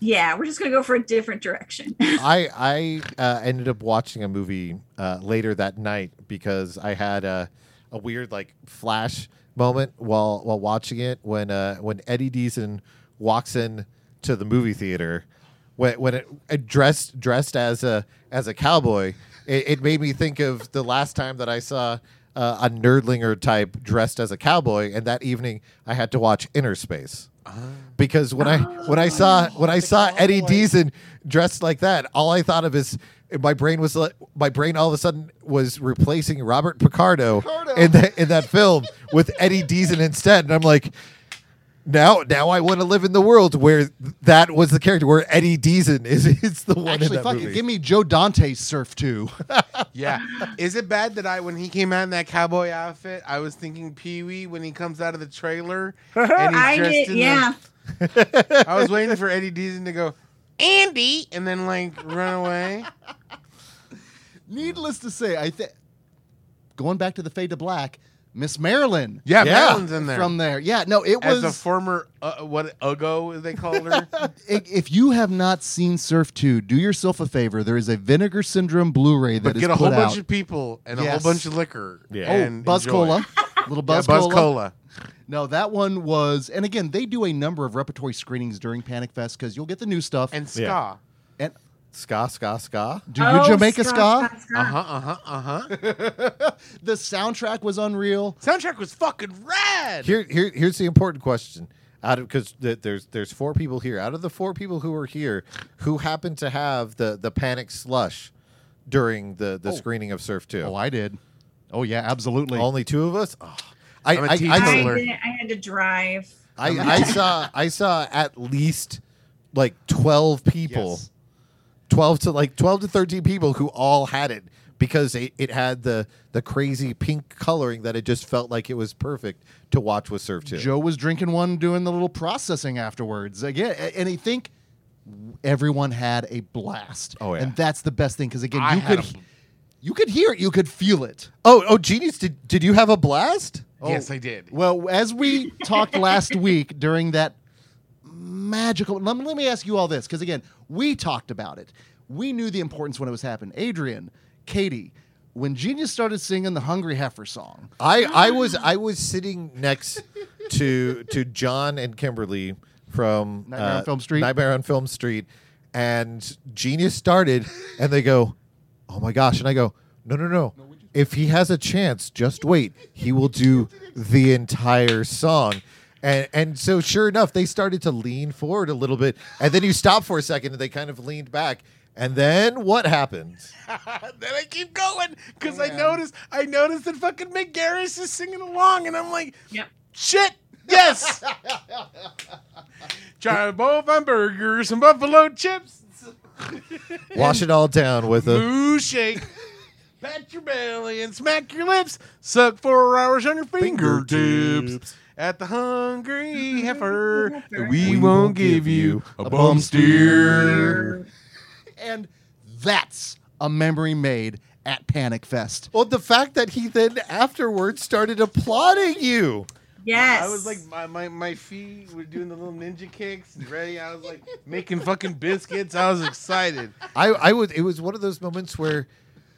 Yeah, we're just gonna go for a different direction.
I I uh, ended up watching a movie uh, later that night because I had a, a weird like flash moment while while watching it when uh, when Eddie Deezen walks in to the movie theater when when it, it dressed dressed as a as a cowboy, it, it made me think of the last time that I saw uh, a nerdlinger type dressed as a cowboy, and that evening I had to watch Inner Space. Because when I when I saw when I saw Eddie Deezen dressed like that, all I thought of is my brain was like, my brain all of a sudden was replacing Robert Picardo,
Picardo.
in that in that film with Eddie Deezen instead, and I'm like, now now I want to live in the world where that was the character where Eddie Deezen is is the one
Actually,
in that
fuck
movie.
it. Give me Joe Dante's Surf too.
Yeah. Is it bad that I, when he came out in that cowboy outfit, I was thinking Pee Wee when he comes out of the trailer and he's
I
dressed
did,
in
yeah.
the. I was waiting for Eddie Deezen to go, Andy, and then like run away.
Needless to say, I think going back to the Fade to Black, Miss Marilyn
Yeah,
Yeah.
Marilyn's in there.
from there. Yeah, no, it
As
was.
a former, uh, what, Ugo, as they called her.
if you have not seen Surf 2, do yourself a favor. There is a Vinegar Syndrome Blu-ray that
but
is
get a
put
whole
out.
bunch of people and a whole bunch of liquor.
Yeah.
oh,
and
Buzz
enjoy.
Cola, little
Yeah,
Buzz,
Buzz
Cola.
Cola.
No, that one was, and again, they do a number of repertory screenings during Panic Fest because you'll get the new stuff.
And ska.
Yeah.
and
ska ska ska.
do
Oh,
you Jamaica ska?
ska, ska.
Uh huh, uh huh, uh huh.
The soundtrack was unreal.
Soundtrack was fucking rad.
Here here here's the important question. Out of because th- there's there's four people here. Out of the four people who were here, who happened to have the the panic slush during the the
Oh.
screening of Surf Two?
Oh, I did. Oh yeah, absolutely.
Only two of us. Oh. I,
I'm a
I, I,
teetotaler.
I,
Killer.
didn't, I had to drive.
I, I saw I saw at least like twelve people,
Yes.
twelve to like twelve to thirteen people who all had it because it, it had the the crazy pink coloring that it just felt like it was perfect to watch with Surf Two.
Joe was drinking one, doing the little processing afterwards. Again, a- and I think everyone had a blast.
Oh, yeah.
and that's the best thing because again,
I
you
had
could
a-
you could hear it, you could feel it.
Oh oh genius! Did did you have a blast?
Yes, I did.
Well, as we talked last week during that magical, let me, let me ask you all this because again, we talked about it. We knew the importance when it was happening. Adrian, Katie, when Genius started singing the Hungry Heifer song,
I I was I was sitting next to to John and Kimberly from uh,
Nightmare on Film Street?
Nightmare on Film Street, and Genius started, and they go, "Oh my gosh!" And I go, "No, no, no! If he has a chance, just wait. He will do the entire song." And and so sure enough, they started to lean forward a little bit, and then you stop for a second, and they kind of leaned back. And then what happened?
then I keep going because I noticed I noticed that fucking Mick Garris is singing along, and I'm like,
Yep.
shit, yes. Try both hamburgers and buffalo chips.
Wash it all down with a
Moo shake. Pat your belly and smack your lips. Suck four hours on your fingertips. At the hungry heifer, we won't give you a bum steer.
and that's a memory made at Panic Fest.
Well, the fact that he then afterwards started applauding you.
Yes.
I was like, my, my, my feet were doing the little ninja kicks and ready. I was like making fucking biscuits. I was excited.
I, I was. It was one of those moments where,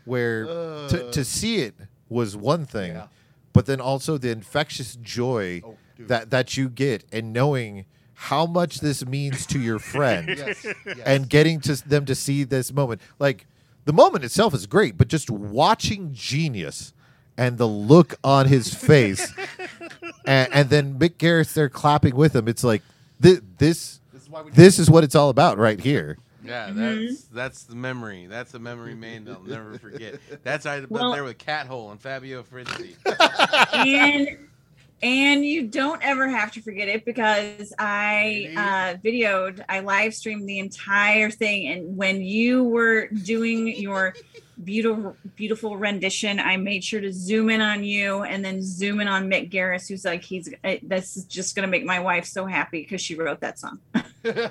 where to, to see it was one thing,
Yeah.
but then also the infectious joy
Oh,
that that you get and knowing how much this means to your friend
Yes, yes.
and getting to them to see this moment. Like the moment itself is great, but just watching genius and the look on his face, and, and then Mick Garris there clapping with him. It's like thi- this.
This is
This is what it's all about right here.
Yeah, that's that's the memory. That's a memory made that I'll never forget. That's I up
Well-
there with Cat Hole and Fabio Frizzi.
and and you don't ever have to forget it because I uh, videoed, I live streamed the entire thing, and when you were doing your beautiful beautiful rendition, I made sure to zoom in on you and then zoom in on Mick Garris, who's like, he's uh, this is just gonna make my wife so happy because she wrote that song.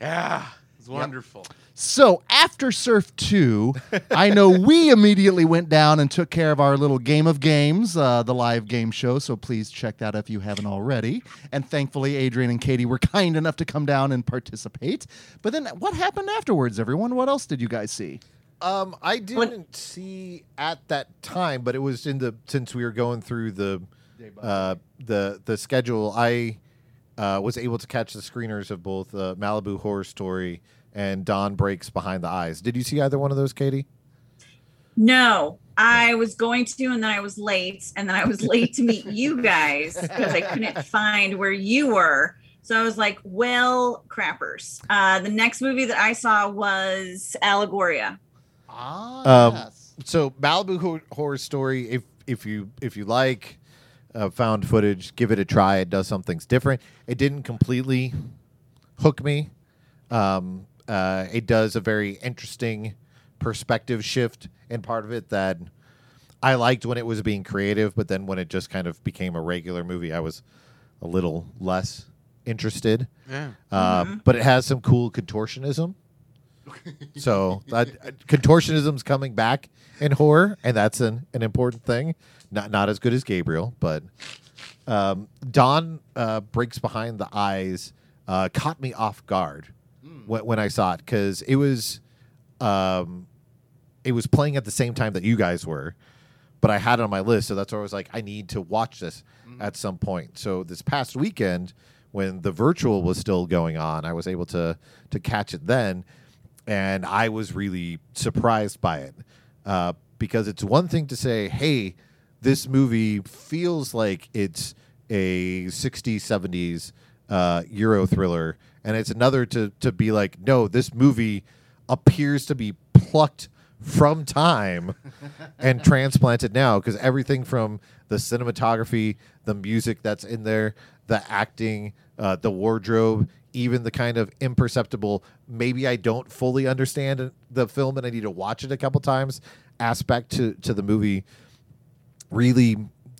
Yeah, it's wonderful.
So after Surf 2, I know we immediately went down and took care of our little game of games, uh, the live game show. So please check that out if you haven't already. And thankfully, Adrian and Katie were kind enough to come down and participate. But then what happened afterwards, everyone? What else did you guys see?
Um, I didn't see at that time, but it was in the since we were going through the uh, the the schedule. I uh, was able to catch the screeners of both uh, Malibu Horror Story and Dawn Breaks Behind the Eyes. Did you see either one of those, Katie?
No, I was going to, and then I was late, and then I was late to meet you guys because I couldn't find where you were. So I was like, well, crappers. Uh, the next movie that I saw was Allegoria.
Ah,
Um,
yes.
So Malibu Hor- Horror Story, if if you if you like uh, found footage, give it a try. It does some things different. It didn't completely hook me. Um, uh, it does a very interesting perspective shift in part of it that I liked when it was being creative, but then when it just kind of became a regular movie, I was a little less interested.
Yeah.
Uh, But it has some cool contortionism. so that uh, contortionism's coming back in horror, and that's an, an important thing. Not not as good as Gabriel, but um, Dawn uh, breaks behind the eyes uh, caught me off guard when, when I saw it because it was um, it was playing at the same time that you guys were, but I had it on my list, so that's why I was like, I need to watch this at some point. So this past weekend, when the virtual was still going on, I was able to to catch it then, and I was really surprised by it uh, because it's one thing to say, hey, this movie feels like it's a 60s 70s uh, euro thriller and it's another to to be like no this movie appears to be plucked from time and transplanted now because everything from the cinematography the music that's in there the acting uh, the wardrobe even the kind of imperceptible maybe i don't fully understand the film and i need to watch it a couple times aspect to to the movie really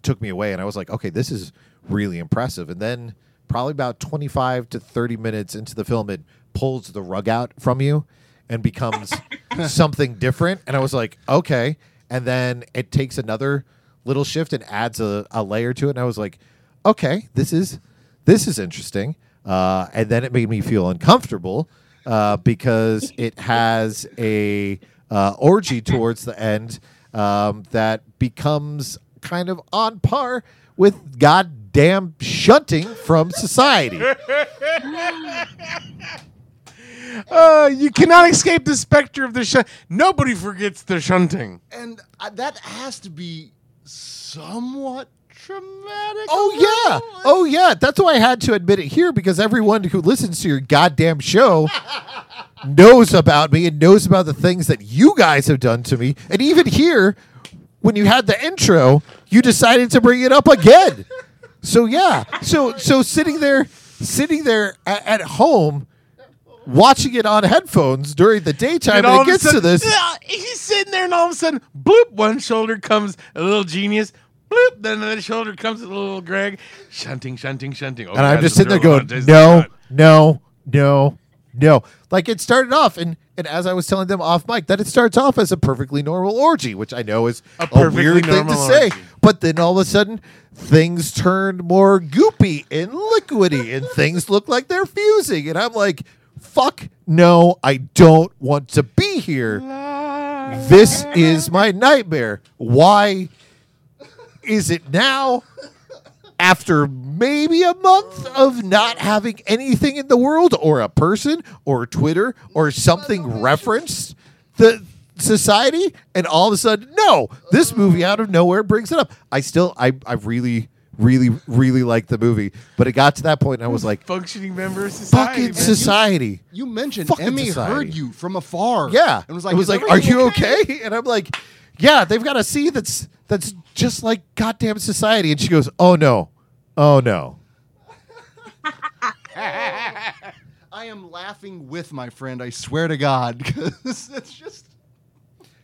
took me away and I was like, okay, this is really impressive. And then probably about 25 to 30 minutes into the film it pulls the rug out from you and becomes something different and I was like, okay. And then it takes another little shift and adds a, a layer to it and I was like, okay, this is this is interesting. Uh, and then it made me feel uncomfortable uh, because it has a uh, orgy towards the end um, that becomes kind of on par with goddamn shunting from society.
Uh, you cannot escape the specter of the shunt. Nobody forgets the shunting.
and uh, that has to be somewhat traumatic.
Oh yeah, oh yeah. That's why I had to admit it here because everyone who listens to your goddamn show knows about me and knows about the things that you guys have done to me. And even here, when you had the intro, you decided to bring it up again. So yeah, so so sitting there, sitting there at, at home. Watching it on headphones during the daytime, and,
all
it to
sudden-
this.
Ah, he's sitting there, and all of a sudden, bloop, one shoulder comes a little genius. Bloop, then another shoulder comes a little Greg. Shunting, shunting, shunting. Oh,
and I'm just sitting there going, no, no, no, no. Like it started off, and and as I was telling them off mic, that it starts off as a perfectly normal orgy, which I know is
A
a, weird thing to say.
orgy.
But then all of a sudden, things turn more goopy and liquidy, and things look like they're fusing, and I'm like, fuck no, I don't want to be here. This is my nightmare. Why is it now? After maybe a month of not having anything in the world, or a person, or Twitter, or something referenced the society, and all of a sudden, no, this movie out of nowhere brings it up. I still, I, I really, really, really like the movie, but it got to that point, and I was like,
functioning member of society.
fucking
man.
society.
You mentioned
Fucking
Emmy
society.
heard you from afar.
Yeah,
and was like,
it was like, "Are
everything
you okay?" And I'm like, "Yeah, they've got a scene that's that's just like goddamn society." And she goes, "Oh no, oh no."
I am laughing with my friend. I swear to God, because it's just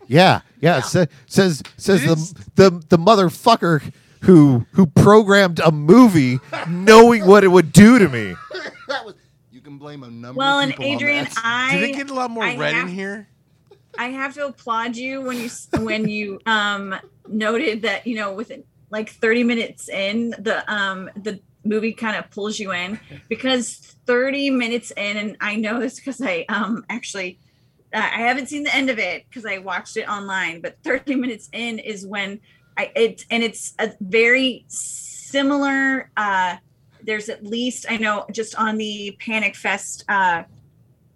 Yeah, yeah. It sa- says says
It
the, the the motherfucker who who programmed a movie knowing what it would do to me.
that was. You can blame a number.
Well,
of
and
people on
Adrian,
that.
I
Did it get a lot more
I
red
have-
in here?
I have to applaud you when you when you um noted that you know within like 30 minutes in the um the movie kind of pulls you in because 30 minutes in and I know this because I um actually uh, I haven't seen the end of it because I watched it online but 30 minutes in is when I it and it's a very similar uh there's at least I know just on the Panic Fest uh,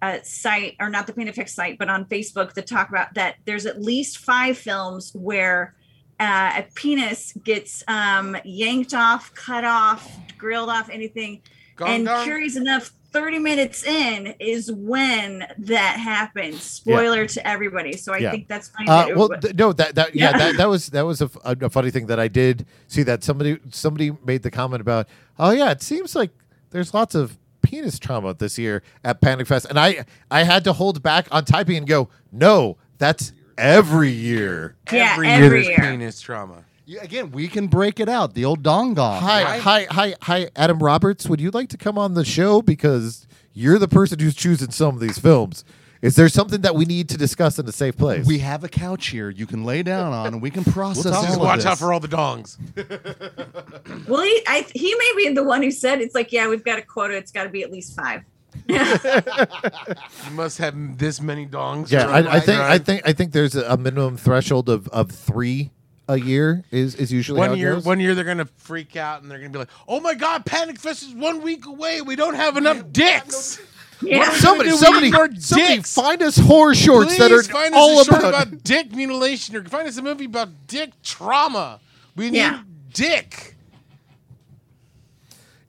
uh, site, or not the Fest site, but on Facebook that talk about that. There's at least five films where uh, a penis gets um, yanked off, cut off, grilled off, anything. And curious enough, 30 minutes in is when that happens. Spoiler to everybody. So I
Yeah.
think that's fine.
Uh, well, th- no, that that yeah,
Yeah.
that, that was that was a funny thing that I did see that somebody somebody made the comment about. Oh yeah, it seems like there's lots of penis trauma this year at Panic Fest, and I I had to hold back on typing and go, no, that's every year.
Yeah,
every,
every
year there's
year.
penis trauma.
Yeah, again, we can break it out. The old dong gong.
Hi,
right?
hi, hi, hi, Adam Roberts. Would you like to come on the show because you're the person who's choosing some of these films? Is there something that we need to discuss in a safe place?
We have a couch here you can lay down on, and we can process
talk
all
Just watch
this.
out for all the dongs.
well, he, I, he may be the one who said it's like, yeah, we've got a quota. It's got to be at least five.
You must have this many dongs.
yeah,
for
I,
a
I think I think I think there's a, a minimum threshold of, of three a year is is usually how
One
it
year,
goes.
one year they're gonna freak out and they're gonna be like, "Oh my God, Panic Fest is one week away. We don't have enough dicks."
Yeah.
somebody,
do? We
somebody,
need more
somebody find us horror shorts
Please
that are
find us
all
a short
about.
about dick mutilation, or find us a movie about dick trauma. We need
Yeah.
dick.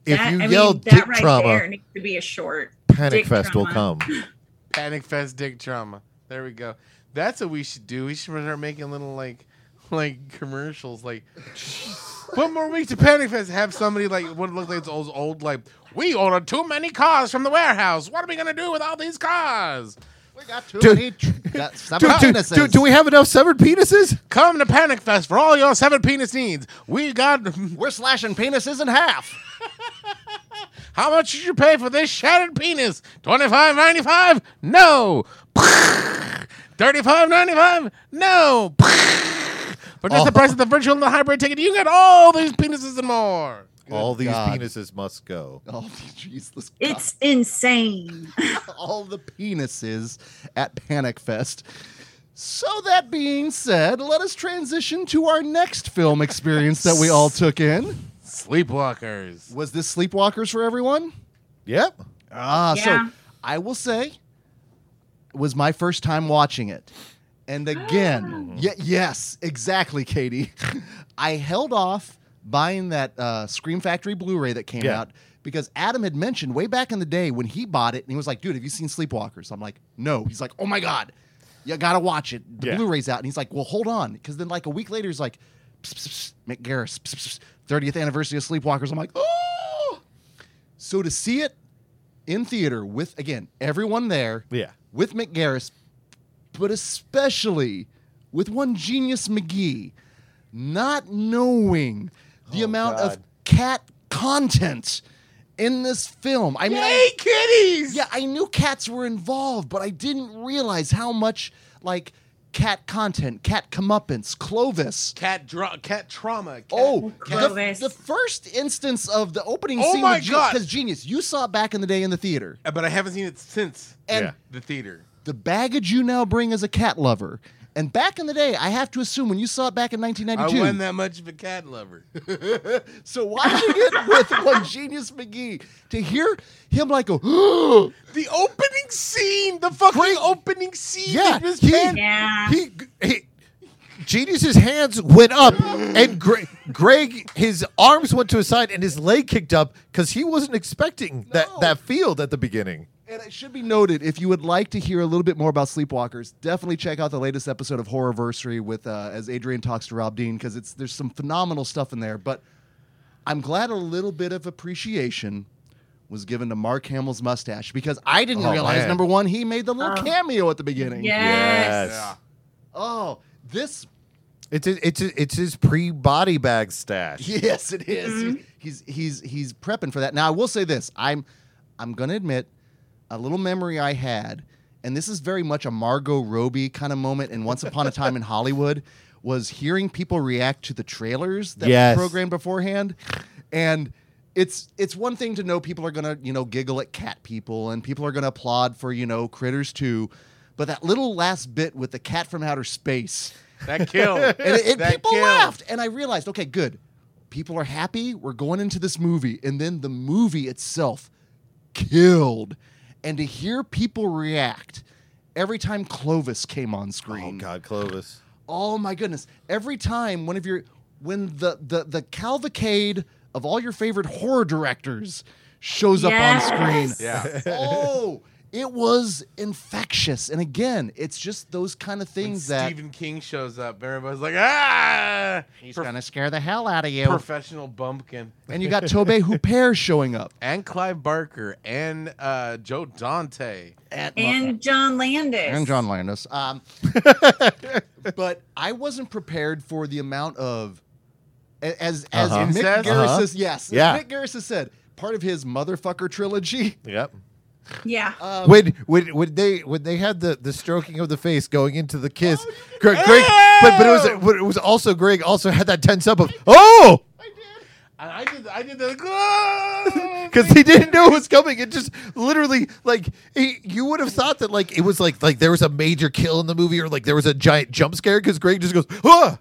if
That-
you
I
yell
mean,
dick
that right
trauma,
there needs to be a short.
Panic
dick
Fest will come.
Panic Fest dick trauma. There we go. That's what we should do. We should start making little like like commercials like one more week to Panic Fest. Have somebody like what look like it's old like we ordered too many cars from the warehouse. What are we gonna do with all these cars?
We got too
Dude.
many tr- got
Dude, dude,
penises.
do we have enough severed penises?
Come to Panic Fest for all your seven penis needs. We got
We're slashing penises in half.
how much did you pay for this shattered penis? Twenty five ninety five? No. Thirty five ninety five? No. For just the
Oh.
price of the virtual and the hybrid ticket, you get all these penises and more.
all these
God.
penises must go.
Oh, jeez, this
It's insane.
all the penises at Panic Fest. So that being said, let us transition to our next film experience that we all took in.
Sleepwalkers.
Was this Sleepwalkers for everyone?
Yep.
Ah,
Yeah.
so I will say it was my first time watching it. And again, ye- yes, exactly, Katie. I held off buying that uh, Scream Factory Blu-ray that came
Yeah.
out because Adam had mentioned way back in the day when he bought it, and he was like, "Dude, have you seen Sleepwalkers?" I'm like, "No." He's like, "Oh my god, you gotta watch it. The
Yeah.
Blu-ray's out." And he's like, "Well, hold on," because then like a week later, he's like, psst, psst, psst, "Mick Garris, psst, psst, psst, 30th anniversary of Sleepwalkers." I'm like, "Oh!" So to see it in theater with again everyone there,
Yeah.
with Mick Garris, but especially with one genius McGee, not knowing the
Oh,
amount of cat content in this film. I mean, I-
Hey, kitties!
yeah, I knew cats were involved, but I didn't realize how much like cat content, cat comeuppance, Clovis.
Cat, dra- cat trauma. Cat,
Oh,
cat-
the, the first instance of the opening
Oh
scene
my
with
God.
because Genius, you saw it back in the day in the theater.
but I haven't seen it since
And
Yeah.
the theater.
The baggage you now bring as a cat lover. And back in the day, I have to assume when you saw it back in 1992,
I
1992.
wasn't that much of a cat lover.
so watching it with one genius McGee to hear him like go,
the opening scene, the fucking
Great.
opening scene.
Yeah,
his
he-
pan-
Yeah.
He, he Genius's hands went up, and Greg, Greg, his arms went to his side, and his leg kicked up because he wasn't expecting that that field at the beginning.
And it should be noted, if you would like to hear a little bit more about Sleepwalkers, definitely check out the latest episode of Horrorversary with uh, as Adrian talks to Rob Dean because it's there's some phenomenal stuff in there. But I'm glad a little bit of appreciation was given to Mark Hamill's mustache because I didn't
Oh,
realize
man.
number one he made the little
Oh.
cameo at the beginning.
Yes.
Yeah.
Oh, this
It's his, it's his, it's his pre body bag stash.
Yes, it is. He's he's he's prepping for that. Now I will say this: I'm I'm gonna admit a little memory I had, and this is very much a Margot Robbie kind of moment. in Once Upon a Time in Hollywood was hearing people react to the trailers that
Yes.
were programmed beforehand, and. It's it's one thing to know people are gonna you know giggle at cat people and people are gonna applaud for you know critters too, but that little last bit with the cat from outer space
That killed.
and, it- and
That
people
killed.
laughed and i realized okay good people are happy. We're going into this movie, and then the movie itself killed. And to hear people react every time Clovis came on
oh,
screen. Oh.
God, Clovis.
Oh my goodness! Every time one of your when the the the cavalcade of all your favorite horror directors shows up on screen.
Yes.
Yeah.
Oh, it was infectious. And again, it's just those kind of
When
things that
Stephen King shows up, everybody's like, ah!
he's
Prof-
gonna scare the hell out of you.
professional bumpkin.
and you got Tobe Hooper showing up.
And Clive Barker and uh, Joe Dante.
And,
And John Landis.
and John Landis. Um, but I wasn't prepared for the amount of as as
Uh-huh.
Mick
Incest?
Garris
Uh-huh.
says yes. as
Yeah.
Mick Garris has said part of his motherfucker trilogy.
Yep.
Yeah.
Um,
when when when they when they had the the stroking of the face going into the kiss,
Oh,
Greg, Greg but but it was but it was also Greg also had that tense up of oh
And I did, I did the.
because he didn't know it was coming. It just literally like he, you would have thought that like it was like like there was a major kill in the movie or like there was a giant jump scare because Greg just goes ah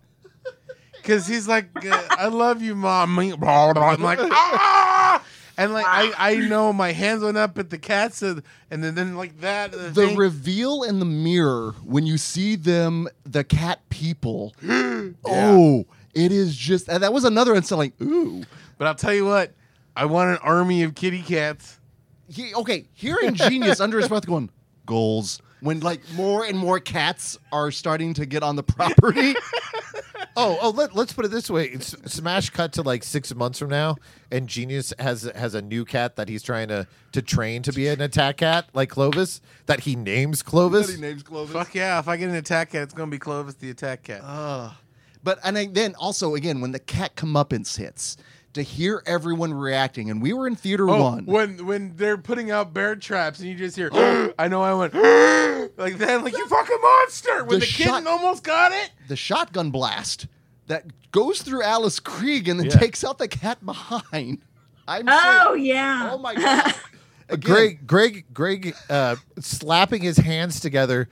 Because he's like, I love you, mom. I'm like, ah! And like, I, I know my hands went up at the cats, and, and then, then like that. The,
the reveal in the mirror when you see them, the cat people. Oh, it is just and that was another instant like ooh.
but I'll tell you what, I want an army of kitty cats.
He, okay, hearing genius under his breath going goals when like more and more cats are starting to get on the property.
oh oh let, let's put it this way it's smash cut to like six months from now and genius has has a new cat that he's trying to to train to be an attack cat like clovis that he names clovis
names Clovis.
Fuck yeah! If I get an attack cat, it's gonna be Clovis the attack cat.
Uh, but and I, then also again when the cat comeuppance hits to hear everyone reacting and we were in theater
Oh,
one.
when when they're putting out bear traps and you just hear, I know I went like that, like you fucking monster. When
The
the, kitten
shot-
almost got it.
the shotgun blast that goes through Alice Krige and then
Yeah.
takes out the cat behind. I'm
Oh
serious.
yeah.
Oh my god. Again,
Greg, Greg, Greg, uh, slapping his hands together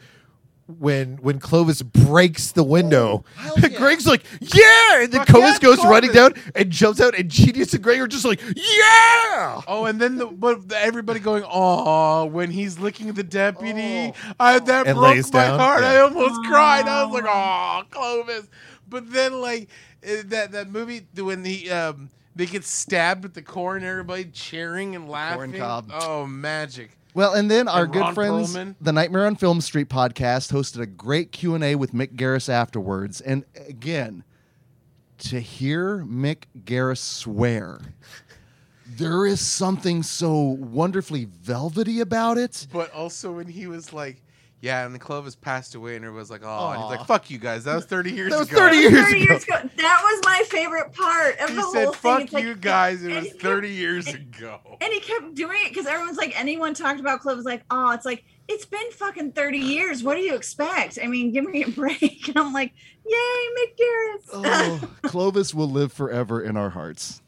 when when Clovis breaks the window.
Oh, yeah.
Greg's like, "Yeah!" and then
Fuck
Clovis
yeah,
goes running down and jumps out, and Genius and Greg are just like, "Yeah!"
Oh, and then the, but everybody going, oh, when he's licking the deputy,
Oh.
I, that
And
broke my
down,
heart.
yeah.
I almost cried. I was like, oh, Clovis. But then, like eh, that that movie when he um they get stabbed with the core and everybody cheering and laughing.
cob.
Oh, magic.
Well, and then our
And
good friends,
Perlman.
the Nightmare on Film Street podcast, hosted a great Q and A with Mick Garris afterwards. And again, to hear Mick Garris swear, there is something so wonderfully velvety about it.
But also when he was like. Yeah, and the Clovis passed away, and it was like, "Oh," and he's like, "Fuck you guys, that was thirty years
That was
ago."
30 years
30
ago.
years ago. That was my favorite part of
He
the whole
said,
thing.
"Fuck
It's like-
you guys." It was
he kept-
thirty years
and-
ago.
And he kept doing it because everyone's like, anyone talked about Clovis, like, oh, it's like, it's been fucking 30 years. What do you expect? I mean, give me a break. And I'm like, yay, Mick Garris.
Oh, Clovis will live forever in our hearts.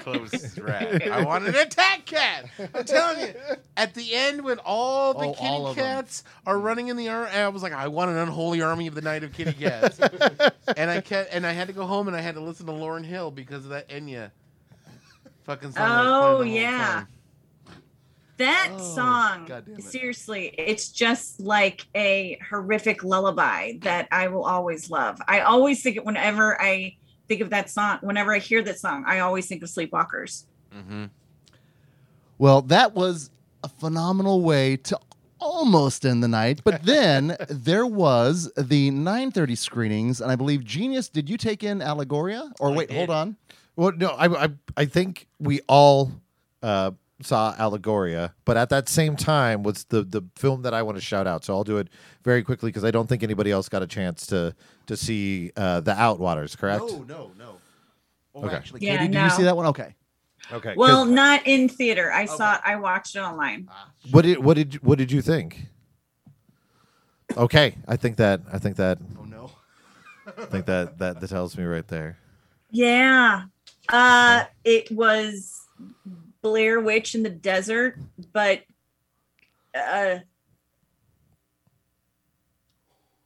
Clovis is rad. I want an attack cat. I'm telling you. At the end, when all the
Oh,
kitty
all of 'em.
cats are running in the army, I was like, I want an unholy army of the night of kitty cats. and I kept, and I had to go home and I had to listen to Lauryn Hill because of that Enya fucking song. I was
Oh,
the whole
yeah.
time.
that
Oh,
song,
God damn it.
seriously, it's just like a horrific lullaby that I will always love. I always think it whenever I think of that song, whenever I hear that song, I always think of Sleepwalkers.
Mm-hmm.
Well, that was a phenomenal way to almost end the night. But then there was the 9:30 screenings, and I believe Genius. Did you take in Allegoria? Or
I
wait,
did.
hold on.
Well, no, I, I, I think we all uh, saw Allegoria, but at that same time was the the film that I want to shout out. So I'll do it very quickly because I don't think anybody else got a chance to to see uh, the Outwaters. Correct?
No, no, no. Oh,
Okay.
actually,
Yeah,
Katie, did you see that one? Okay.
Okay.
Well, not in theater. I saw it, I watched it online.
what did what did what did you think? Okay, I think that I think that
Oh no.
I think that that, that tells me right there.
Yeah. Uh it was Blair Witch in the desert, but uh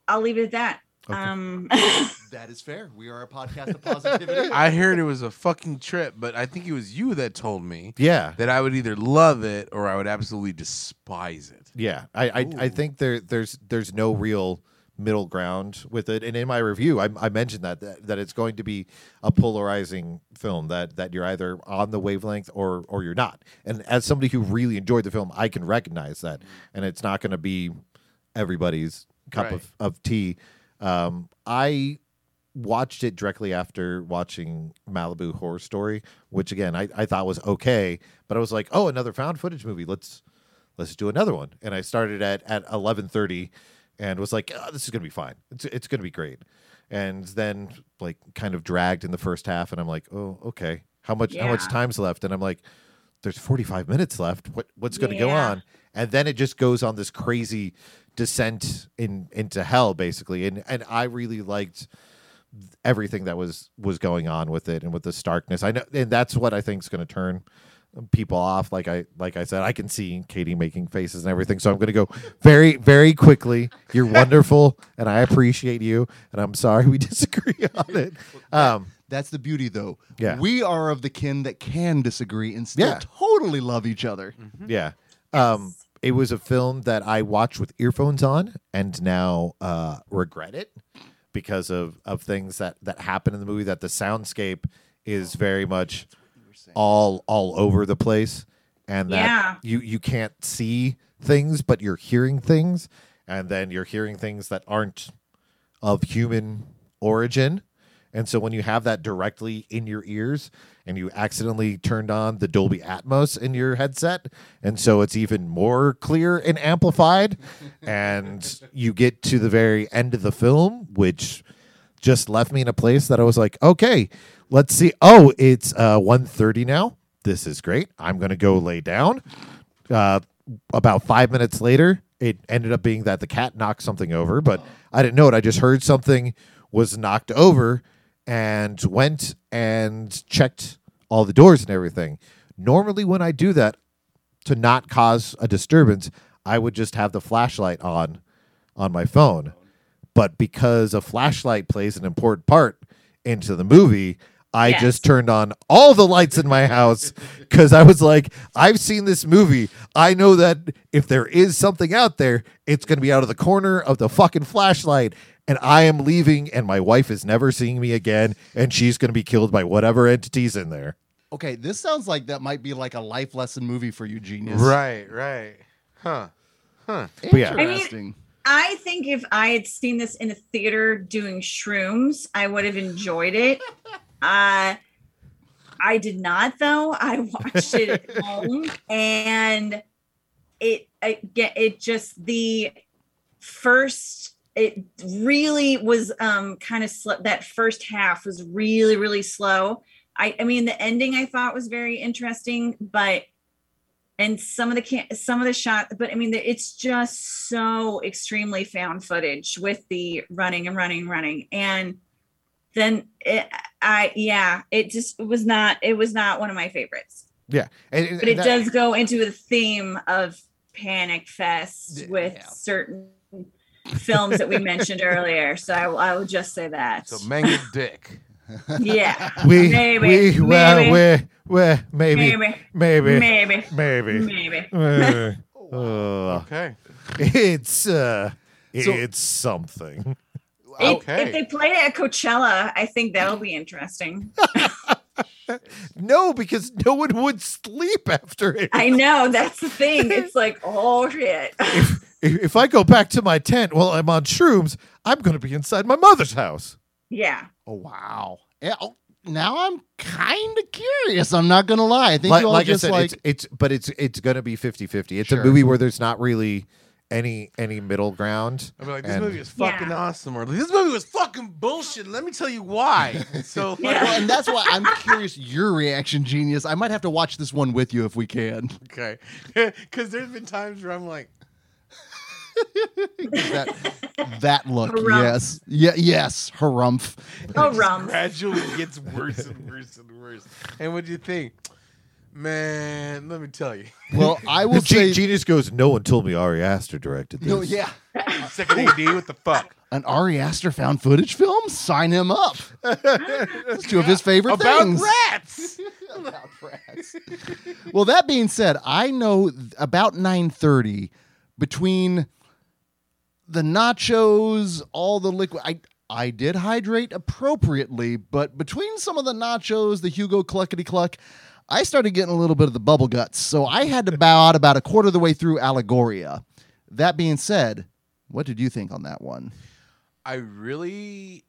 I'll leave it at that. Um,
That is fair. We are a podcast of positivity.
I heard it was a fucking trip, but I think it was you that told me
Yeah,
that I would either love it or I would absolutely despise it.
yeah. I I, I think there there's there's no real middle ground with it. And in my review, I, I mentioned that, that that it's going to be a polarizing film that that you're either on the wavelength or or you're not. And as somebody who really enjoyed the film, I can recognize that. And it's not going to be everybody's cup
Right.
of of tea. Um, I watched it directly after watching Malibu Horror Story, which again I, I thought was okay, but I was like, oh, another found footage movie. Let's let's do another one. And I started at at eleven thirty, and was like, oh, this is gonna be fine. It's it's gonna be great. And then like kind of dragged in the first half, and I'm like, oh, okay. How much how much time's left? And I'm like, there's 45 minutes left. What what's going to go on? And then it just goes on this crazy descent in into hell, basically. And and I really liked everything that was was going on with it and with the starkness. I know, and that's what I think is going to turn people off. Like I like I said, I can see Katie making faces and everything. So I'm going to go very very quickly. You're wonderful, and I appreciate you. And I'm sorry we disagree on it. Um,
That's the beauty, though.
Yeah.
We are of the kin that can disagree and still
Yeah.
totally love each other.
Yeah. Um, it was a film that I watched with earphones on and now uh, regret it because of, of things that, that happen in the movie that the soundscape is very much all all over the place and that
Yeah.
you you can't see things but you're hearing things. And then you're hearing things that aren't of human origin. And so when you have that directly in your ears and you accidentally turned on the Dolby Atmos in your headset, and so it's even more clear and amplified, and you get to the very end of the film, which just left me in a place that I was like, okay, let's see. Oh, it's uh 1.30 now. This is great. I'm gonna go lay down. Uh, about five minutes later, it ended up being that the cat knocked something over, but I didn't know it. I just heard something was knocked over and went and checked all the doors and everything. Normally, when I do that to not cause a disturbance, I would just have the flashlight on on my phone. But because a flashlight plays an important part into the movie, I
Yes.
just turned on all the lights in my house because I was like, I've seen this movie. I know that if there is something out there, it's going to be out of the corner of the fucking flashlight. And I am leaving, and my wife is never seeing me again, and she's going to be killed by whatever entities in there.
Okay, this sounds like that might be like a life lesson movie for you, genius.
Right, right. Huh. Huh.
But yeah.
I mean-
Interesting.
I think if I had seen this in a theater doing shrooms, I would have enjoyed it. Uh, I did not, though. I watched it at home, and it get- it just the first. It really was um kind of slow. That first half was really really slow. I I mean the ending I thought was very interesting, but and some of the can some of the shot but i mean it's just so extremely found footage with the running and running and running and then it, i yeah it just was not it was not one of my favorites
Yeah. And, and
but it
that-
does go into the theme of panic fest
Yeah.
with certain films that we mentioned earlier so I, will- I will just say that
So mangled dick.
yeah
we,
maybe
we, well,
maybe
we, we, maybe,
maybe
maybe,
maybe
maybe.
maybe
Uh, uh,
Okay.
it's uh,
So-
it's something.
If-
Okay.
If they played it at Coachella, I think that'll be interesting.
No, because no one would sleep after it.
I know that's the thing. It's like, oh shit.
if, if I go back to my tent while I'm on shrooms, I'm going to be inside my mother's house.
yeah.
Oh wow. Yeah, oh, now I'm kind of curious. I'm not gonna lie. I think
Like,
you all
like I
just
said,
like
it's, it's but it's it's going to be 50-50. It's
Sure.
a movie where there's not really any any middle ground.
I'm like, this
And-
movie is fucking
Yeah.
awesome, or this movie was fucking bullshit. Let me tell you why. So, like,
Yeah.
Well, and that's why I'm curious your reaction, genius. I might have to watch this one with you if we can.
okay, because there's been times where I'm like,
That that look,
Harumph.
yes, yeah, yes, harumph.
Oh,
it gradually gets worse and worse and worse. And what do you think? Man, let me tell you.
Well, I will
Ge-
say,
Genius goes, no one told me Ari Aster directed this.
no, yeah,
Second AD, what the fuck?
an Ari Aster found footage film. Sign him up. That's two of his favorite
About
things.
rats.
about rats. well, that being said, I know th- about 9:30 between the nachos, all the liquid I I did hydrate appropriately, but between some of the nachos, the Hugo cluckety cluck, I started getting a little bit of the bubble guts. So I had to bow out about a quarter of the way through Allegoria. That being said, what did you think on that one?
I really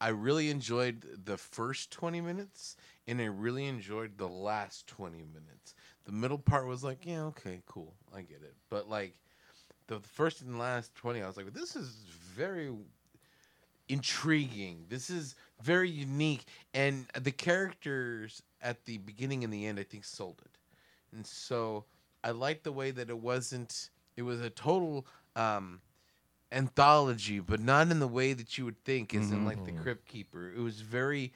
I really enjoyed the first 20 minutes and I really enjoyed the last 20 minutes. The middle part was like, yeah, okay, cool. I get it. But like the first and last 20 I was like, this is very intriguing. This is very unique and the characters at the beginning and the end I think sold it. And so I liked the way that it wasn't it was a total um anthology, but not in the way that you would think, as in like the Crypt Keeper. It was very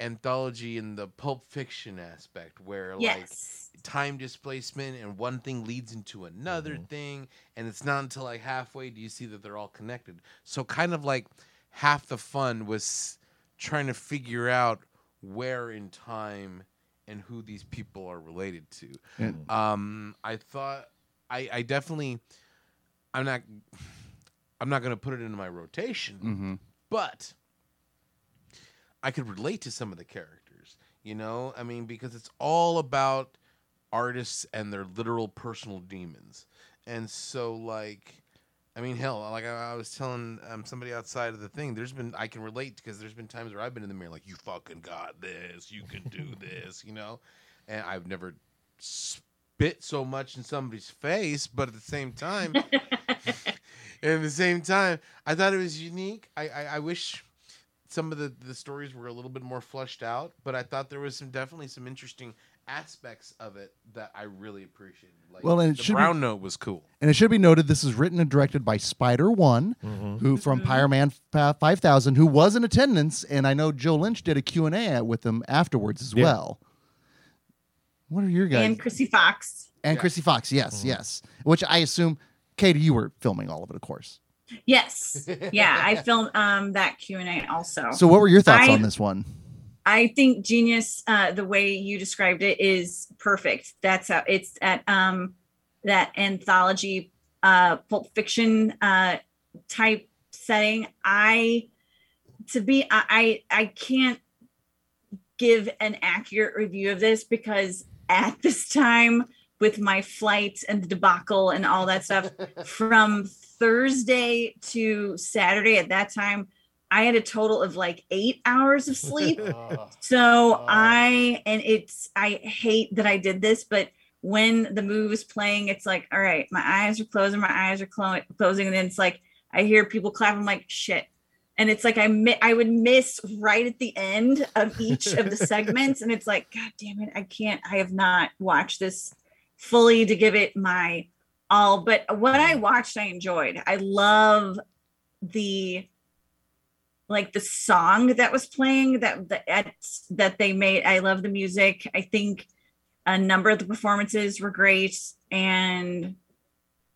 anthology in the Pulp Fiction aspect, where
Yes.
like time displacement and one thing leads into another thing, and it's not until like halfway do you see that they're all connected. So kind of like half the fun was trying to figure out where in time and who these people are related to.
And-
Um, I thought I, I definitely I'm not I'm not gonna put it into my rotation,
Mm-hmm.
but I could relate to some of the characters. You know, I mean, because it's all about artists and their literal personal demons, and so like. I mean, hell, like I, I was telling um, somebody outside of the thing, there's been I can relate because there's been times where I've been in the mirror like, you fucking got this, you can do this, you know, and I've never spit so much in somebody's face, but at the same time, at the same time, I thought it was unique. I, I, I wish some of the, the stories were a little bit more fleshed out, but I thought there was some definitely some interesting aspects of it that I really appreciated. Like
Well, and it
the
should be-
brown note was cool.
And it should be noted this is written and directed by Spider One, who from Powerman f- 5000, who was in attendance, and I know Joe Lynch did a Q&A with him afterwards as
Yeah.
well. What are your guys?
and Krsy Fox.
And
Yeah.
Krsy Fox, yes, yes. Which I assume, Katie, you were filming all of it, of course.
Yes. Yeah, I filmed um that Q&A also.
So what were your thoughts
I-
on this one?
I think Genius, uh, the way you described it is perfect. That's how it's at um, that anthology, uh, pulp fiction uh, type setting. I, to be, I, I, I can't give an accurate review of this because at this time with my flight and the debacle and all that stuff from Thursday to Saturday at that time, I had a total of like eight hours of sleep. So
Oh.
I and it's I hate that I did this, but when the movie is playing, it's like, all right, my eyes are closing, my eyes are clo- closing, and then it's like I hear people clap. I'm like, shit. And it's like I mi- I would miss right at the end of each of the segments, and it's like, God damn it, I can't. I have not watched this fully to give it my all. But what I mm-hmm. watched, I enjoyed. I love the like the song that was playing that that that they made. I love the music. I think a number of the performances were great, and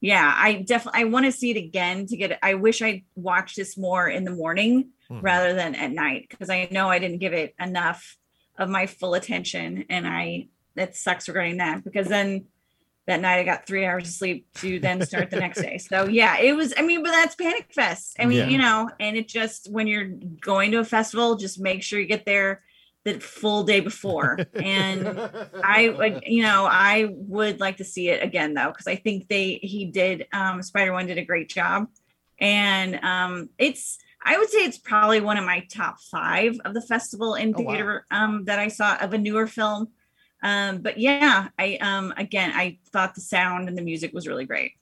yeah, I definitely I want to see it again to get. it. I wish I watched this more in the morning
Mhm.
rather than at night because I know I didn't give it enough of my full attention, and I that sucks regarding that because then that night I got three hours of sleep to then start the next day. So yeah, it was. I mean, but that's Panic Fest. I mean,
Yeah.
you know, and it just when you're going to a festival, just make sure you get there the full day before. And I like, you know, I would like to see it again though, because I think they he did. Um, Spider One did a great job, and um, it's. I would say it's probably one of my top five of the festival in
Oh, wow.
theater um, that I saw of a newer film. Um, but yeah, I um again I thought the sound and the music was really great.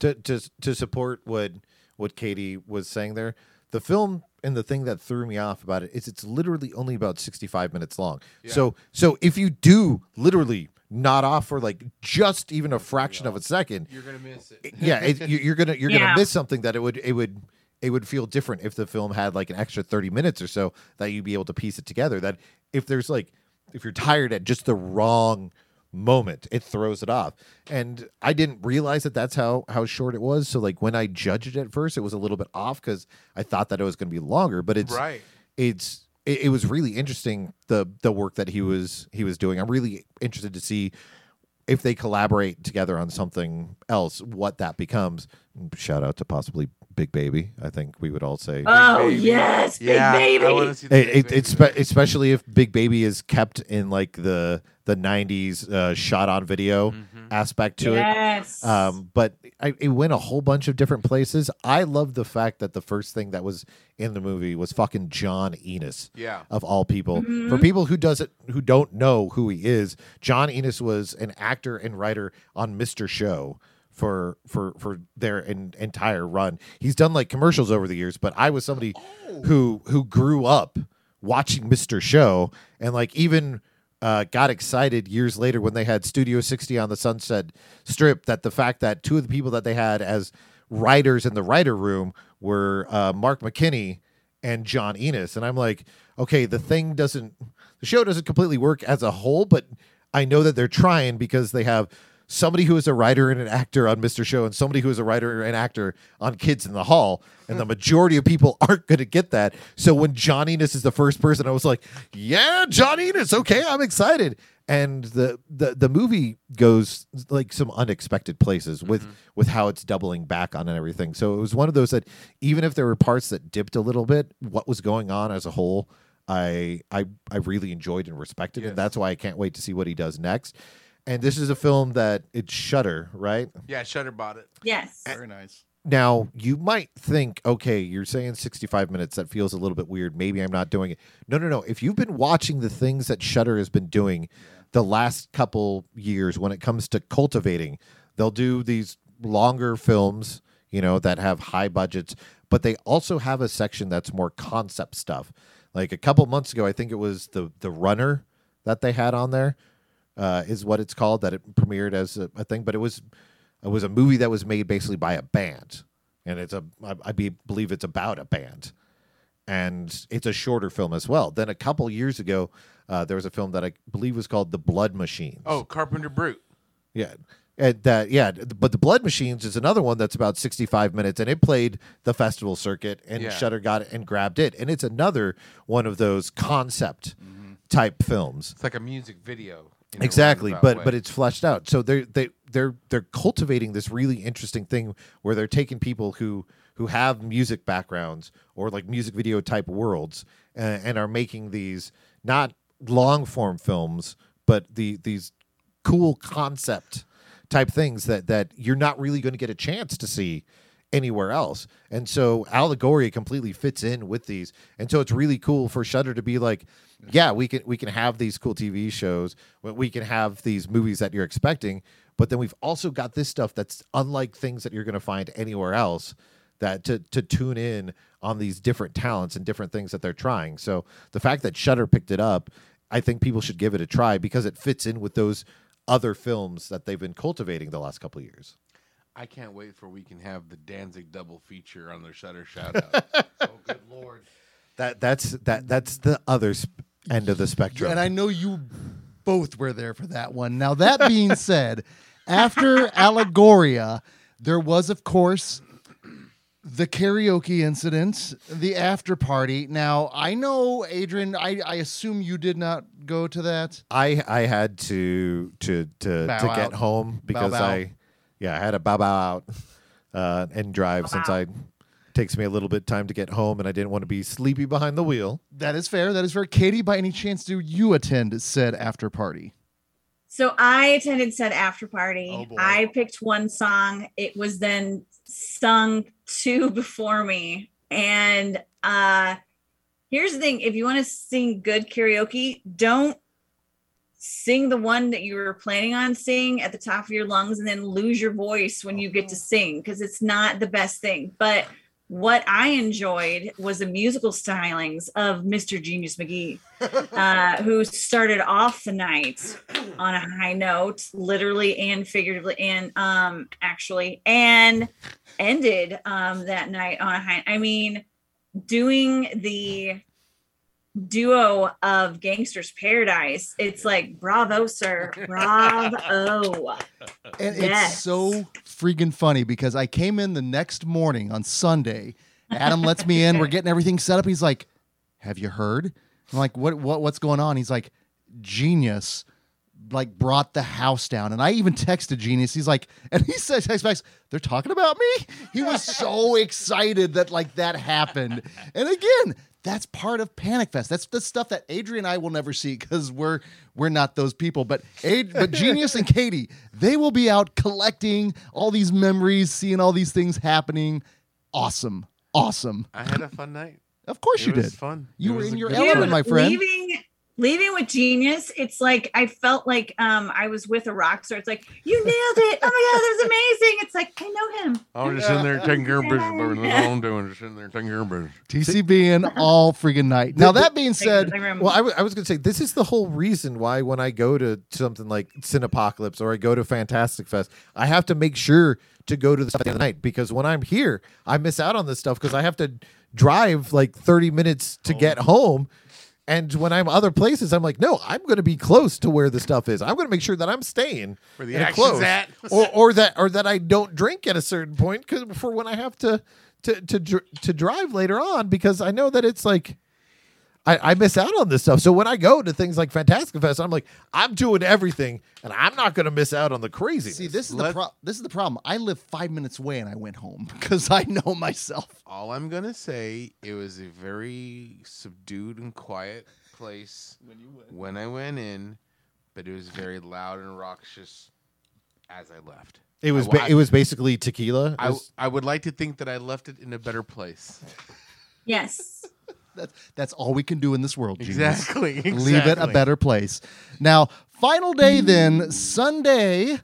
to to to support what what Katie was saying there, the film and the thing that threw me off about it is it's literally only about 65 minutes long. So so if you do literally not off for like just even a fraction of a second,
You're gonna miss it.
yeah, it, you- you're gonna you're
Yeah.
gonna miss something that it would it would it would feel different if the film had like an extra 30 minutes or so that you'd be able to piece it together. That if there's like if you're tired at just the wrong moment, it throws it off. And I didn't realize that that's how how short it was. So like when I judged it at first, it was a little bit off because I thought that it was going to be longer. But it's
right.
it's it, it was really interesting the the work that he was he was doing. I'm really interested to see if they collaborate together on something else, what that becomes. Shout out to possibly Big Baby. I think we would all say.
Oh
Baby.
yes, big
yeah,
baby.
I see the
It,
Big
it,
Baby
it's spe- especially if Big Baby is kept in like the the '90s uh, shot on video
Mhm.
aspect to it.
yes.
Um, but I, it went a whole bunch of different places. I love the fact that the first thing that was in the movie was fucking John Ennis
Yeah.
of all people.
Mhm.
For people who does it who don't know who he is, John Ennis was an actor and writer on Mr. Show for for for their en- entire run. He's done like commercials over the years, but I was somebody who who grew up watching Mr. Show and like even uh, got excited years later when they had Studio 60 on the Sunset Strip that the fact that two of the people that they had as writers in the writer room were uh, Mark McKinney and John Ennis. And I'm like, okay, the thing doesn't, the show doesn't completely work as a whole, but I know that they're trying because they have somebody who is a writer and an actor on Mr. Show and somebody who is a writer and actor on Kids in the Hall. And the majority of people aren't going to get that. So when John Ennis is the first person, I was like, yeah, John Ennis. Okay, I'm excited. And the, the the movie goes like some unexpected places with mm-hmm. with how it's doubling back on and everything. So it was one of those that even if there were parts that dipped a little bit, what was going on as a whole, I I I really enjoyed and respected,
Yes.
and that's why I can't wait to see what he does next. And this is a film that it's Shudder, right?
Yeah, Shudder bought it.
yes.
Very nice.
Now, you might think, okay, you're saying 65 minutes. That feels a little bit weird. Maybe I'm not doing it. No, no, no. If you've been watching the things that Shudder has been doing the last couple years when it comes to cultivating, they'll do these longer films, you know, that have high budgets, but they also have a section that's more concept stuff. Like a couple months ago, I think it was the the runner that they had on there uh, is what it's called that it premiered as a, a thing, but it was it was a movie that was made basically by a band, and it's a I, I be, believe it's about a band, and it's a shorter film as well. Then a couple years ago, uh, there was a film that I believe was called The Blood Machines.
Oh, Carpenter Brut.
Yeah. And that yeah, but the Blood Machines is another one that's about 65 minutes and it played the festival circuit and
Yeah.
Shudder got it and grabbed it and it's another one of those concept type films.
It's like a music video. In a
Exactly, but
way.
but it's fleshed out. So they're they they're they're cultivating this really interesting thing where they're taking people who who have music backgrounds or like music video type worlds uh, and are making these not long form films, but the these cool concept type things that that you're not really going to get a chance to see anywhere else. And so Allegoria completely fits in with these. And so it's really cool for Shudder to be like, yeah, we can we can have these cool TV shows, we- we can have these movies that you're expecting, but then we've also got this stuff that's unlike things that you're going to find anywhere else that to to tune in on these different talents and different things that they're trying. So the fact that Shudder picked it up, I think people should give it a try because it fits in with those other films that they've been cultivating the last couple of years.
I can't wait for we can have the Danzig double feature on their Shudder shout out. oh, good lord.
That that's that that's the other sp- end of the spectrum.
And I know you both were there for that one. Now, that being said, after Allegoria, there was, of course, the karaoke incident, the after party. Now, I know, Adrian, I, I assume you did not go to that.
I I had to to to
Bow
to get home because
bow.
I yeah I had a bow bow out uh, and drive since I takes me a little bit time to get home and I didn't want to be sleepy behind the wheel.
That is fair. That is fair. Katie, by any chance, do you attend said after party?
So I attended said after party.
Oh.
I picked one song. It was then sung two before me. And uh here's the thing, if you want to sing good karaoke, don't sing the one that you were planning on singing at the top of your lungs and then lose your voice when you get to sing because it's not the best thing. But what I enjoyed was the musical stylings of Mr. Genius McGee, uh, who started off the night on a high note, literally and figuratively, and um, actually, and ended um, that night on a high. I mean, doing the duo of Gangsters Paradise. It's like bravo, sir, bravo.
And
Yes.
it's so freaking funny because I came in the next morning on Sunday. Adam lets me in. We're getting everything set up. He's like, "Have you heard?" I'm like, "What? What? What's going on?" He's like, "Genius." Like brought the house down, and I even texted Genius. He's like, and he says, "Text back, they're talking about me." He was so excited that like that happened. And again, that's part of Panic Fest. That's the stuff that Adrian and I will never see because we're we're not those people. But Ad, but Genius and Katie, they will be out collecting all these memories, seeing all these things happening. Awesome, awesome.
I had a fun night.
Of course
It
you
was
did.
fun.
You
It
were
was
in your element, my friend.
Leaving leaving with genius, it's like I felt like um I was with a rock star. It's like, you nailed it. Oh my god, that was amazing. It's like I know him.
I was just sitting there taking care of business, baby. That's all I'm doing. Just sitting there taking care of business.
TCB all friggin' night. Now that being said,
Well, I, w- I was going to say this is the whole reason why when I go to something like Cinepocalypse or I go to Fantastic Fest, I have to make sure to go to the stuff at the end of the night because when I'm here, I miss out on this stuff because I have to drive like 30 minutes to get home. And when I'm other places, I'm like, no, I'm going to be close to where the stuff is. I'm going to make sure that I'm staying
Where the action's
close.
at.
or or that or that I don't drink at a certain point because for when I have to to to to drive later on because I know that it's like I, I miss out on this stuff. So when I go to things like Fantastic Fest, I'm like, I'm doing everything, and I'm not going to miss out on the crazy.
see, this is the
Let-
pro- this is the problem. I live five minutes away and I went home because I know myself.
All I'm gonna say, it was a very subdued and quiet place when I went in, but it was very loud and raucous as I left.
It was
I-
ba- it was basically tequila. It
I,
was-
I would like to think that I left it in a better place.
yes.
That's that's all we can do in this world. Genius.
Exactly.
Leave it a better place. Now, final day then Sunday.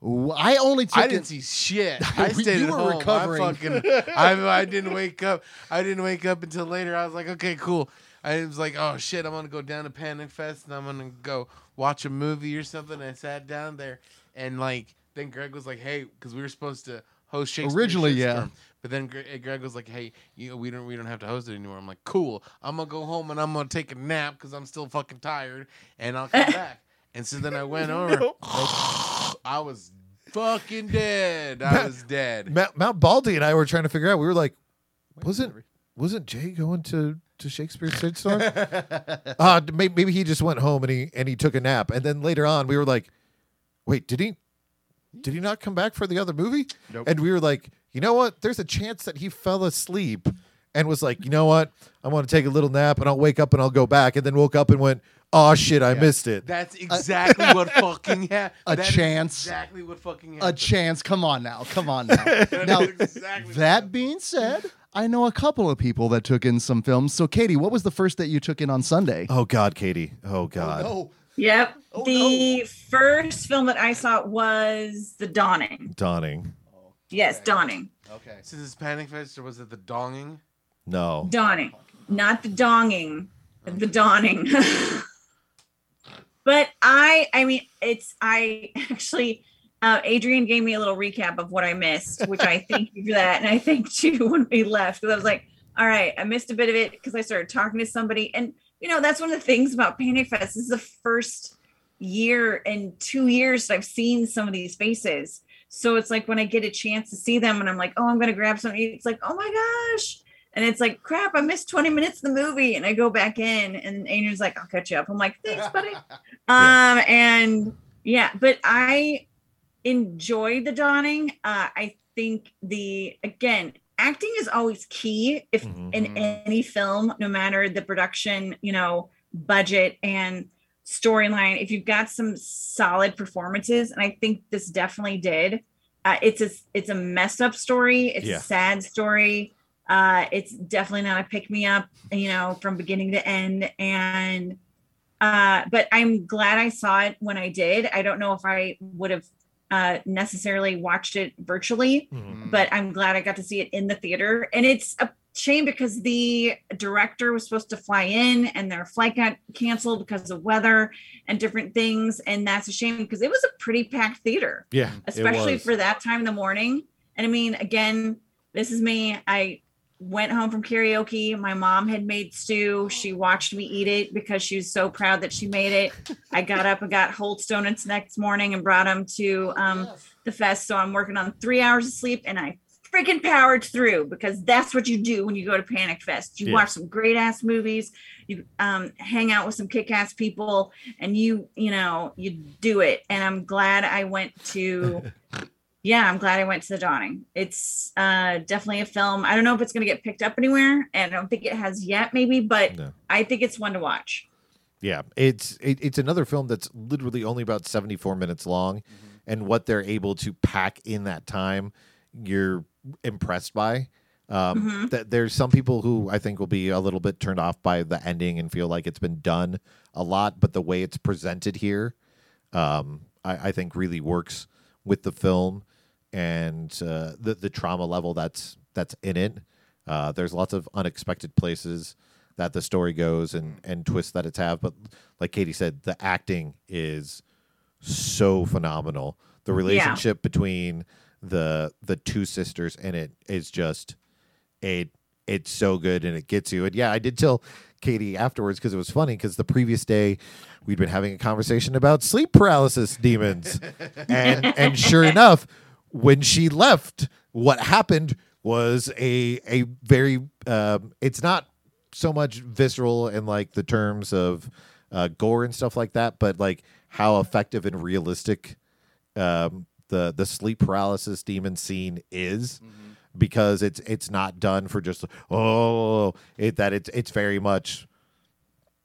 I only took
I didn't see shit. I
You
stayed at
were
home.
recovering.
I fucking, I, I didn't wake up. I didn't wake up until later. I was like, okay, cool. I was like, oh shit, I'm gonna go down to Panic Fest and I'm gonna go watch a movie or something. I sat down there and like, then Greg was like, hey, because we were supposed to host Shakespeare.
Originally, yeah.
But then Gre- Greg was like, "Hey, you know, we don't we don't have to host it anymore." I'm like, "Cool. I'm gonna go home and I'm gonna take a nap because I'm still fucking tired, and I'll come back." And so then I went over. I was fucking dead. I was dead.
Mount, Mount Baldy and I were trying to figure out. We were like, wasn't wasn't Jay going to to Shakespeare's Shitstorm? uh, maybe, maybe he just went home and he and he took a nap. And then later on, we were like, wait, did he? Did he not come back for the other movie?
Nope.
And we were like, you know what? There's a chance that he fell asleep and was like, you know what? I want to take a little nap and I'll wake up and I'll go back. And then woke up and went, oh shit, I missed it.
That's exactly what fucking happened.
A chance.
Exactly what fucking happened.
a chance. Come on now. Come on now.
That
now,
exactly
that being said, I know a couple of people that took in some films. So, Katie, what was the first that you took in on Sunday?
Oh God, Katie. Oh, oh God.
no.
Yep.
Oh,
the first film that I saw was The Dawning.
Dawning.
Yes, Dawning.
Okay.
So this Panic Fest or was it the donging?
No.
Dawning, not the donging, the dawning. but I, I mean, it's I actually. Uh, Adrian gave me a little recap of what I missed, which I thank you for that, and I thank you when we left because I was like, "All right, I missed a bit of it because I started talking to somebody." And you know, that's one of the things about Panic Fest. This is the first year in two years that I've seen some of these faces. So it's like when I get a chance to see them, and I'm like, "Oh, I'm gonna grab something." It's like, "Oh my gosh." And it's like, crap, I missed 20 minutes of the movie. And I go back in and Adrian's like, I'll catch you up. I'm like, thanks, buddy. Um, and yeah, but I enjoy the dawning. Uh, I think the again, acting is always key if
Mhm.
in any film, no matter the production, you know, budget and storyline. If you've got some solid performances, and I think this definitely did. Uh, it's a it's a messed up story. It's
Yeah.
a sad story. Uh, it's definitely not a pick me up, you know, from beginning to end. And uh, but I'm glad I saw it when I did. I don't know if I would have uh, necessarily watched it virtually,
Mhm.
but I'm glad I got to see it in the theater. And it's a shame because the director was supposed to fly in and their flight got canceled because of weather and different things. And that's a shame because it was a pretty packed theater,
Yeah.
especially for that time in the morning. And I mean, again, this is me. I went home from karaoke. My mom had made stew. She watched me eat it because she was so proud that she made it. I got up and got Holt Donuts next morning and brought them to um, the fest. So I'm working on three hours of sleep and I freaking powered through because that's what you do when you go to Panic Fest. You
Yeah.
watch some great ass movies, you um, hang out with some kick ass people, and you, you know, you do it. And I'm glad I went to. Yeah, I'm glad I went to the dawning. It's uh, definitely a film. I don't know if it's going to get picked up anywhere, and I don't think it has yet, maybe, but
No.
I think it's one to watch.
Yeah, it's it, it's another film that's literally only about 74 minutes long and what they're able to pack in that time you're impressed by. Um
Mhm.
that there's some people who I think will be a little bit turned off by the ending and feel like it's been done a lot, but the way it's presented here um I, I think really works with the film and uh, the the trauma level that's that's in it. Uh, there's lots of unexpected places that the story goes and and twists that it's have, but like Katie said, the acting is so phenomenal. The relationship between the the two sisters and it is just it it's so good and it gets you. And yeah, I did tell Katie afterwards because it was funny because the previous day we'd been having a conversation about sleep paralysis demons, and and sure enough, when she left, what happened was a a very um, it's not so much visceral in like the terms of uh, gore and stuff like that, but like how effective and realistic um, the the sleep paralysis demon scene is because it's it's not done for just oh it that it's it's very much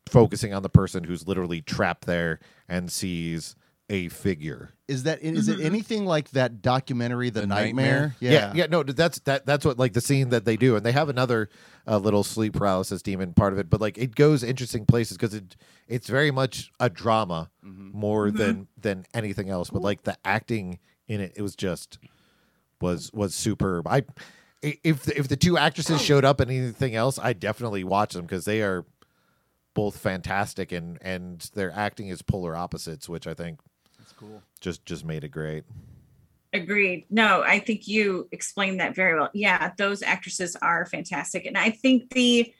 focusing on the person who's literally trapped there and sees a figure.
Is that is
Mm-hmm.
it anything like that documentary, The,
The
Nightmare?
Nightmare?
Yeah, yeah, no, that's that that's what like the scene that they do, and they have another uh, little sleep paralysis demon part of it, but like it goes interesting places because it it's very much a drama more than than anything else. But like the acting in it, it was just was was superb. I i- if if the two actresses showed up in anything else, I definitely watch them because they are both fantastic and and their acting is polar opposites, which I think
That's cool.
just just made it great.
Agreed. No, I think you explained that very well. Yeah, those actresses are fantastic. And I think the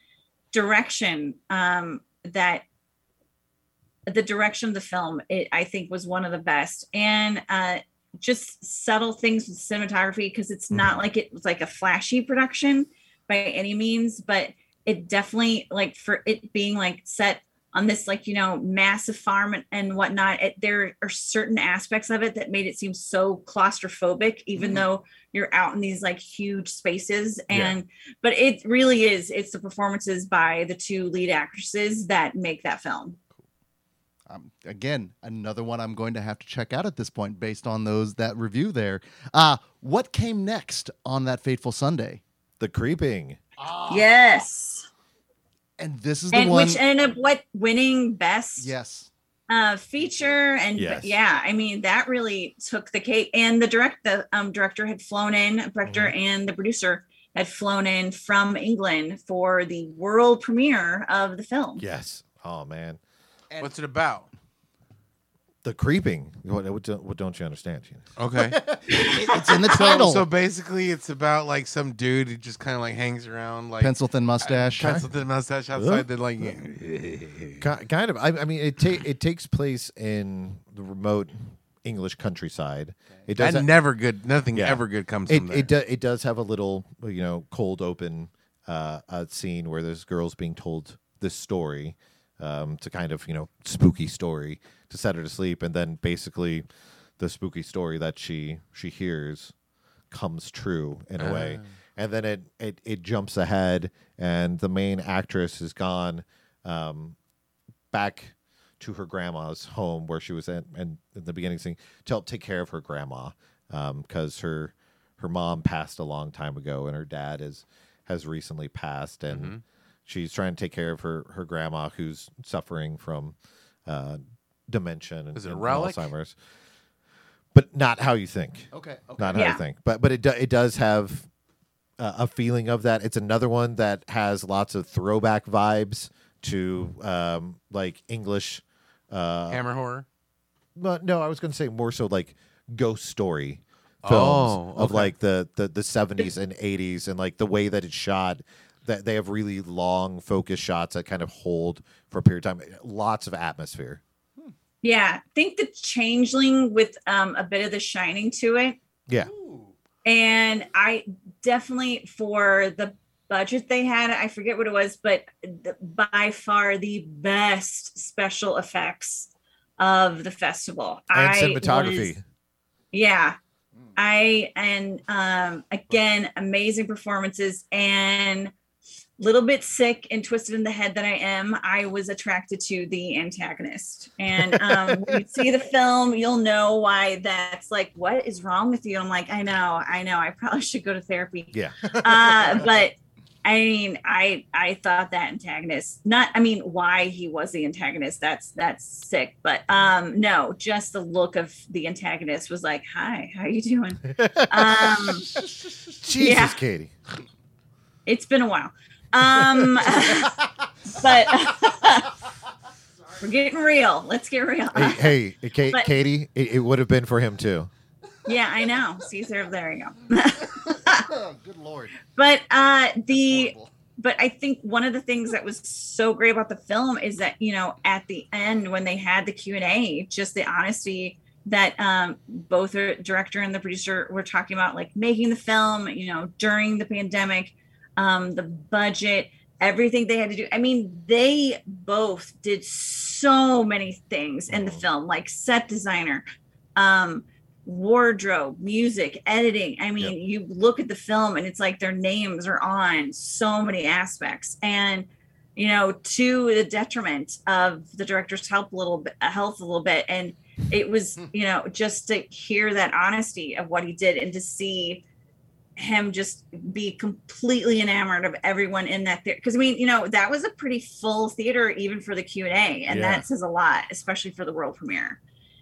direction um, that the direction of the film, it, I think was one of the best. And uh, just subtle things with cinematography because it's not like it was like a flashy production by any means, but it definitely like for it being like set on this like you know massive farm and, and whatnot it, there are certain aspects of it that made it seem so claustrophobic even
Mhm.
though you're out in these like huge spaces
Yeah.
and but it really is it's the performances by the two lead actresses that make that film
Um, again, another one I'm going to have to check out at this point based on those that review there. Uh, what came next on that fateful Sunday?
The creeping.
yes
And this is the
and
one.
which ended up what winning best
yes.
uh feature and
Yes.
yeah i mean that really took the cake and the direct the um director had flown in director
Mm-hmm.
and the producer had flown in from england for the world premiere of the film
Yes. Oh man.
What's it about?
The creeping. What, what, don't- what don't you understand? Gina?
Okay.
It- it's in the
so,
title.
so basically, it's about like some dude who just kind of like hangs around, like
Pencil thin mustache.
pencil thin mustache outside the like.
Ki- Kind of. I, I mean, it ta- it takes place in the remote English countryside. It does.
That
ha-
never good. Nothing
Yeah.
ever good comes
it
from there.
it, do, it does have a little you know cold open uh, uh, scene where there's girls being told this story um, to kind of you know spooky story to set her to sleep, and then basically the spooky story that she she hears comes true in a way, and then it, it it jumps ahead, and the main actress is gone um, back to her grandma's home where she was at and in the beginning saying to help take care of her grandma because her her mom passed a long time ago and her dad is has recently passed. And she's trying to take care of her her grandma who's suffering from uh, dementia and,
Is it
and
Relic?
Alzheimer's but not how you think
Okay. Okay.
not how you think. But but it do, it does have uh, a feeling of that. It's another one that has lots of throwback vibes to um, like English. Uh,
Hammer horror.
well, no, I was going to say more so like ghost story films
Oh,
of
okay.
like the, the the 70s and 80s and like the way that it's shot that they have really long focus shots that kind of hold for a period of time lots of atmosphere
Yeah, I think the changeling with um, a bit of the shining to it.
yeah
And I definitely, for the budget they had, I forget what it was, but the, by far the best special effects of the festival.
and
I
cinematography
was- yeah. I, and um, again, amazing performances and little bit sick and twisted in the head that I am, I was attracted to the antagonist. And um, when you see the film, you'll know why that's like, what is wrong with you? I'm like, I know, I know, I probably should go to therapy.
yeah
Uh, but I mean, I I thought that antagonist, not I mean why he was the antagonist, that's that's sick. But um no, just the look of the antagonist was like, Hi, how you doing? Um
jesus
Yeah.
katie
it's been a while. Um, but we're getting real. Let's get real.
hey, hey Ka-
But-
katie it, it would have been for him too
yeah, I know. Caesar, there you go.
Good lord.
but uh, the but I think one of the things that was so great about the film is that you know at the end when they had the Q and A, just the honesty that um, both the director and the producer were talking about, like making the film, you know, during the pandemic, um, the budget, everything they had to do. I mean, they both did so many things in the film, like set designer, um, wardrobe, music, editing. I mean, you look at the film and it's like their names are on so many aspects. And you know, to the detriment of the director's help a little bit, health a little bit, and it was, you know, just to hear that honesty of what he did and to see him just be completely enamored of everyone in that theater. Because I mean, you know, that was a pretty full theater even for the Q and
Yeah.
that says a lot, especially for the world premiere.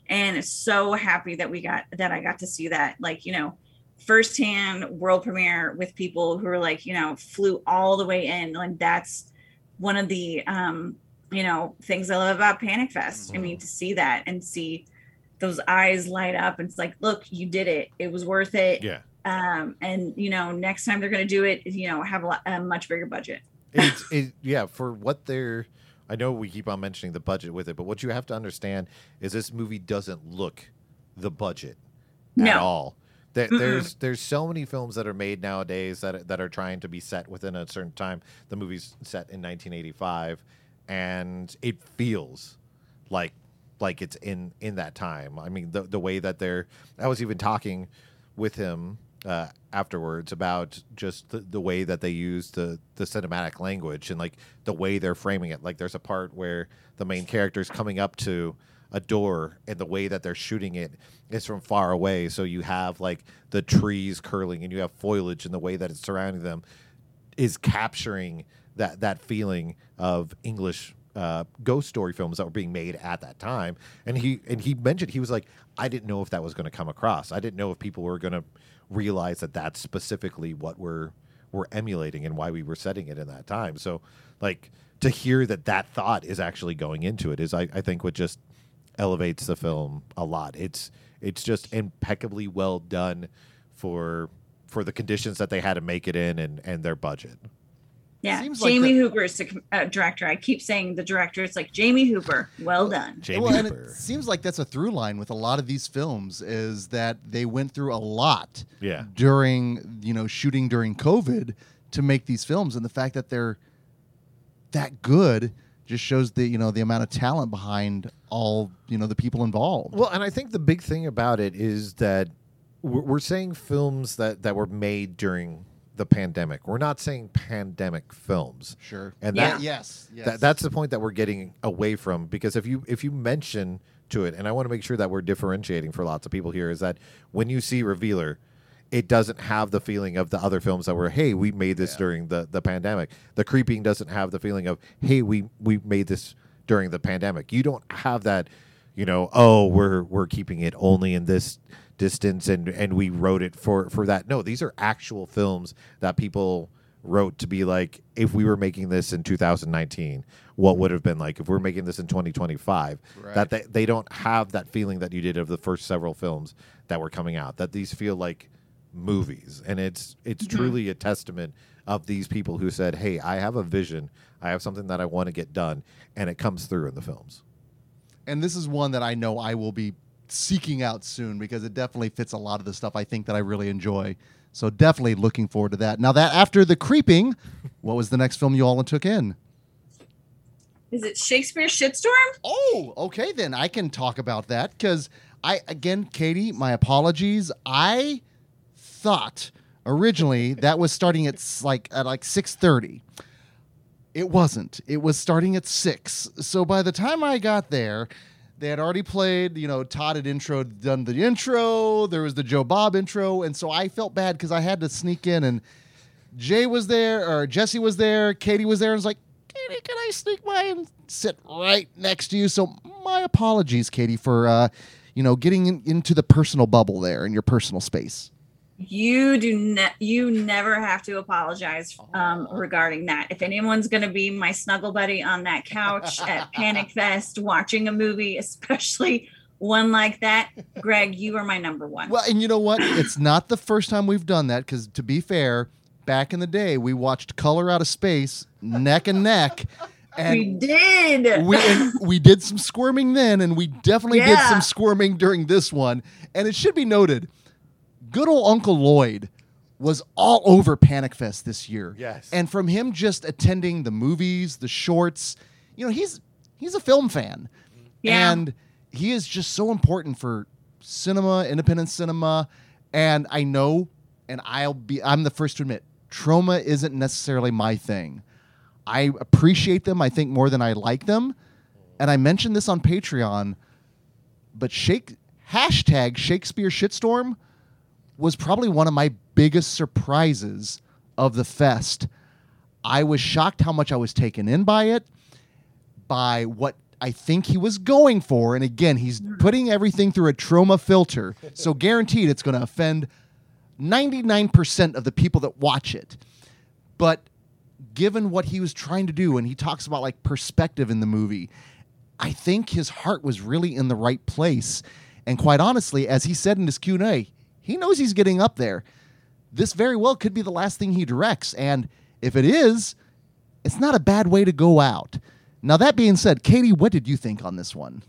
And so happy that we got that I got to see that, like you know, firsthand world premiere with people who are like, you know, flew all the way in. Like that's one of the um, you know, things I love about Panic Fest. I mean, to see that and see those eyes light up and it's like, look, you did it. It was worth it.
yeah
Um, and you know, next time they're going to do it, you know, have a, lot, a much bigger budget.
it's it, yeah for what they're i know we keep on mentioning the budget with it but what you have to understand is this movie doesn't look the budget at
No.
all there,
Mm-mm.
there's there's so many films that are made nowadays that that are trying to be set within a certain time the movie's set in 1985 and it feels like like it's in in that time i mean the the way that they're i was even talking with him uh, afterwards about just the, the way that they use the the cinematic language and like the way they're framing it like there's a part where the main character's coming up to a door and the way that they're shooting it is from far away so you have like the trees curling and you have foliage and the way that it's surrounding them is capturing that that feeling of English uh, ghost story films that were being made at that time. And he and he mentioned he was like, I didn't know if that was going to come across. I didn't know if people were going to realize that that's specifically what we're we're emulating and why we were setting it in that time. So like to hear that that thought is actually going into it is I, I think what just elevates the film a lot. It's it's just impeccably well done for for the conditions that they had to make it in and and their budget.
Yeah,
Seems like
Jamie
the-
Hooper is the uh, director. I keep saying the director. It's like Jamie Hooper. Well done.
Jamie
well, and
Hooper.
it seems like that's a through line with a lot of these films is that they went through a lot
Yeah.
during you know shooting during COVID to make these films, and the fact that they're that good just shows the you know the amount of talent behind all you know the people involved.
Well, and I think the big thing about it is that we're, we're saying films that that were made during the pandemic. We're not saying pandemic films.
sure,
And
Yeah.
that,
yes, yes,
that that's the point that we're getting away from because if you if you mention to it and I want to make sure that we're differentiating for lots of people here is that when you see Revealer it doesn't have the feeling of the other films that were hey we made this
Yeah.
during the the pandemic the creeping doesn't have the feeling of hey we we made this during the pandemic you don't have that you know oh we're we're keeping it only in this distance and and we wrote it for for that no these are actual films that people wrote to be like, if we were making this in 2019, what would have been like if we're making this in 2025?
Right.
That they, they don't have that feeling that you did of the first several films that were coming out. That these feel like movies, and it's it's mm-hmm. truly a testament of these people who said, "Hey, I have a vision. I have something that I want to get done," and it comes through in the films.
and this is one that I know I will be seeking out soon because it definitely fits a lot of the stuff I think that I really enjoy. So definitely looking forward to that. Now that after the creeping, what was the next film you all took in?
Is it Shakespeare Shitstorm?
Oh, okay then I can talk about that because I again, Katie, my apologies. I thought originally that was starting at like at like six thirty. It wasn't. It was starting at six. So by the time I got there, they had already played. You know, Todd had intro done the intro. There was the Joe Bob intro, and so I felt bad because I had to sneak in and Jay was there, or Jesse was there, Katie was there, and was like, Katie, can I sneak by and sit right next to you? So my apologies, Katie, for uh, you know getting in, into the personal bubble there in your personal space.
You do ne- you never have to apologize um, regarding that. If anyone's going to be my snuggle buddy on that couch at Panic Fest watching a movie, especially one like that, Greg, you are my number one.
Well, and you know what? It's not the first time we've done that because, to be fair, back in the day, we watched Color Out of Space neck and neck,
we did.
we and we did some squirming then, and we definitely did some squirming during this one. And it should be noted, good old Uncle Lloyd was all over Panic Fest this year.
Yes.
and from him just attending the movies, the shorts, you know, he's he's a film fan,
Yeah.
and he is just so important for cinema, independent cinema. And I know, and I'll be, I'm the first to admit, Troma isn't necessarily my thing. I appreciate them, I think, more than I like them. And I mentioned this on Patreon, but shake hashtag Shakespeare shitstorm was probably one of my biggest surprises of the fest. I was shocked how much I was taken in by it, by what I think he was going for. And again, he's putting everything through a Troma filter. So guaranteed it's going to offend 99% of the people that watch it. But given what he was trying to do, and he talks about like perspective in the movie, I think his heart was really in the right place. And quite honestly, as he said in his Q&A, he knows he's getting up there. This very well could be the last thing he directs. And if it is, it's not a bad way to go out. Now, that being said, Katie, what did you think on this one?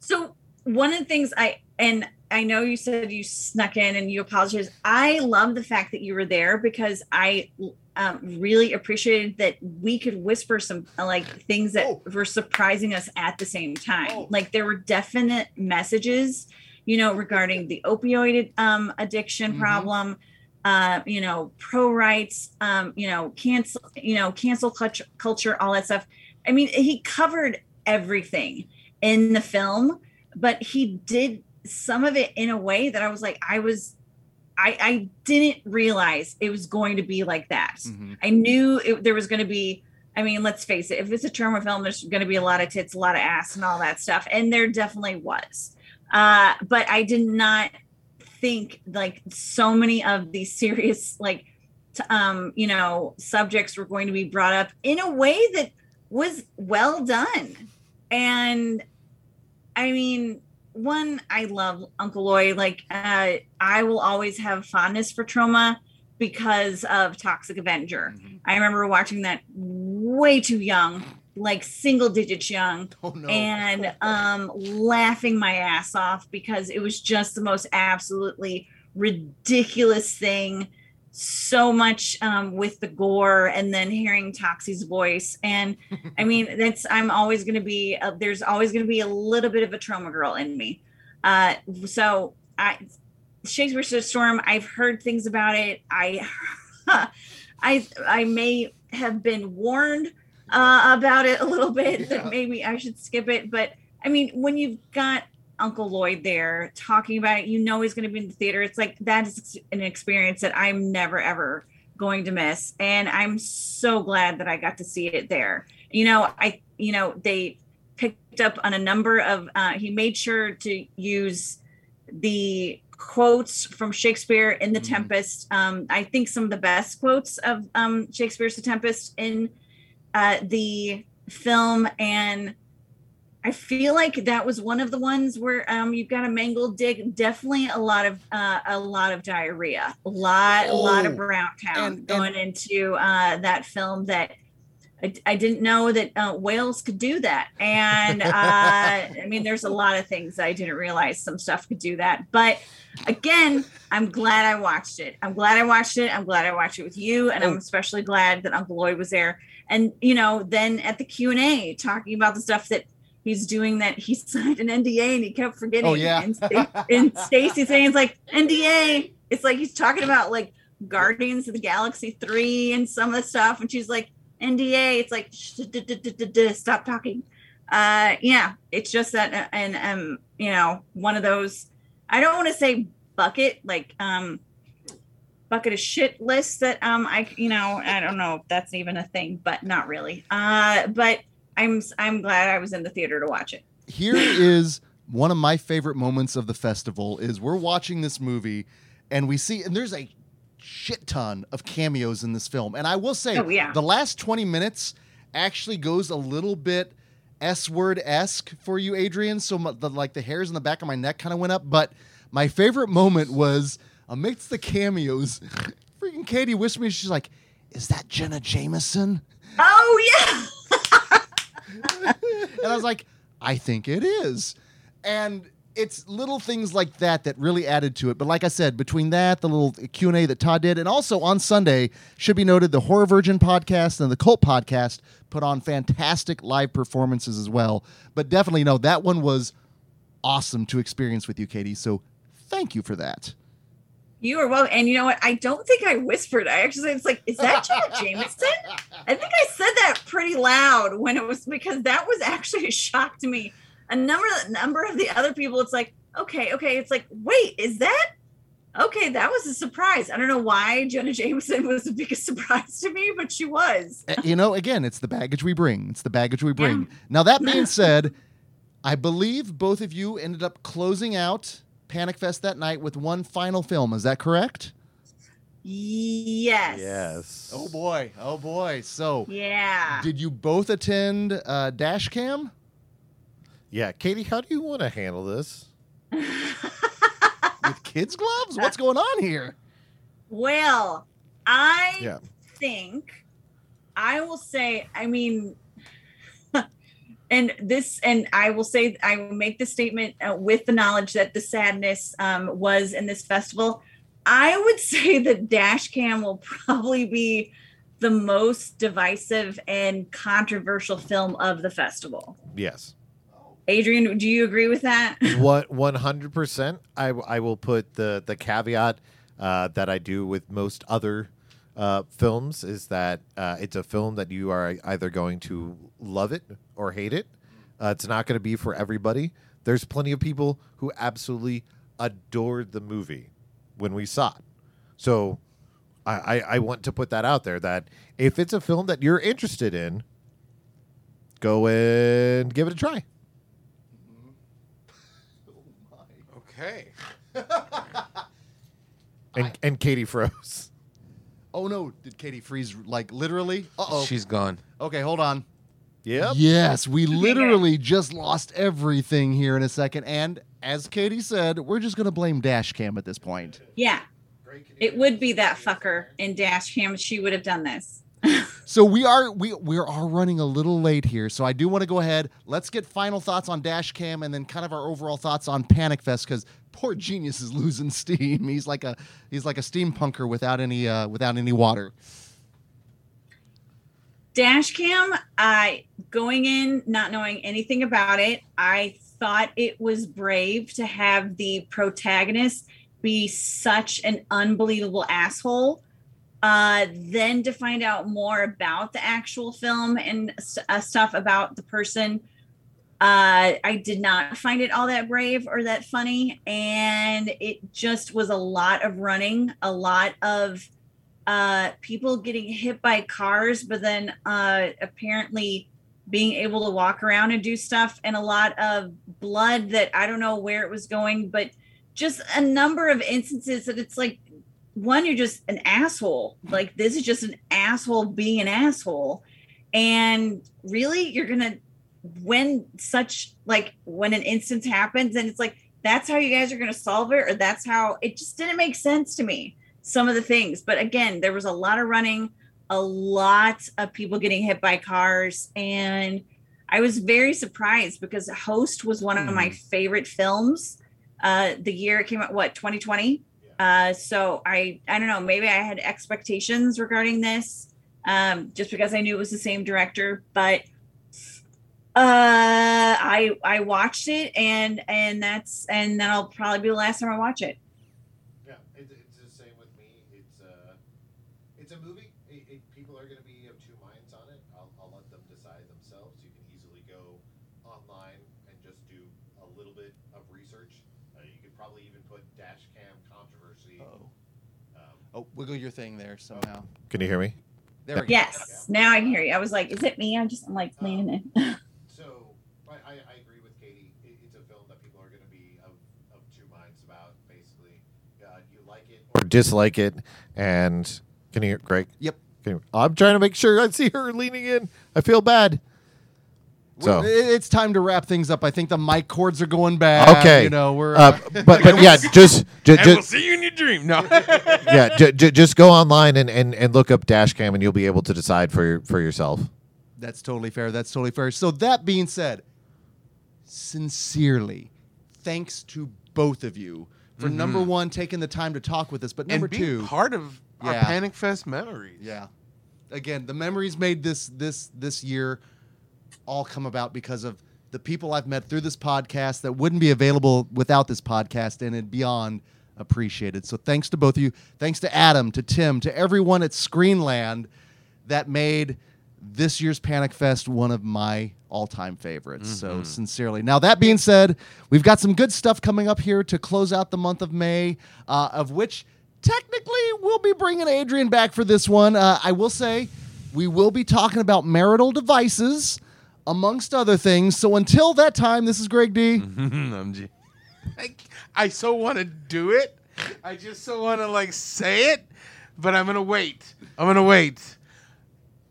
So one of the things I and I know you said you snuck in and you apologize. I love the fact that you were there because I um, really appreciated that we could whisper some like things that
Oh.
were surprising us at the same time.
Oh.
Like there were definite messages, you know, regarding the opioid um, addiction
Mhm.
problem. Uh, you know, pro rights, um, you know, cancel, you know, cancel culture, culture, all that stuff. I mean, he covered everything in the film, but he did some of it in a way that I was like, I was, I, I didn't realize it was going to be like that. I knew it, there was going to be. I mean, let's face it. If it's a Troma film, there's going to be a lot of tits, a lot of ass, and all that stuff, and there definitely was. Uh, but I did not think like so many of these serious, like, t- um, you know, subjects were going to be brought up in a way that was well done. And I mean, one, I love Uncle Lloyd. Like, uh, I will always have fondness for Troma because of Toxic Avenger. I remember watching that way too young, like single digits young,
Oh, no.
and um, laughing my ass off because it was just the most absolutely ridiculous thing. So much um, with the gore, and then hearing Toxie's voice, and I mean, that's I'm always going to be. Uh, there's always going to be a little bit of a Troma girl in me. Uh, so I, Shakespeare Storm. I've heard things about it. I, I, I may have been warned uh, about it a little bit that maybe I should skip it. But I mean, when you've got Uncle Lloyd there talking about it, you know he's going to be in the theater. It's like that is an experience that I'm never ever going to miss, and I'm so glad that I got to see it there. You know, I you know they picked up on a number of. Uh, he made sure to use the quotes from Shakespeare in The
Mhm.
Tempest. Um, I think some of the best quotes of um, Shakespeare's The Tempest in uh, the film, and I feel like that was one of the ones where um, you've got a mangled dick. Definitely a lot of uh, a lot of diarrhea, a lot a lot of
Oh,
brown town
and-
going into uh, that film that. I, I didn't know that uh, whales could do that. And uh, I mean, there's a lot of things I didn't realize some stuff could do that. But again, I'm glad I watched it. I'm glad I watched it. I'm glad I watched it with you. And I'm
Oh.
especially glad that Uncle Lloyd was there. And, you know, then at the Q&A talking about the stuff that he's doing that he signed an NDA and he kept forgetting.
Oh, yeah.
And, Sta- and Stacy saying it's like NDA. It's like he's talking about like Guardians of the Galaxy 3 and some of the stuff. And she's like, NDA. It's like "Shh, d- d- d- d- d- stop talking. Uh, yeah, it's just that, uh, and um, you know, one of those. I don't want to say bucket like um, bucket of shit list that um, I you know I don't know if that's even a thing, but not really. Uh, but I'm I'm glad I was in the theater to watch it.
here is one of my favorite moments of the festival is we're watching this movie and we see and there's a shit ton of cameos in this film and i will say
Oh, yeah.
the last 20 minutes actually goes a little bit s-word esque for you adrian so the, like the hairs in the back of my neck kind of went up but my favorite moment was amidst the cameos freaking katie whispered me she's like is that jenna jameson
Oh yeah.
and I was like, I think it is. And it's little things like that that really added to it. But like I said, between that, the little Q and A that Todd did, and also on Sunday, should be noted, the Horror Virgin podcast and the Cult podcast put on fantastic live performances as well. But definitely, no, that one was awesome to experience with you, Katie. So thank you for that.
You are well, and you know what? I don't think I whispered. I actually, it's like, is that Jenna Jameson? I think I said that pretty loud when it was because that was actually a shock to me. A number, number of the other people, it's like, okay, okay, it's like, wait, is that? Okay, that was a surprise. I don't know why Jenna Jameson was the biggest surprise to me, but she was.
Uh, you know, again, it's the baggage we bring. It's the baggage we bring. Now, that being said, I believe both of you ended up closing out Panic Fest that night with one final film. Is that correct?
Yes.
Yes.
Oh boy. Oh boy. So,
Yeah.
did you both attend uh, Dash Cam?
Yeah, Katie, how do you want to handle this?
with kids gloves? What's going on here?
Well, I
Yeah.
think I will say, I mean, and this, and I will say, I will make the statement uh, with the knowledge that the sadness um, was in this festival. I would say that Dash Cam will probably be the most divisive and controversial film of the festival.
Yes.
Adrian, do you agree with that?
What one hundred percent? I I will put the the caveat uh, that I do with most other uh, films is that uh, it's a film that you are either going to love it or hate it. Uh, it's not going to be for everybody. There's plenty of people who absolutely adored the movie when we saw it. So I, I, I want to put that out there that if it's a film that you're interested in, go and give it a try.
Okay.
And, and Katie froze.
Oh no, did Katie freeze like literally? Uh oh.
She's gone.
Okay, hold on.
Yep.
Yes, we literally just lost everything here in a second. And as Katie said, we're just going to blame Dash Cam at this point.
yeah. It would be that fucker in Dash Cam. She would have done this.
So we are we we are running a little late here. So I do want to go ahead. Let's get final thoughts on Dash Cam and then kind of our overall thoughts on Panic Fest because poor genius is losing steam. He's like a he's like a steampunker without any uh, without any water.
Dash cam, I going in not knowing anything about it, I thought it was brave to have the protagonist be such an unbelievable asshole. Uh, then to find out more about the actual film and uh, stuff about the person, uh, I did not find it all that brave or that funny, and it just was a lot of running, a lot of uh, people getting hit by cars, but then uh, apparently being able to walk around and do stuff, and a lot of blood that I don't know where it was going, but just a number of instances that it's like one you're just an asshole. Like this is just an asshole being an asshole. And really you're gonna when such like when an instance happens and it's like that's how you guys are gonna solve it or that's how it just didn't make sense to me some of the things. But again there was a lot of running a lot of people getting hit by cars and i was very surprised because host was one of my favorite films. Uh the year it came out what 2020 uh so i i don't know maybe i had expectations regarding this um just because i knew it was the same director but uh i i watched it and and that's and that'll probably be the last time i watch it
Yeah, it's, it's the same with me. It's uh, it's a movie. It, it, people are going to be of two minds on it. I'll, I'll let them decide themselves. You can easily go online and just do a little bit of research. Uh, you could probably even put dash cam controversy.
Oh.
Um,
Oh, wiggle your thing there somehow.
can you hear me?
There we go.
yes now i can hear you i was like is it me i'm just i'm like leaning in
So I, I, I agree with Katie. It, it's a film that people are going to be of, of two minds about. Basically, uh, you like it or dislike it. And can you hear Greg?
Yep.
Can you, I'm trying to make sure I see her leaning in. I feel bad. So
it's time to wrap things up. I think the mic cords are going bad.
okay,
You know, we're
uh, but but yeah, just ju-
And we'll see you in your dream. No.
yeah, ju- ju- just go online and, and, and look up Dashcam, and you'll be able to decide for your, for yourself.
That's totally fair. That's totally fair. So that being said, sincerely, thanks to both of you for number one taking the time to talk with us, but number
and
two,
part of our
Yeah.
Panic Fest memories.
yeah, again, the memories made this this this year all come about because of the people I've met through this podcast that wouldn't be available without this podcast, and it beyond appreciated. So thanks to both of you. Thanks to Adam, to Tim, to everyone at Screenland that made this year's Panic Fest one of my all-time favorites. So sincerely. Now that being said, we've got some good stuff coming up here to close out the month of May, uh, of which technically we'll be bringing Adrian back for this one. Uh, I will say we will be talking about marital devices, amongst other things. So until that time, this is Greg D.
I'm G. I, I so want to do it. I just so want to like say it, but I'm gonna wait. I'm gonna wait.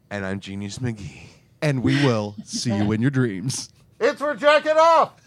And I'm Genius McGee.
and we will see you in your dreams.
It's for Jack It Off!